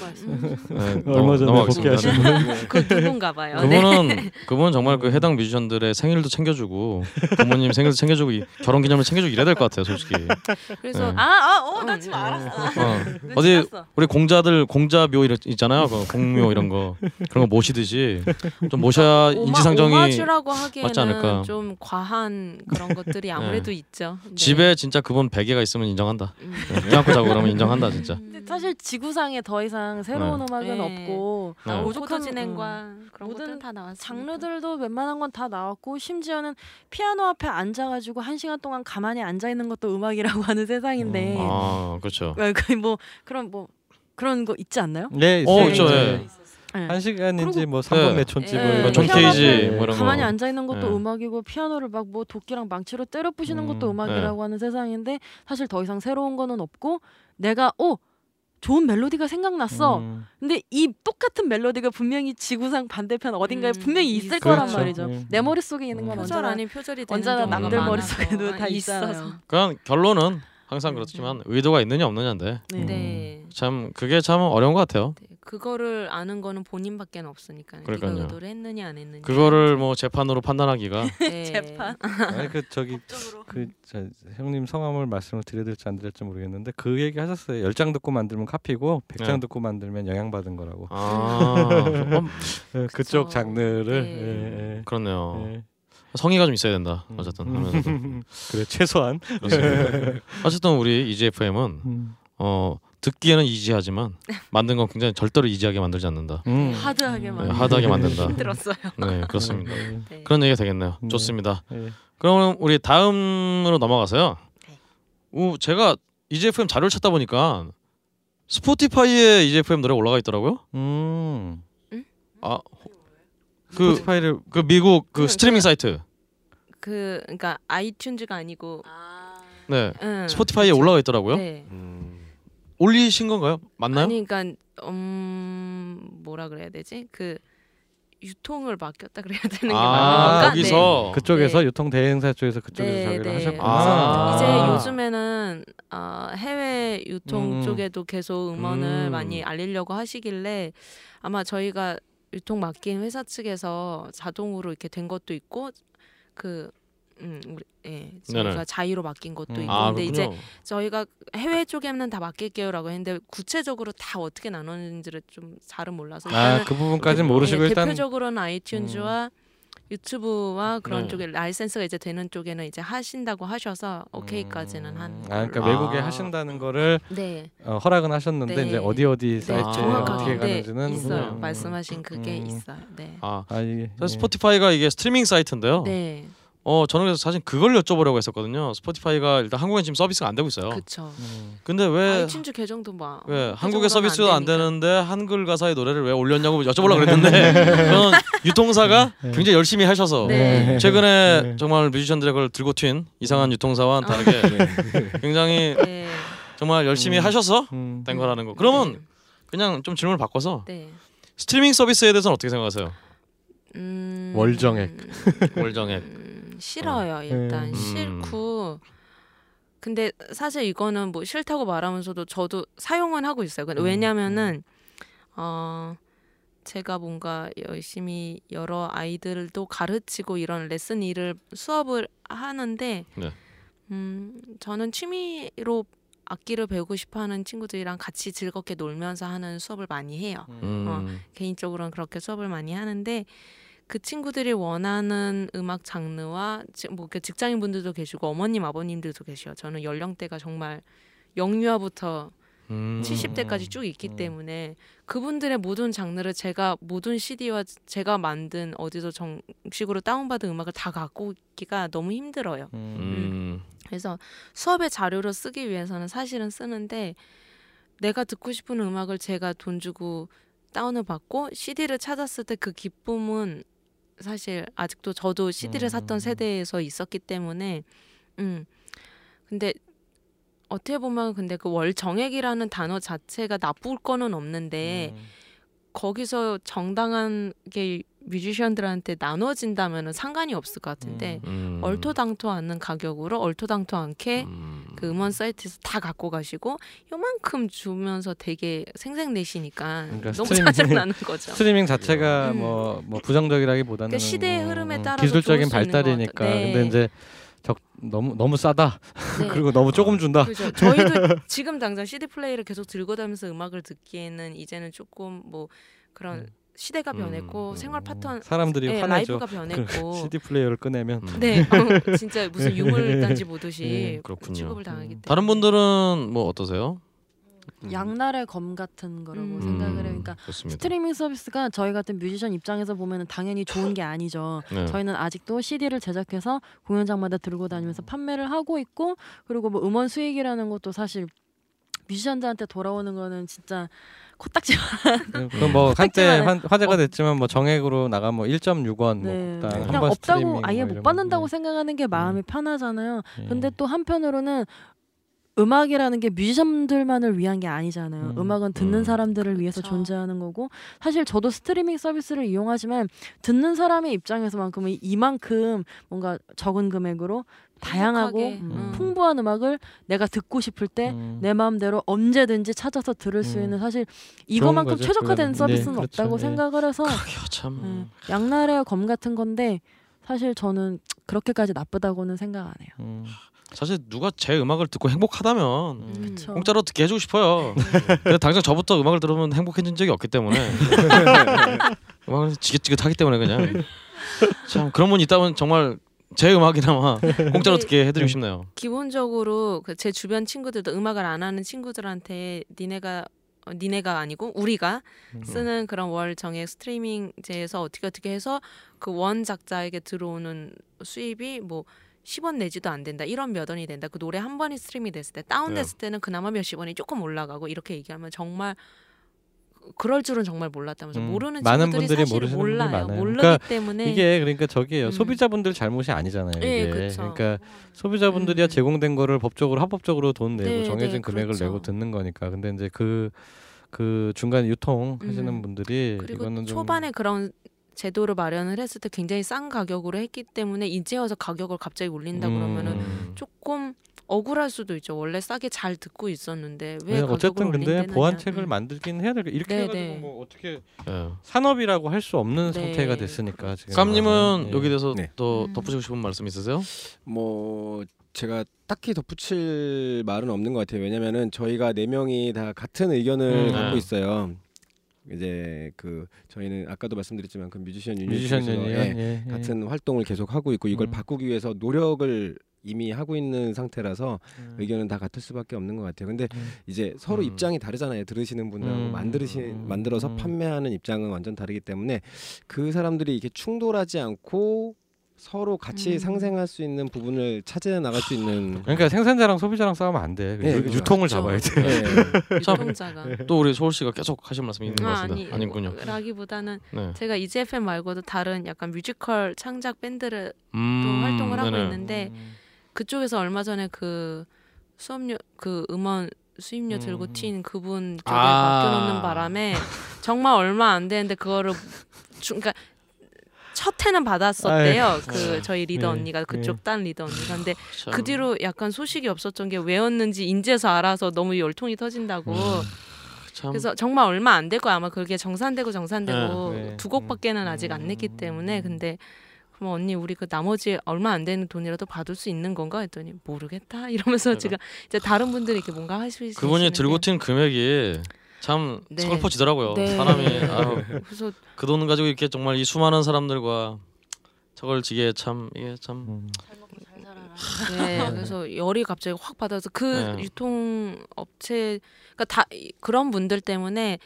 말씀? 네, 얼마 전에. 복귀하신 네. 그 누군가 봐요. 네. 그분은 그분은 정말 그 해당 뮤지션들의 생일도 챙 겨주고 부모님 생일도 챙겨주고 이- 결혼 기념일 챙겨주고 이래야 될 것 같아요, 솔직히. 그래서 네. 아, 아, 어, 나 지금 알았어. 어, 어 디 우리 공자들 공자묘 이런 있잖아요, 그 공묘 이런 거 그런 거 모시듯이 좀 모셔야 오마, 인지상정이 오마주라고 맞지 않을까. 좀 과한 그런 것들이 아무래도 있죠. 네. 집에 진짜 그분 베개가 있으면 인정한다. 음. 네, 껴안고 자고 그러면 인정한다 진짜. 사실 지구상에 더 이상 새로운 네. 음악은 네. 없고 네. 아, 오죽한, 진행과 그런 모든 것들은 다 나왔어요. 장르들도 웬만한 건 다 나왔고 심지어 는 피아노 앞에 앉아가지고 한 시간 동안 가만히 앉아 있는 것도 음악이라고 하는 세상인데 아 그렇죠. 뭐 그런 뭐 그런 거 있지 않나요? 네 어. 있죠, 예. 네. 한 시간인지 뭐 3번 네. 매촌집을 예. 뭐존 피아노 케이지 뭐 이런 가만히 거. 앉아 있는 것도 네. 음악이고 피아노를 막 뭐 도끼랑 망치로 때려 부시는 것도 음, 음악이라고 하는 세상인데 사실 더 이상 새로운 거는 없고 내가 어 좋은 멜로디가 생각났어. 음. 근데 이 똑같은 멜로디가 분명히 지구상 반대편 어딘가에 음, 분명히 있을 있- 거란 그렇죠. 말이죠. 음. 내 머릿속에 있는 건 표절 언제나 아닌 표절이 되는 언제나 남들 많아서 머릿속에도 다 있어서. 있어요. 그냥 결론은 항상 그렇지만 의도가 있느냐 없느냐인데 네. 네. 참 그게 참 어려운 것 같아요. 네. 그거를 아는 거는 본인밖에 없으니까 네가 그러니까요. 의도를 했느냐 안 했느냐. 그거를 뭐 재판으로 판단하기가 네. 재판. 아니 그 저기 그 저, 형님 성함을 말씀을 드려야 될지 안 드릴지 모르겠는데 그 얘기 하셨어요. 열 장 듣고 만들면 카피고 백장 네. 듣고 만들면 영향 받은 거라고. 아 어, 예, 그쪽 장르를 네. 예, 예, 그렇네요. 예. 성의가 좀 있어야 된다. 음. 어쨌든 하면서도 그래 최소한. 어쨌든 우리 EGFM은 음. 어 듣기에는 이지하지만 만든 건 굉장히 절대로 이지하게 만들지 않는다. 음. 하드하게 네, 만. 하드하게 만든다. 힘들었어요. 네 그렇습니다. 예, 네. 그런 얘기가 되겠네요. 네. 좋습니다. 예. 그럼 우리 다음으로 넘어가서요. 네. 오, 제가 EGFM 자료를 찾다 보니까 스포티파이에 EGFM 노래 가 올라가 있더라고요. 음. 아, 그, 스포티파이를 그 미국 그 그, 스트리밍 그- 사이트. 그 그러니까 아이튠즈가 아니고 네. 응. 스포티파이에 올라가 있더라고요. 네. 음, 올리신 건가요? 맞나요? 아니 그러니까 음 뭐라 그래야 되지? 그 유통을 맡겼다 그래야 되는 게 아, 맞는 건가? 여기서 그쪽에서 네. 유통 대행사 쪽에서 그쪽에서 네, 자기를 네. 하셨구나. 아. 이제 요즘에는 어, 해외 유통 음. 쪽에도 계속 음원을 음. 많이 알리려고 하시길래 아마 저희가 유통 맡긴 회사 측에서 자동으로 이렇게 된 것도 있고 그 음, 우리, 예, 저희가. 자의로 맡긴 것도 음. 있고 아, 근데 이제 그렇군요. 저희가 해외 쪽에는 다 맡길게요라고 했는데 구체적으로 다 어떻게 나누는지를 좀 잘은 몰라서 아, 일단은 그 부분까지는 대- 모르시고 예, 일단 대표적으로는 아이튠즈와 유튜브와 그런 네. 쪽에 라이센스가 이제 되는 쪽에는 이제 하신다고 하셔서 오케이까지는 한. 아 그러니까 아. 외국에 하신다는 거를 네. 어, 허락은 하셨는데 네. 이제 어디 어디 네, 사이트에 정확하게. 어떻게 네, 가는지는 있어요. 음. 말씀하신 그게 음. 있어요. 네. 아, 아, 예, 사실 예. 스포티파이가 이게 스트리밍 사이트인데요. 네. 어, 저는 그래서 사실 그걸 여쭤보려고 했었거든요. 스포티파이가 일단 한국엔 지금 서비스가 안 되고 있어요. 그렇죠. 음. 근데 왜 아이튠즈 계정도 뭐왜그 한국의 정도는 서비스가 안 되니까. 되는데 한글 가사의 노래를 왜 올렸냐고 여쭤보려고 그랬는데 저는 유통사가 네. 굉장히 열심히 하셔서 네. 최근에 네. 정말 뮤지션들의 그걸 들고 튄 이상한 유통사와는 다르게 굉장히 네. 정말 열심히 음. 하셔서 음. 된 거라는 거. 그러면 그냥 좀 질문을 바꿔서 네. 스트리밍 서비스에 대해서는 어떻게 생각하세요? 음, 월정액. 월정액. 음, 싫어요. 일단 음. 싫고. 근데 사실 이거는 뭐 싫다고 말하면서도 저도 사용은 하고 있어요. 근데 음, 왜냐면은 어 제가 뭔가 열심히 여러 아이들도 가르치고 이런 레슨 일을 수업을 하는데 네. 음 저는 취미로 악기를 배우고 싶어하는 친구들이랑 같이 즐겁게 놀면서 하는 수업을 많이 해요. 음. 개인적으로는 그렇게 수업을 많이 하는데 그 친구들이 원하는 음악 장르와 지- 뭐 직장인 분들도 계시고 어머님 아버님들도 계셔요. 저는 연령대가 정말 영유아부터 음. 70대까지 쭉 있기 음. 때문에 그분들의 모든 장르를 제가 모든 CD와 제가 만든 어디서 정식으로 다운받은 음악을 다 갖고 있기가 너무 힘들어요. 음. 음. 그래서 수업의 자료로 쓰기 위해서는 사실은 쓰는데 내가 듣고 싶은 음악을 제가 돈 주고 다운을 받고 CD를 찾았을 때 그 기쁨은 사실 아직도 저도 CD를 샀던 음. 세대에서 있었기 때문에 음 근데 어떻게 보면 근데 그 월 정액이라는 단어 자체가 나쁠 거는 없는데 음. 거기서 정당한 게 뮤지션들한테 나눠진다면은 상관이 없을 것 같은데 음. 얼토당토 않는 가격으로 얼토당토 않게 음. 그 음원 사이트에서 다 갖고 가시고 요만큼 주면서 되게 생색내시니까 그러니까 너무 짜증나는 거죠. 스트리밍 자체가 음. 뭐, 뭐 부정적이라기보다는 그러니까 시대의 뭐, 흐름에 음, 따라서 기술적인 발달이니까. 네. 근데 이제 적, 너무 너무 싸다 네. 그리고 너무 조금 준다 그죠. 저희도 지금 당장 CD 플레이를 계속 들고 다니면서 음악을 듣기에는 이제는 조금 뭐 그런 음. 시대가 변했고 음. 생활 패턴 사람들이 네, 화내죠 라이브가 변했고 CD 플레이어를 꺼내면 음. 네 어, 진짜 무슨 유물단지 보듯이 네, 그렇군요. 취급을 당하기 때문에 다른 분들은 뭐 어떠세요? 양날의 검 같은 거라고 음. 생각을 해요. 그러니까 좋습니다. 스트리밍 서비스가 저희 같은 뮤지션 입장에서 보면은 당연히 좋은 게 아니죠. 네. 저희는 아직도 CD를 제작해서 공연장마다 들고 다니면서 판매를 하고 있고 그리고 뭐 음원 수익이라는 것도 사실 뮤지션들한테 돌아오는 거는 진짜 코딱지 그뭐 한때 딱지만 한, 화제가 어. 됐지만 뭐 정액으로 나가면 뭐 1.6원 네. 뭐한 그냥 번 없다고 아예 뭐 못 받는다고 거. 생각하는 게 마음이 편하잖아요. 예. 근데 또 한편으로는 음악이라는 게 뮤지션들만을 위한 게 아니잖아요. 음. 음. 악은 듣는 음. 사람들을 위해서 그쵸. 존재하는 거고 사실 저도 스트리밍 서비스를 이용하지만 듣는 사람의 입장에서만큼은 이만큼 뭔가 적은 금액으로 다양하고 음, 음. 풍부한 음악을 내가 듣고 싶을 때 음. 내 마음대로 언제든지 찾아서 들을 수 음. 있는 사실 이거만큼 거죠, 최적화된 그거는. 서비스는 네, 그렇죠. 없다고 네. 생각을 해서 참. 음, 양날의 검 같은 건데 사실 저는 그렇게까지 나쁘다고는 생각 안 해요. 음. 사실 누가 제 음악을 듣고 행복하다면 음. 공짜로 듣게 해주고 싶어요. 근데 당장 저부터 음악을 들으면 행복해진 적이 없기 때문에 음악을 지긋지긋하기 때문에 그냥 참 그런 분 있다면 정말 제 음악이나마 공짜로 듣게 해드리고 싶네요. 기본적으로 그제 주변 친구들도 음악을 안 하는 친구들한테 니네가 어, 니네가 아니고 우리가 음. 쓰는 그런 월 정액 스트리밍제에서 어떻게 어떻게 해서 그 원 작자에게 들어오는 수입이 뭐 10원 내지도 안 된다. 이런 몇 원이 된다. 그 노래 한 번이 스트리밍이 됐을 때 다운됐을 때는 그나마 몇십 원이 조금 올라가고 이렇게 얘기하면 정말 그럴 줄은 정말 몰랐다면서 음, 모르는 많은 분들이 사실 모르시는 분들이 몰라요. 많아요. 모르기 그러니까 때문에 이게 그러니까 저기예요. 음. 소비자분들 잘못이 아니잖아요. 네. 그러니까 소비자분들이야 음. 제공된 거를 법적으로 합법적으로 돈 내고 네, 정해진 네, 금액을 그렇죠. 내고 듣는 거니까. 근데 이제 그그 중간 유통 하시는 음. 분들이 그리고 초반에 그런 제도를 마련을 했을 때 굉장히 싼 가격으로 했기 때문에 이제 와서 가격을 갑자기 올린다 음. 그러면은 조금 억울할 수도 있죠. 원래 싸게 잘 듣고 있었는데 왜 네, 가격을 어쨌든 근데. 보완책을 음. 만들긴 해야 될 거. 이렇게 네, 해가지고 네. 뭐 어떻게 예. 산업이라고 할 수 없는 네, 상태가 됐으니까 지금. 깜님은 예. 여기 대해서 네. 더 음. 덧붙이고 싶은 말씀 있으세요? 뭐 제가 딱히 덧붙일 말은 없는 것 같아요. 왜냐면은 저희가 네 명이 다 같은 의견을 음. 갖고 네. 있어요. 이제 그 저희는 아까도 말씀드렸지만 그 뮤지션 유니온 뮤지션 유니언 예, 예, 예. 같은 활동을 계속 하고 있고 이걸 음. 바꾸기 위해서 노력을 이미 하고 있는 상태라서 음. 의견은 다 같을 수밖에 없는 것 같아요. 근데 음. 이제 서로 음. 입장이 다르잖아요. 들으시는 분들하고 음. 만들으시 음. 만들어서 음. 판매하는 입장은 완전 다르기 때문에 그 사람들이 이렇게 충돌하지 않고 서로 같이 음. 상생할 수 있는 부분을 찾아 나갈 수 있는 그러니까 생산자랑 소비자랑 싸우면 안 돼. 네, 유- 그렇죠. 유통을 그렇죠. 잡아야 돼. 예. 참. 유통자가 또 우리 소울 씨가 계속 하신 말씀이 있는 것 아, 같습니다. 아니 아니 군요. 라기보다는 네. 제가 Easy FM 말고도 다른 약간 뮤지컬 창작 밴드를 음, 활동을 하고 네네. 있는데 그쪽에서 얼마 전에 그 수업료 그 음원 수입료 들고 음. 튄 그분 쪽에 아. 맡겨놓는 바람에 정말 얼마 안 되는데 그거를 주, 그러니까 첫 해는 받았었대요. 아이고. 그 저희 리더 네, 언니가 그쪽 딴 리더 언니가 근데 참. 그 뒤로 약간 소식이 없었던 게 왜였는지 인제서 알아서 너무 열통이 터진다고. 참. 그래서 정말 얼마 안될 거야 아마 그게 정산되고 정산되고 네, 네. 두 곡밖에는 아직 안 냈기 때문에 근데 그럼 언니 우리 그 나머지 얼마 안 되는 돈이라도 받을 수 있는 건가 했더니 모르겠다 이러면서? 지금 이제 다른 분들이 이렇게 뭔가 하시는 그분이 들고 튄 금액이 참 네. 서글퍼지더라고요. 네. 사람이 아유, 그래서 그 돈을 가지고 이렇게 정말 이 수많은 사람들과 저걸 지게 참 이게 참 음. 네 그래서 열이 갑자기 확 받아서 그 네. 유통 업체 그러니까 다 이- 그런 분들 때문에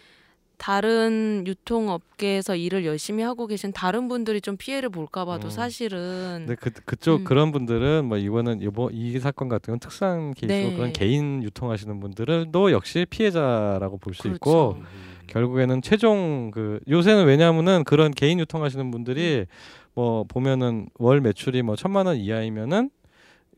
다른 유통업계에서 일을 열심히 하고 계신 다른 분들이 좀 피해를 볼까봐도 음. 사실은 근데 그 그쪽 음. 그런 분들은 뭐 이거는 이번 이 사건 같은 건 특수한 케이스고 네. 그런 개인 유통하시는 분들도 역시 피해자라고 볼수 그렇죠. 있고 결국에는 최종 그 요새는 왜냐하면은 그런 개인 유통하시는 분들이 뭐 보면은 월 매출이 뭐 천만 원 이하이면은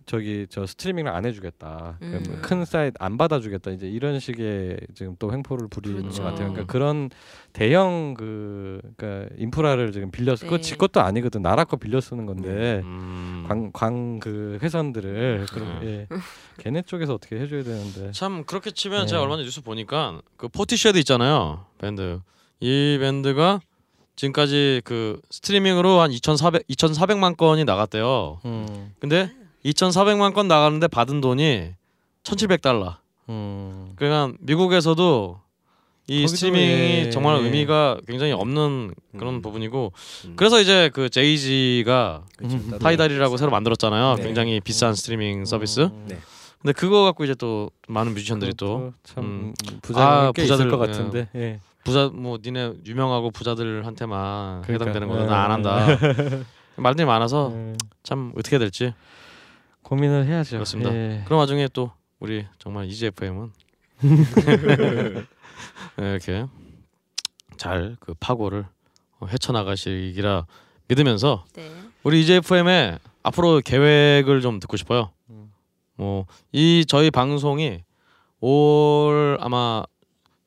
저기 저 스트리밍을 안 해주겠다. 음. 그큰 사이트 안 받아주겠다. 이제 이런 식의 지금 또 횡포를 부리는 그렇죠. 것 같아요. 그러니까 그런 대형 그 그러니까 인프라를 지금 빌려서 그거 네. 지 것도 아니거든. 나라 거 빌려 쓰는 건데 음. 광광 그 회선들을 그럼 음. 예. 걔네 쪽에서 어떻게 해줘야 되는데. 참 그렇게 치면 네. 제가 얼마 전에 뉴스 보니까 그 Portishead 있잖아요 밴드 이 밴드가 지금까지 그 스트리밍으로 한 2,400 2,400만 건이 나갔대요. 음. 근데 2,400만 건 나가는데 받은 돈이 1,700달러. 음. 그러니까 미국에서도 이 스트리밍이 예, 정말 예. 의미가 굉장히 없는 그런 음. 부분이고 음. 그래서 이제 그 제이지가 그렇죠. 음. 타이달이라고 새로 만들었잖아요. 네. 굉장히 비싼 스트리밍 서비스. 음. 네. 근데 그거 갖고 이제 또 많은 뮤지션들이 또 그것도 참 음. 부자 아, 꽤 부자들, 것 같은데. 예. 부자 뭐 니네 유명하고 부자들한테만 그러니까. 해당되는 거는 예. 나안 한다. 말들이 많아서 예. 참 어떻게 될지 고민을 해야죠. 그렇습니다. 예. 그런 와중에 또 우리 정말 EGFM은 이렇게 잘 그 파고를 헤쳐나가시기라 믿으면서 네. 우리 EGFM의 앞으로 계획을 좀 듣고 싶어요. 음. 뭐이 저희 방송이 올 아마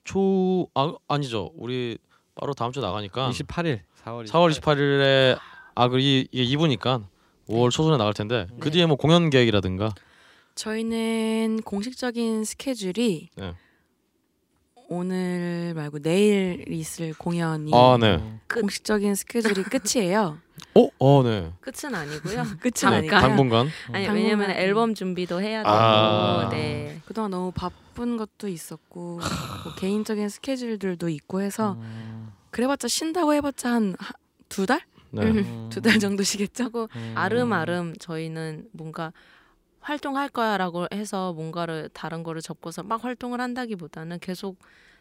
초 아, 아니죠. 우리 바로 다음 주 나가니까 28일 4월 4월 28일에 아그이 이게 2부니까 5월 초순에 나갈 텐데 그 네. 뒤에 뭐 공연 계획이라든가 저희는 공식적인 스케줄이 네. 오늘 말고 내일 있을 공연이 아 네. 공식적인 스케줄이 끝이에요. 어? 어 네. 끝은 아니고요. 끝은 잠깐. 아니고요. 당분간 아니 당분간. 왜냐면 앨범 준비도 해야 되고 아. 네. 그동안 너무 바쁜 것도 있었고 뭐 개인적인 스케줄들도 있고 해서 음. 그래봤자 쉰다고 해봤자 한 두 달? 네. 음. 두달 정도 쉬겠죠? 하고 음. 아름아름 저희는 뭔가 활동할 거야라고 해서 뭔가를 다른 거를 접고서 막 활동을 한다기보다는 계속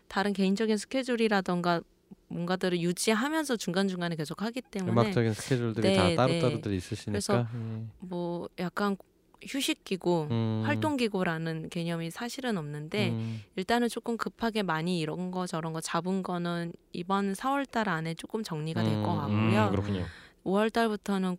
다른 개인적인 스케줄이라던가 뭔가들을 유지하면서 중간 중간에 계속 하기 때문에 음악적인 스케줄들이 네, 다 따로 네. 따로들 있으시니까. 그래서 예. 뭐 약간 휴식기구 음. 활동기구라는 개념이 사실은 없는데 음. 일단은 조금 급하게 많이 이런 거 저런 거 잡은 거는 이번 4월 달 안에 조금 정리가 될것 음, 같고요. 음, 그렇군요. 5월 달부터는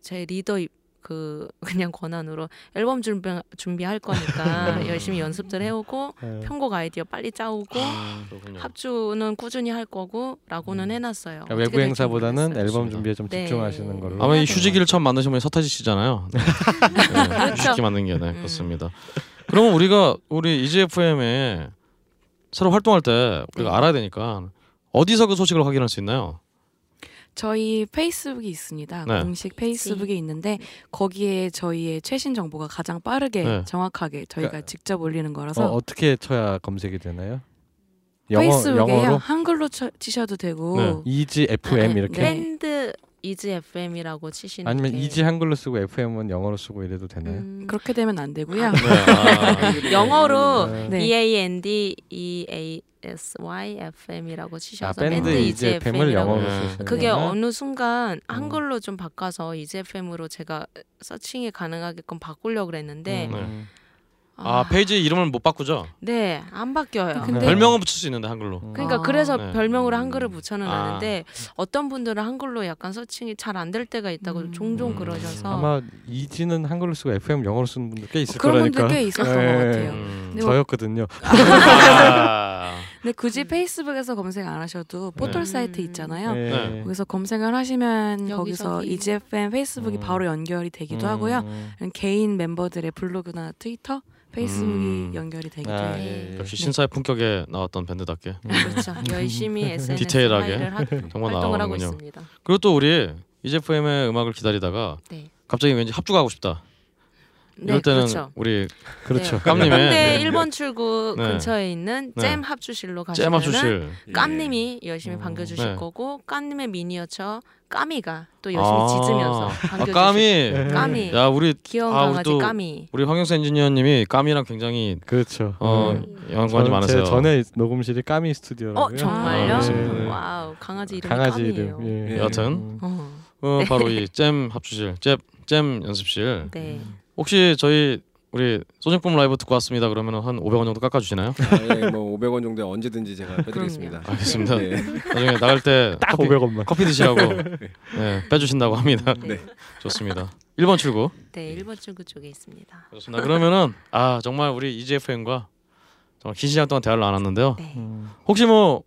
제 리더 입- 그 그냥 권한으로 앨범 준비 준비할 거니까 음. 열심히 연습들 해오고 예. 편곡 아이디어 빨리 짜오고 음. 그렇군요. 합주는 꾸준히 할 거고라고는 음. 해놨어요. 그러니까 외부 행사보다는. 앨범. 준비에 좀 네. 집중하시는 걸로. 아마 이. 휴지기를 처음 만드신 분이 서태지 씨잖아요. 네. 네, 그렇죠. 휴지기 만든 게 네, 음. 그렇습니다. 그러면 우리가 우리 EGFM에 새로 활동할 때 우리가 네. 알아야 되니까 어디서 그 소식을 확인할 수 있나요? 저희 페이스북이 있습니다. 네. 공식 페이스북이 있는데 거기에 저희의 최신 정보가 가장 빠르게 네. 정확하게 저희가 그러니까- 직접 올리는 어, 거라서 어 떻게 쳐야 검색이 되나요? 영어 페이스북에 영어로 한글로 쳐, 치셔도 되고 네. 이지 FM 네. 이렇게 네. 밴드 이지 FM이라고 치시는 아니면 게 이지 한글로 쓰고 FM은 영어로 쓰고 이래도 되나요? 음, 그렇게 되면 안 되고요. 네. 아, 영어로 네. 네. B A N D E A S Y FM이라고 아 치셔서 밴드 이지 FM을 영어로 네. 쓰시는 그게. 어느 순간 음. 한글로 좀 바꿔서 이지 FM으로 제가 searching이 가능하게끔 바꾸려고 그랬는데 네. 음. 아 페이지 이름을 못 바꾸죠? 네, 안 바뀌어요. 근데- 별명은 붙일 수 있는데 한글로. 음. 그러니까 아. 그래서 네. 별명으로 음. 한글을 붙여는 아. 어떤 분들은 한글로 약간 searching이 잘 안 될 때가 있다고 음. 종종 음. 그러셔서 아마 이지는 한글로 쓰고 FM 영어로 쓰는 분들 꽤 있을 그런 거라니까. 분들 꽤 있었던 네. 것 같아요. 음. 네, 저였거든요. 아. 근데 굳이 페이스북에서 검색 안 하셔도 포털 네. 사이트 음. 있잖아요. 네. 거기서 검색을 하시면 거기서. Easy FM 페이스북이 음. 바로 연결이 되기도 하고요. 개인 멤버들의 블로그나 트위터, 페이스북이 음. 연결이 되기도 아, 해요. 예, 예. 역시 신사의 품격에 나왔던 밴드답게. 그렇죠. 열심히 SNS 디테일하게 하, 정말 활동을 하고. 있습니다. 그리고 또 우리 이제프엠의 음악을 기다리다가 네. 갑자기 왠지 합주가고 싶다. 네, 이럴 때는 그렇죠. 우리 그렇죠. 네. 깜님의 네. 1번 출구 네. 근처에 있는 네. 잼 합주실로 잼 가시면은 합주실. 깜님이 열심히 음. 반겨주실 네. 거고 깜님의 미니어처 까미가 또 열심히 아. 짖으면서 아 반겨주실 까미. 까미 야 우리 귀여운 아, 우리 강아지 또 까미 우리 황영수 엔지니어님이 까미랑 굉장히 그렇죠. 어 음. 연관이 저- 많으세요. 제 전에 녹음실이 까미 스튜디오라고요. 어 정말요? 아, 네, 네. 와우 강아지 이름이 강아지 까미예요. 이름. 예. 여하튼. 음. 어, 어, 네. 바로 이 잼 합주실, 잼, 잼 연습실. 네. 혹시 저희 우리 소정품 라이브 듣고 왔습니다. 그러면 한 500원 정도 깎아 주시나요? 아, 예, 뭐 500원 정도 언제든지 제가 빼드리겠습니다. 알겠습니다. 네. 나중에 나갈 때딱 커피, 500원만. 커피 드시라고 네, 빼주신다고 합니다. 네. 좋습니다. 1번 출구. 네, 1번 출구 쪽에 있습니다. 그렇습니다. 그러면은 아 정말 우리 EGFM과 정말 긴 시간 동안 대화를 나눴는데요. 네. 음. 혹시 뭐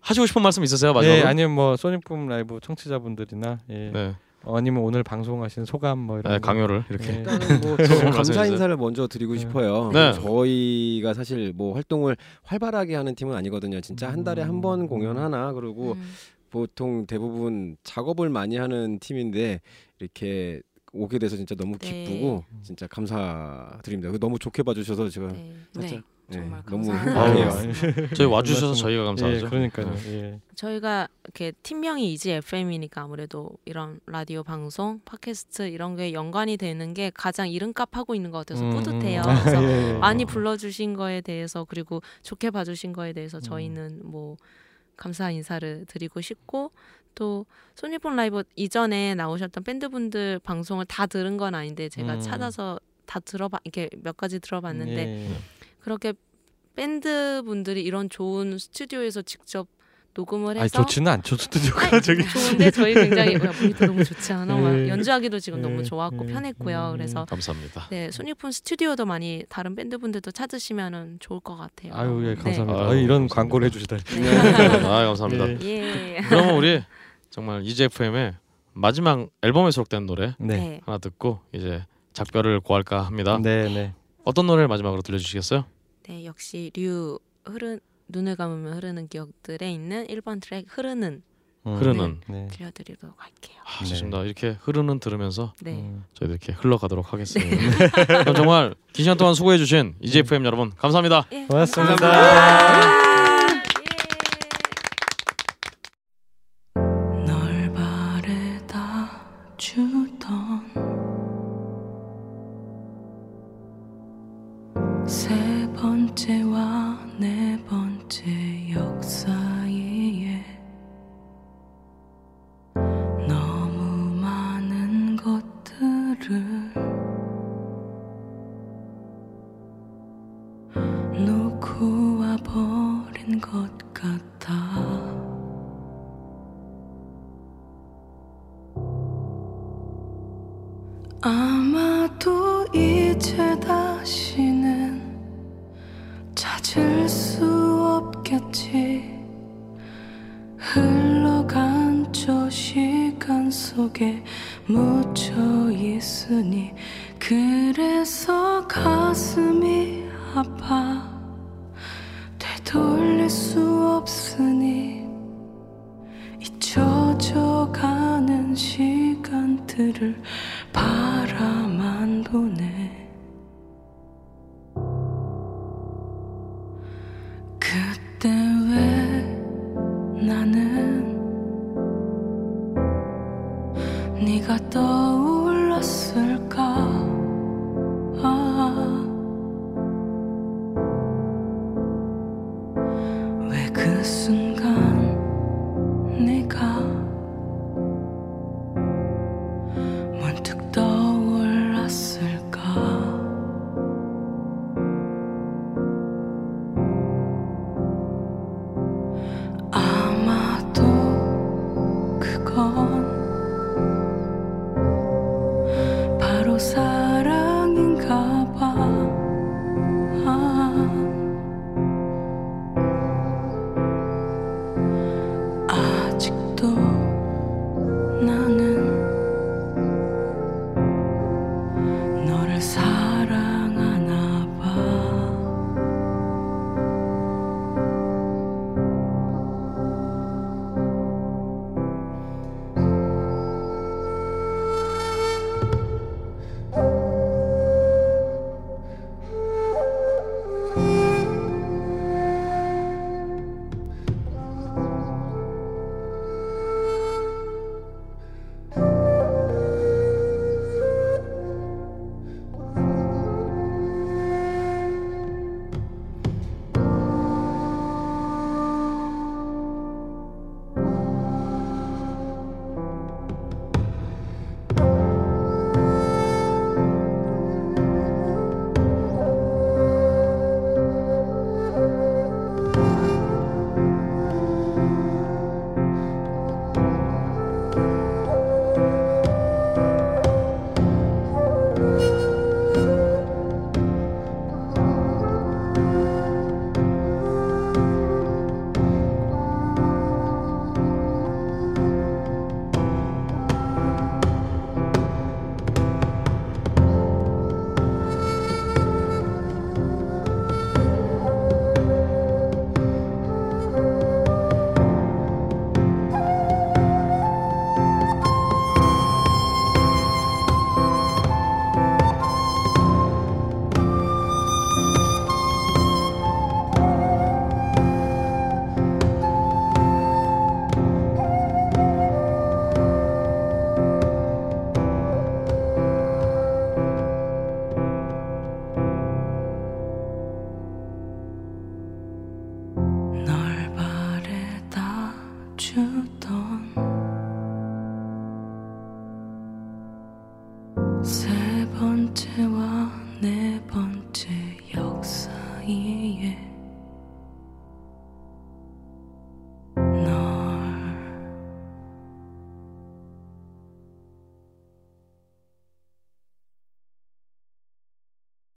하시고 싶은 말씀 있으세요? 마지막으로? 예, 아니면 뭐 소닉붐 라이브 청취자분들이나 예. 네, 어, 아니면 오늘 방송하신 소감 뭐 이런 네, 거. 강요를 이렇게. 예. 일단은 뭐 감사. 인사를 먼저 드리고 네. 싶어요. 네. 저희가 사실 뭐 활동을 활발하게 하는 팀은 아니거든요. 진짜 한 달에 한번 음. 공연 하나 그리고 음, 보통 대부분 작업을 많이 하는 팀인데 이렇게 오게 돼서 진짜 너무 네. 기쁘고 진짜 감사드립니다. 너무 좋게 봐주셔서 제가 네. 네. 네, 정말 너무 감사합니다. 저희 와주셔서 저희가 감사하죠. 예, 그러니까요. 네. 예. 저희가 이렇게 팀명이 이지 FM이니까 아무래도 이런 라디오 방송, 팟캐스트 이런 게 연관이 되는 게 가장 이름값 하고 있는 것 같아서 음, 뿌듯해요. 음. 그래서 예, 예. 많이 불러주신 거에 대해서 그리고 좋게 봐주신 거에 대해서 음. 저희는 뭐 감사 인사를 드리고 싶고 또 소니폰 라이브 이전에 나오셨던 밴드분들 방송을 다 들은 건 아닌데 제가 음. 찾아서 다 들어봐 이렇게 몇 가지 들어봤는데 예. 그렇게 밴드 분들이 이런 좋은 스튜디오에서 직접 녹음을 해서 아니 좋지는 않죠 스튜디오가 아니, 저기. 좋은데 저희 굉장히 야, 모니터 너무 좋지 않아? 막 예. 연주하기도 지금 예. 너무 좋았고 예. 편했고요. 음. 그래서 감사합니다. 네 소니폰 스튜디오도 많이 다른 밴드 분들도 찾으시면은 좋을 것 같아요. 아유 예 네. 감사합니다. 아유, 아유, 이런 감사합니다. 광고를 해주시다니. 아 감사합니다. 예. 예. 그러면 우리 정말 EGFM의 마지막 앨범에 수록된 노래 네. 네. 하나 듣고 이제 작별을 고할까 합니다. 네, 네. 어떤 노래를 마지막으로 들려주시겠어요? 네, 역시 류 흐르 눈을 감으면 흐르는 기억들에 있는 1번 트랙 흐르는 음, 흐르는. 네. 들려드리도록 할게요. 아, 네. 좋습니다. 이렇게 흐르는 들으면서 네. 음. 저희도 이렇게 흘러가도록 하겠습니다. 그럼 정말 긴 시간 동안 수고해주신 EGFM 여러분 감사합니다. 예, 고맙습니다. 감사합니다. 예. 널 바래다 주